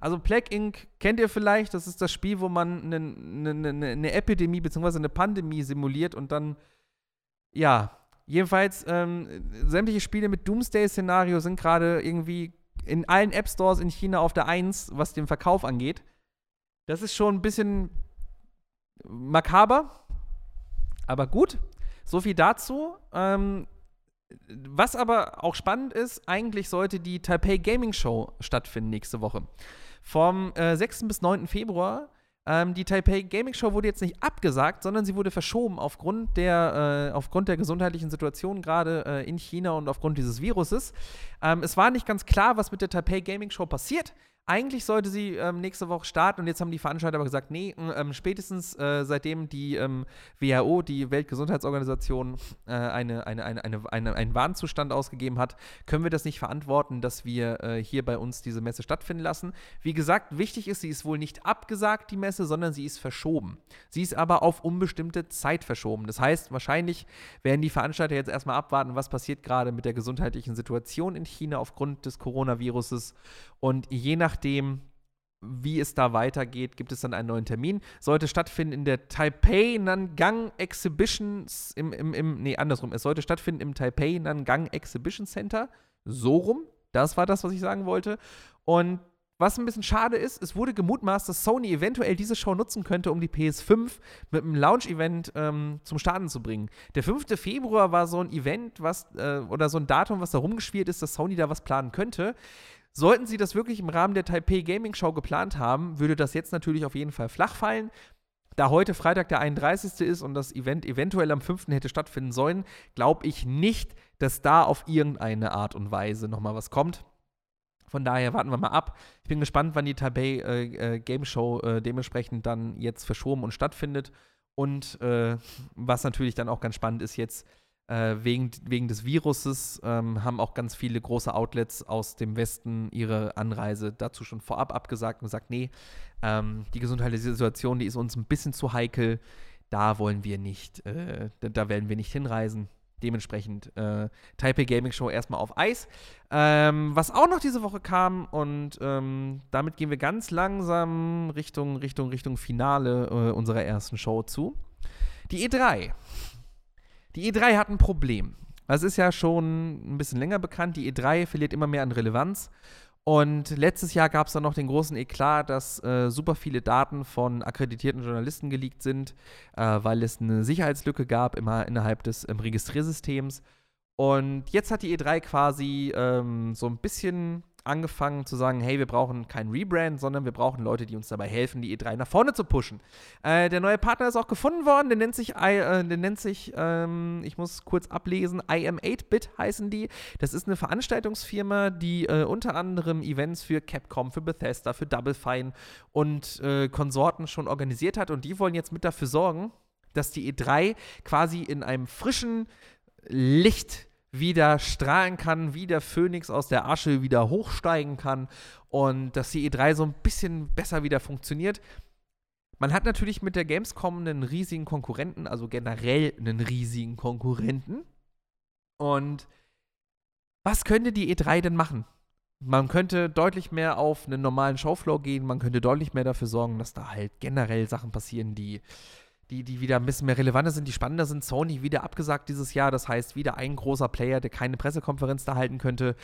Also Plague Inc. kennt ihr vielleicht, das ist das Spiel, wo man eine, eine, eine, eine Epidemie bzw. eine Pandemie simuliert und dann, ja, jedenfalls ähm, sämtliche Spiele mit Doomsday-Szenario sind gerade irgendwie in allen App Stores in China auf der 1, was den Verkauf angeht. Das ist schon ein bisschen makaber, aber gut. So viel dazu. Ähm, was aber auch spannend ist, eigentlich sollte die Taipei Gaming Show stattfinden nächste Woche. Vom äh, 6. bis 9. Februar. Ähm, die Taipei Gaming Show wurde jetzt nicht abgesagt, sondern sie wurde verschoben aufgrund der, äh, aufgrund der gesundheitlichen Situation gerade äh, in China und aufgrund dieses Viruses. Ähm, es war nicht ganz klar, was mit der Taipei Gaming Show passiert. Eigentlich sollte sie ähm, nächste Woche starten und jetzt haben die Veranstalter aber gesagt, nee, ähm, spätestens äh, seitdem die ähm, WHO, die Weltgesundheitsorganisation, äh, eine, eine, eine, eine, eine, einen Warnzustand ausgegeben hat, können wir das nicht verantworten, dass wir äh, hier bei uns diese Messe stattfinden lassen. Wie gesagt, wichtig ist, sie ist wohl nicht abgesagt, die Messe, sondern sie ist verschoben. Sie ist aber auf unbestimmte Zeit verschoben. Das heißt, wahrscheinlich werden die Veranstalter jetzt erstmal abwarten, was passiert gerade mit der gesundheitlichen Situation in China aufgrund des Coronaviruses und je nachdem, wie es da weitergeht, gibt es dann einen neuen Termin. Sollte stattfinden in der Taipei Nangang Exhibitions, im, im, im, nee, andersrum. Es sollte stattfinden im Taipei Nangang Exhibition Center. So rum. Das war das, was ich sagen wollte. Und was ein bisschen schade ist, es wurde gemutmaßt, dass Sony eventuell diese Show nutzen könnte, um die PS5 mit einem Launch-Event ähm, zum Starten zu bringen. Der 5. Februar war so ein Event, was, äh, oder so ein Datum, was da rumgeschwirrt ist, dass Sony da was planen könnte. Sollten sie das wirklich im Rahmen der Taipei Gaming Show geplant haben, würde das jetzt natürlich auf jeden Fall flach fallen. Da heute Freitag der 31. ist und das Event eventuell am 5. hätte stattfinden sollen, glaube ich nicht, dass da auf irgendeine Art und Weise nochmal was kommt. Von daher warten wir mal ab. Ich bin gespannt, wann die Taipei äh, äh, Game Show äh, dementsprechend dann jetzt verschoben und stattfindet. Und äh, was natürlich dann auch ganz spannend ist jetzt, äh, wegen, wegen des Viruses ähm, haben auch ganz viele große Outlets aus dem Westen ihre Anreise dazu schon vorab abgesagt und gesagt, nee, ähm, die gesundheitliche Situation, die ist uns ein bisschen zu heikel, da wollen wir nicht, äh, da werden wir nicht hinreisen. Dementsprechend äh, Taipei Gaming Show erstmal auf Eis. Ähm, was auch noch diese Woche kam und ähm, damit gehen wir ganz langsam Richtung, Richtung, Richtung Finale äh, unserer ersten Show zu. Die E3. Die E3 hat ein Problem. Das ist ja schon ein bisschen länger bekannt. Die E3 verliert immer mehr an Relevanz. Und letztes Jahr gab es dann noch den großen Eklat, dass äh, super viele Daten von akkreditierten Journalisten geleakt sind, äh, weil es eine Sicherheitslücke gab immer innerhalb des ähm, Registriersystems. Und jetzt hat die E3 quasi ähm, so ein bisschen angefangen zu sagen, hey, wir brauchen kein Rebrand, sondern wir brauchen Leute, die uns dabei helfen, die E3 nach vorne zu pushen. Äh, der neue Partner ist auch gefunden worden, der nennt sich, äh, der nennt sich ähm, ich muss kurz ablesen, IM8-Bit heißen die. Das ist eine Veranstaltungsfirma, die äh, unter anderem Events für Capcom, für Bethesda, für Double Fine und äh, Konsorten schon organisiert hat und die wollen jetzt mit dafür sorgen, dass die E3 quasi in einem frischen Licht wieder strahlen kann, wie der Phönix aus der Asche wieder hochsteigen kann und dass die E3 so ein bisschen besser wieder funktioniert. Man hat natürlich mit der Gamescom einen riesigen Konkurrenten, also generell einen riesigen Konkurrenten. Und was könnte die E3 denn machen? Man könnte deutlich mehr auf einen normalen Showfloor gehen, man könnte deutlich mehr dafür sorgen, dass da halt generell Sachen passieren, die die, die wieder ein bisschen mehr relevanter sind, die spannender sind. Sony wieder abgesagt dieses Jahr, das heißt wieder ein großer Player, der keine Pressekonferenz da halten könnte.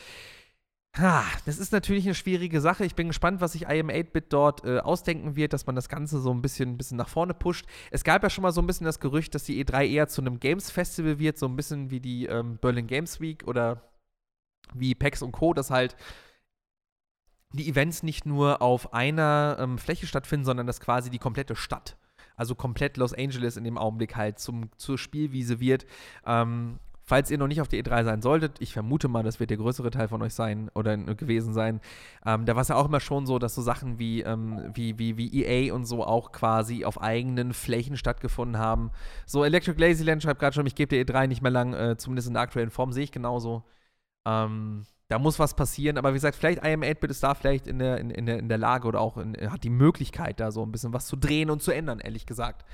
Ha, das ist natürlich eine schwierige Sache. Ich bin gespannt, was sich IM8-Bit dort äh, ausdenken wird, dass man das Ganze so ein bisschen, bisschen nach vorne pusht. Es gab ja schon mal so ein bisschen das Gerücht, dass die E3 eher zu einem Games-Festival wird, so ein bisschen wie die ähm, Berlin Games Week oder wie PAX und Co., dass halt die Events nicht nur auf einer ähm, Fläche stattfinden, sondern dass quasi die komplette Stadt, also komplett Los Angeles in dem Augenblick halt zum, zur Spielwiese wird. Ähm, Falls ihr noch nicht auf der E3 sein solltet, ich vermute mal, das wird der größere Teil von euch sein oder gewesen sein, ähm, da war es ja auch immer schon so, dass so Sachen wie, ähm, wie, wie, wie EA und so auch quasi auf eigenen Flächen stattgefunden haben. So, Electric Lazyland schreibt gerade schon, ich gebe der E3 nicht mehr lang, äh, zumindest in der aktuellen Form, sehe ich genauso. Ähm, da muss was passieren, aber wie gesagt, vielleicht IM 8-Bit ist da vielleicht in der, in, in, der, in der Lage oder auch in, hat die Möglichkeit, da so ein bisschen was zu drehen und zu ändern, ehrlich gesagt.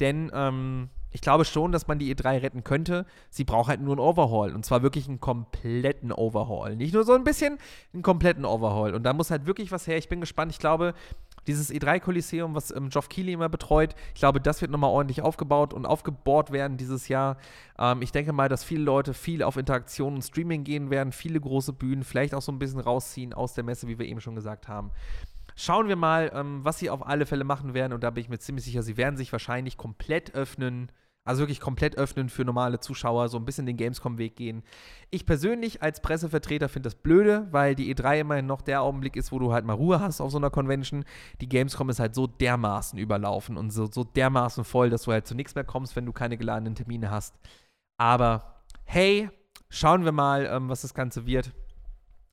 Denn ähm, ich glaube schon, dass man die E3 retten könnte. Sie braucht halt nur einen Overhaul. Und zwar wirklich einen kompletten Overhaul. Nicht nur so ein bisschen, einen kompletten Overhaul. Und da muss halt wirklich was her. Ich bin gespannt. Ich glaube, dieses E3-Kolosseum, was ähm, Geoff Keighley immer betreut, ich glaube, das wird nochmal ordentlich aufgebaut und aufgebohrt werden dieses Jahr. Ähm, ich denke mal, dass viele Leute viel auf Interaktion und Streaming gehen werden, viele große Bühnen, vielleicht auch so ein bisschen rausziehen aus der Messe, wie wir eben schon gesagt haben. Schauen wir mal, ähm, was sie auf alle Fälle machen werden. Und da bin ich mir ziemlich sicher, sie werden sich wahrscheinlich komplett öffnen. Also wirklich komplett öffnen für normale Zuschauer, so ein bisschen den Gamescom-Weg gehen. Ich persönlich als Pressevertreter finde das blöde, weil die E3 immerhin noch der Augenblick ist, wo du halt mal Ruhe hast auf so einer Convention. Die Gamescom ist halt so dermaßen überlaufen und so, so dermaßen voll, dass du halt zu nichts mehr kommst, wenn du keine geladenen Termine hast. Aber hey, schauen wir mal, ähm, was das Ganze wird.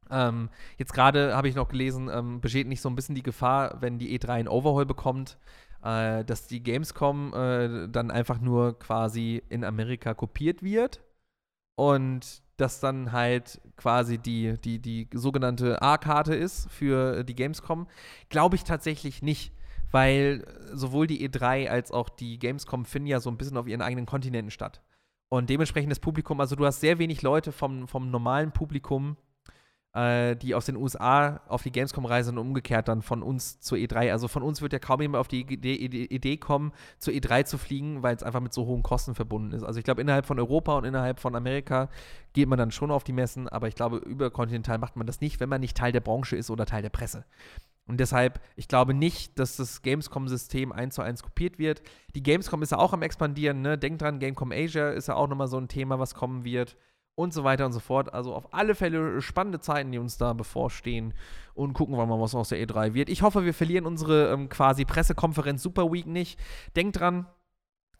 Ähm, jetzt gerade habe ich noch gelesen, ähm, besteht nicht so ein bisschen die Gefahr, wenn die E3 ein Overhaul bekommt, äh, dass die Gamescom äh, dann einfach nur quasi in Amerika kopiert wird und das dann halt quasi die, die, die sogenannte A-Karte ist für die Gamescom. Glaube ich tatsächlich nicht, weil sowohl die E3 als auch die Gamescom finden ja so ein bisschen auf ihren eigenen Kontinenten statt. Und dementsprechend das Publikum, also du hast sehr wenig Leute vom, vom normalen Publikum, äh, die aus den USA auf die Gamescom reisen und umgekehrt dann von uns zur E3. Also von uns wird ja kaum jemand auf die Idee, kommen, zur E3 zu fliegen, weil es einfach mit so hohen Kosten verbunden ist. Also ich glaube, innerhalb von Europa und innerhalb von Amerika geht man dann schon auf die Messen, aber ich glaube, überkontinental macht man das nicht, wenn man nicht Teil der Branche ist oder Teil der Presse. Und deshalb, ich glaube nicht, dass das Gamescom-System eins zu eins kopiert wird. Die Gamescom ist ja auch am expandieren, ne? Denkt dran, Gamecom Asia ist ja auch nochmal so ein Thema, was kommen wird und so weiter und so fort. Also auf alle Fälle spannende Zeiten, die uns da bevorstehen. Und gucken wir mal, was aus der E3 wird. Ich hoffe, wir verlieren unsere ähm, quasi Pressekonferenz Super Week nicht. Denkt dran,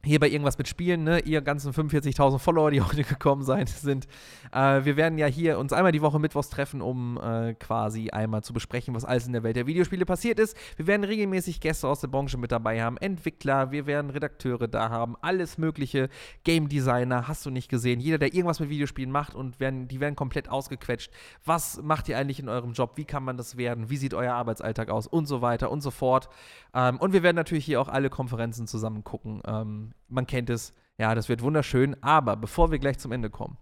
hier bei irgendwas mit Spielen, ne, ihr ganzen 45.000 Follower, die heute gekommen sein, sind. Äh, wir werden ja hier uns einmal die Woche mittwochs treffen, um äh, quasi einmal zu besprechen, was alles in der Welt der Videospiele passiert ist. Wir werden regelmäßig Gäste aus der Branche mit dabei haben, Entwickler, wir werden Redakteure da haben, alles mögliche, Game Designer, hast du nicht gesehen, jeder, der irgendwas mit Videospielen macht und werden, die werden komplett ausgequetscht. Was macht ihr eigentlich in eurem Job? Wie kann man das werden? Wie sieht euer Arbeitsalltag aus? Und so weiter und so fort. Ähm, und wir werden natürlich hier auch alle Konferenzen zusammen gucken. Ähm, man kennt es. Ja, das wird wunderschön. Aber bevor wir gleich zum Ende kommen,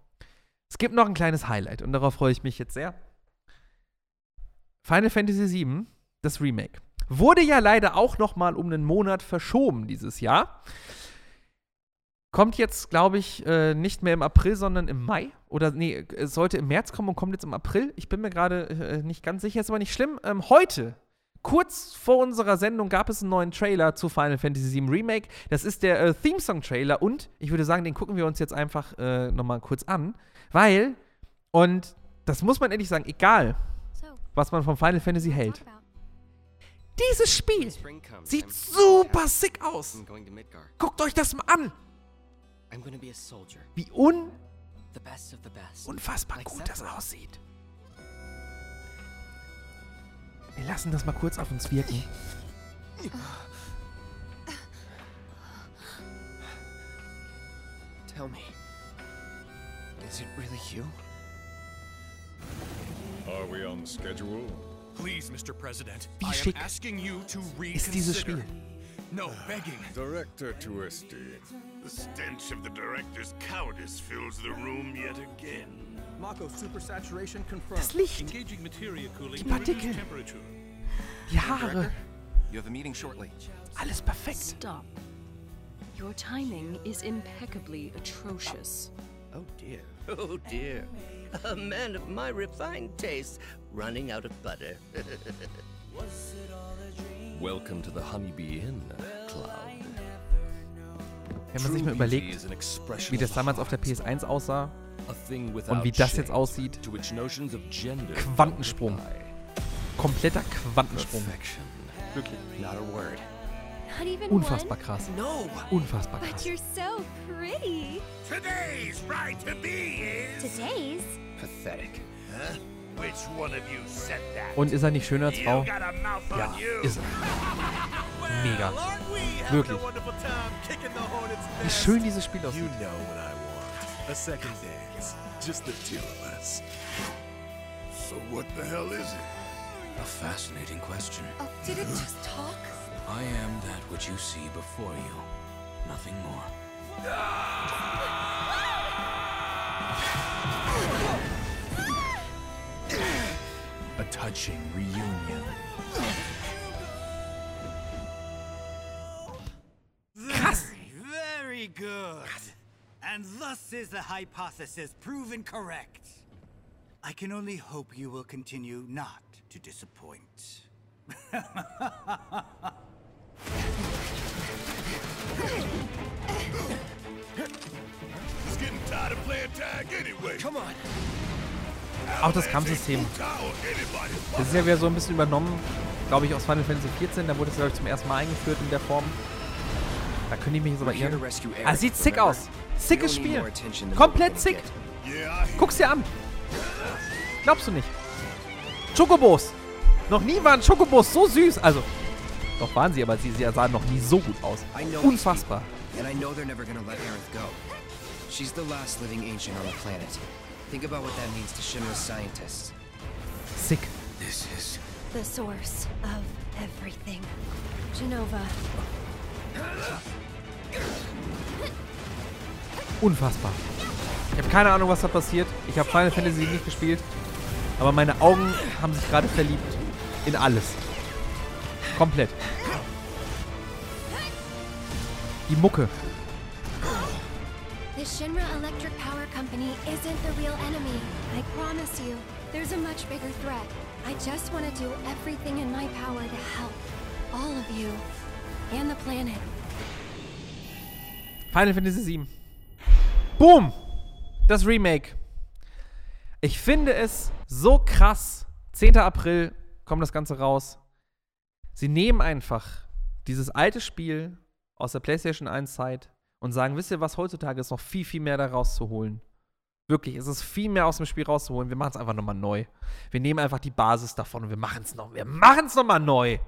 es gibt noch ein kleines Highlight und darauf freue ich mich jetzt sehr. Final Fantasy VII, das Remake, wurde ja leider auch noch mal um einen Monat verschoben dieses Jahr. Kommt jetzt, glaube ich, äh, nicht mehr im April, sondern im Mai. Oder nee, es sollte im März kommen und kommt jetzt im April. Ich bin mir gerade äh, nicht ganz sicher, ist aber nicht schlimm. Ähm, heute kurz vor unserer Sendung gab es einen neuen Trailer zu Final Fantasy VII Remake. Das ist der äh, Theme-Song-Trailer und ich würde sagen, den gucken wir uns jetzt einfach äh, nochmal kurz an, weil, und das muss man ehrlich sagen, egal, was man von Final Fantasy hält, dieses Spiel sieht super sick aus. Guckt euch das mal an. Wie un unfassbar gut das aussieht. Wir lassen das mal kurz auf uns wirken. Tell me, is it really you? Are we on schedule? Please, Mr. President, Wie I am schick asking you to Ist dieses reconsider. Spiel? No, begging. Director Twisty. The stench of the director's cowardice fills the room yet again. Das Licht, Die Partikel. die Haare, Director, you have a meeting shortly. alles perfekt. Stop. Your timing is impeccably atrocious. Oh dear. Oh dear. A man of my refined taste running out of butter. Welcome to the Honeybee Inn, Cloud. Wenn man sich mal überlegt, wie das damals auf der PS1 aussah und wie das jetzt aussieht. Quantensprung. Kompletter Quantensprung. Wirklich. Unfassbar krass. Unfassbar But krass. you're so pretty. Today's right to be is. Today's? Pathetic. Huh? Which one of you said that? Und ist er nicht schöner als Frau? Ja, ist er. Mega. Wirklich. Wie schön dieses Spiel aussieht. A second dance. Just the two of us. So what the hell is it? A fascinating question. Oh, did it just talk? I am that which you see before you. Nothing more. A touching reunion. Very, very good. And thus is the hypothesis proven correct. I can only hope you will continue not to disappoint. Just getting tired of playing tag anyway. Come on. Auch das Kampfsystem. Das ist ja wieder so ein bisschen übernommen, glaube ich, aus Final Fantasy XIV. Da wurde es, glaube ich, zum ersten Mal eingeführt in der Form. Da können die mich jetzt aber irren. Ah, sieht sick aus. Sickes Spiel. Komplett sick. Guck's dir an. Glaubst du nicht? Chocobos. Noch nie waren Chocobos so süß. Also, doch waren sie, aber sie, sie sahen noch nie so gut aus. I know Unfassbar. And I know they're never gonna let Aerith go. She's the last living ancient on the planet. Think about what that means to Shinra's scientists. Sick. This is The source of everything. Genova. Unfassbar. Ich habe keine Ahnung, was da passiert. Ich habe Final Fantasy nicht gespielt. Aber meine Augen haben sich gerade verliebt. In alles. Komplett. Die Mucke. The Shinra Electric Power Company isn't the real enemy. I promise you. There's a much bigger threat. I just want to do everything in my power to help all of you and the planet. Final Fantasy VII. Boom! Das Remake. Ich finde es so krass. 10. April kommt das Ganze raus. Sie nehmen einfach dieses alte Spiel aus der PlayStation 1 Zeit und sagen, wisst ihr was, heutzutage ist noch viel, viel mehr da rauszuholen. Wirklich, es ist viel mehr aus dem Spiel rauszuholen. Wir machen es einfach nochmal neu. Wir nehmen einfach die Basis davon und wir machen es noch, wir machen es nochmal neu.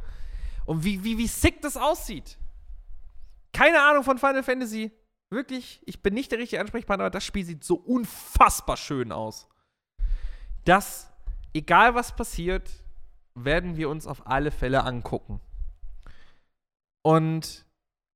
Und wie, wie, wie sick das aussieht. Keine Ahnung von Final Fantasy. Wirklich, ich bin nicht der richtige Ansprechpartner, aber das Spiel sieht so unfassbar schön aus. Das, egal was passiert, werden wir uns auf alle Fälle angucken. Und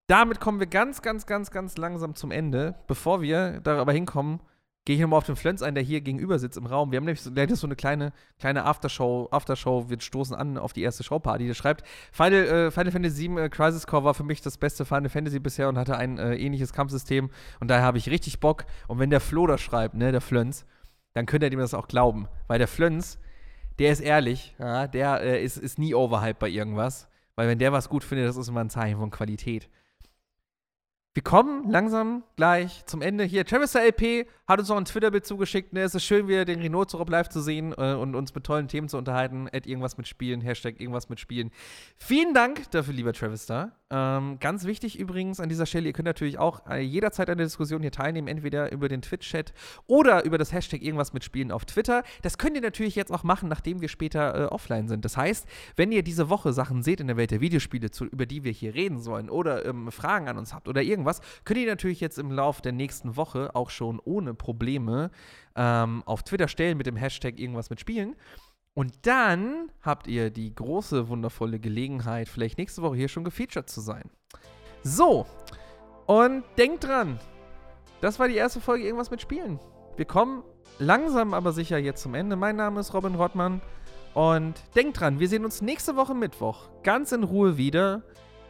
damit kommen wir ganz, ganz, ganz, ganz langsam zum Ende. Bevor wir da aber hinkommen, gehe ich nochmal auf den Flönz ein, der hier gegenüber sitzt im Raum. Wir haben nämlich so, der hat so eine kleine, kleine Aftershow, Aftershow, wir stoßen an auf die erste Showparty. Der schreibt, Final, äh, Final Fantasy VII äh, Crisis Core war für mich das beste Final Fantasy bisher und hatte ein äh, ähnliches Kampfsystem und daher habe ich richtig Bock. Und wenn der Flo das schreibt, ne, der Flönz, dann könnt ihr dem das auch glauben. Weil der Flönz, der ist ehrlich, ja, der äh, ist, ist nie overhyped bei irgendwas. Weil wenn der was gut findet, das ist immer ein Zeichen von Qualität. Wir kommen langsam gleich zum Ende. Hier, Travis LP hat uns noch ein Twitter-Bild zugeschickt. Ne? Es ist schön, wieder den Renault zurück live zu sehen äh, und uns mit tollen Themen zu unterhalten. Add irgendwas mit Spielen, Hashtag irgendwas mit Spielen. Vielen Dank dafür, lieber Travis da. Ähm, ganz wichtig übrigens an dieser Stelle, ihr könnt natürlich auch äh, jederzeit an der Diskussion hier teilnehmen, entweder über den Twitch-Chat oder über das Hashtag irgendwas mit Spielen auf Twitter. Das könnt ihr natürlich jetzt auch machen, nachdem wir später äh, offline sind. Das heißt, wenn ihr diese Woche Sachen seht in der Welt der Videospiele, zu, über die wir hier reden sollen oder ähm, Fragen an uns habt oder irgendwas, könnt ihr natürlich jetzt im Laufe der nächsten Woche auch schon ohne Probleme ähm, auf Twitter stellen mit dem Hashtag irgendwas mit Spielen. Und dann habt ihr die große, wundervolle Gelegenheit, vielleicht nächste Woche hier schon gefeatured zu sein. So, und denkt dran, das war die erste Folge Irgendwas mit Spielen. Wir kommen langsam aber sicher jetzt zum Ende. Mein Name ist Robin Rottmann und denkt dran, wir sehen uns nächste Woche Mittwoch ganz in Ruhe wieder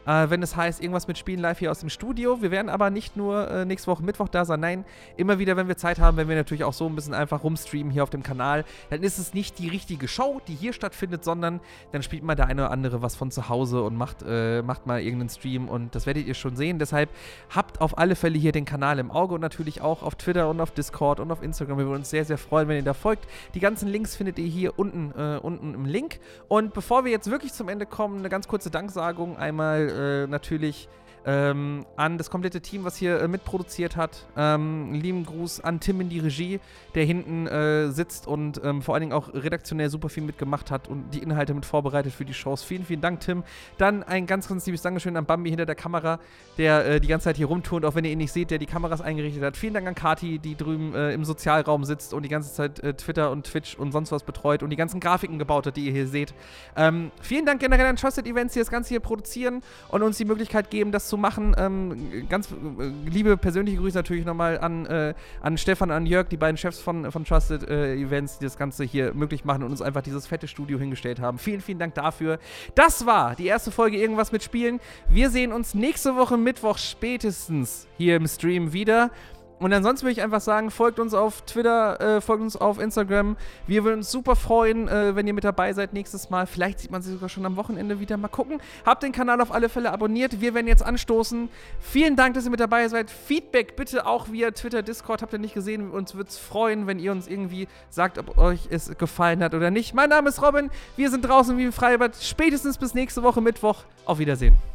äh, wenn es heißt, irgendwas mit Spielen live hier aus dem Studio. Wir werden aber nicht nur äh, nächste Woche Mittwoch da sein, nein, immer wieder, wenn wir Zeit haben, wenn wir natürlich auch so ein bisschen einfach rumstreamen hier auf dem Kanal, dann ist es nicht die richtige Show, die hier stattfindet, sondern dann spielt mal der eine oder andere was von zu Hause und macht, äh, macht mal irgendeinen Stream und das werdet ihr schon sehen. Deshalb habt auf alle Fälle hier den Kanal im Auge und natürlich auch auf Twitter und auf Discord und auf Instagram. Wir würden uns sehr, sehr freuen, wenn ihr da folgt. Die ganzen Links findet ihr hier unten, äh, unten im Link. Und bevor wir jetzt wirklich zum Ende kommen, eine ganz kurze Danksagung. Einmal äh, natürlich ähm, an das komplette Team, was hier äh, mitproduziert hat. Ähm, lieben Gruß an Tim in die Regie, der hinten äh, sitzt und ähm, vor allen Dingen auch redaktionell super viel mitgemacht hat und die Inhalte mit vorbereitet für die Shows. Vielen, vielen Dank, Tim. Dann ein ganz, ganz liebes Dankeschön an Bambi hinter der Kamera, der äh, die ganze Zeit hier rumturnt, auch wenn ihr ihn nicht seht, der die Kameras eingerichtet hat. Vielen Dank an Kati, die drüben äh, im Sozialraum sitzt und die ganze Zeit äh, Twitter und Twitch und sonst was betreut und die ganzen Grafiken gebaut hat, die ihr hier seht. Ähm, vielen Dank generell an Trusted Events, die das Ganze hier produzieren und uns die Möglichkeit geben, das zu machen. Ähm, ganz äh, liebe persönliche Grüße natürlich nochmal an, äh, an Stefan, an Jörg, die beiden Chefs von, von Trusted äh, Events, die das Ganze hier möglich machen und uns einfach dieses fette Studio hingestellt haben. Vielen, vielen Dank dafür. Das war die erste Folge Irgendwas mit Spielen. Wir sehen uns nächste Woche Mittwoch spätestens hier im Stream wieder. Und ansonsten würde ich einfach sagen, folgt uns auf Twitter, äh, folgt uns auf Instagram. Wir würden uns super freuen, äh, wenn ihr mit dabei seid nächstes Mal. Vielleicht sieht man sie sogar schon am Wochenende wieder. Mal gucken. Habt den Kanal auf alle Fälle abonniert. Wir werden jetzt anstoßen. Vielen Dank, dass ihr mit dabei seid. Feedback bitte auch via Twitter, Discord. Habt ihr nicht gesehen? Uns würde es freuen, wenn ihr uns irgendwie sagt, ob euch es gefallen hat oder nicht. Mein Name ist Robin. Wir sind draußen wie im Freibad. Spätestens bis nächste Woche Mittwoch. Auf Wiedersehen.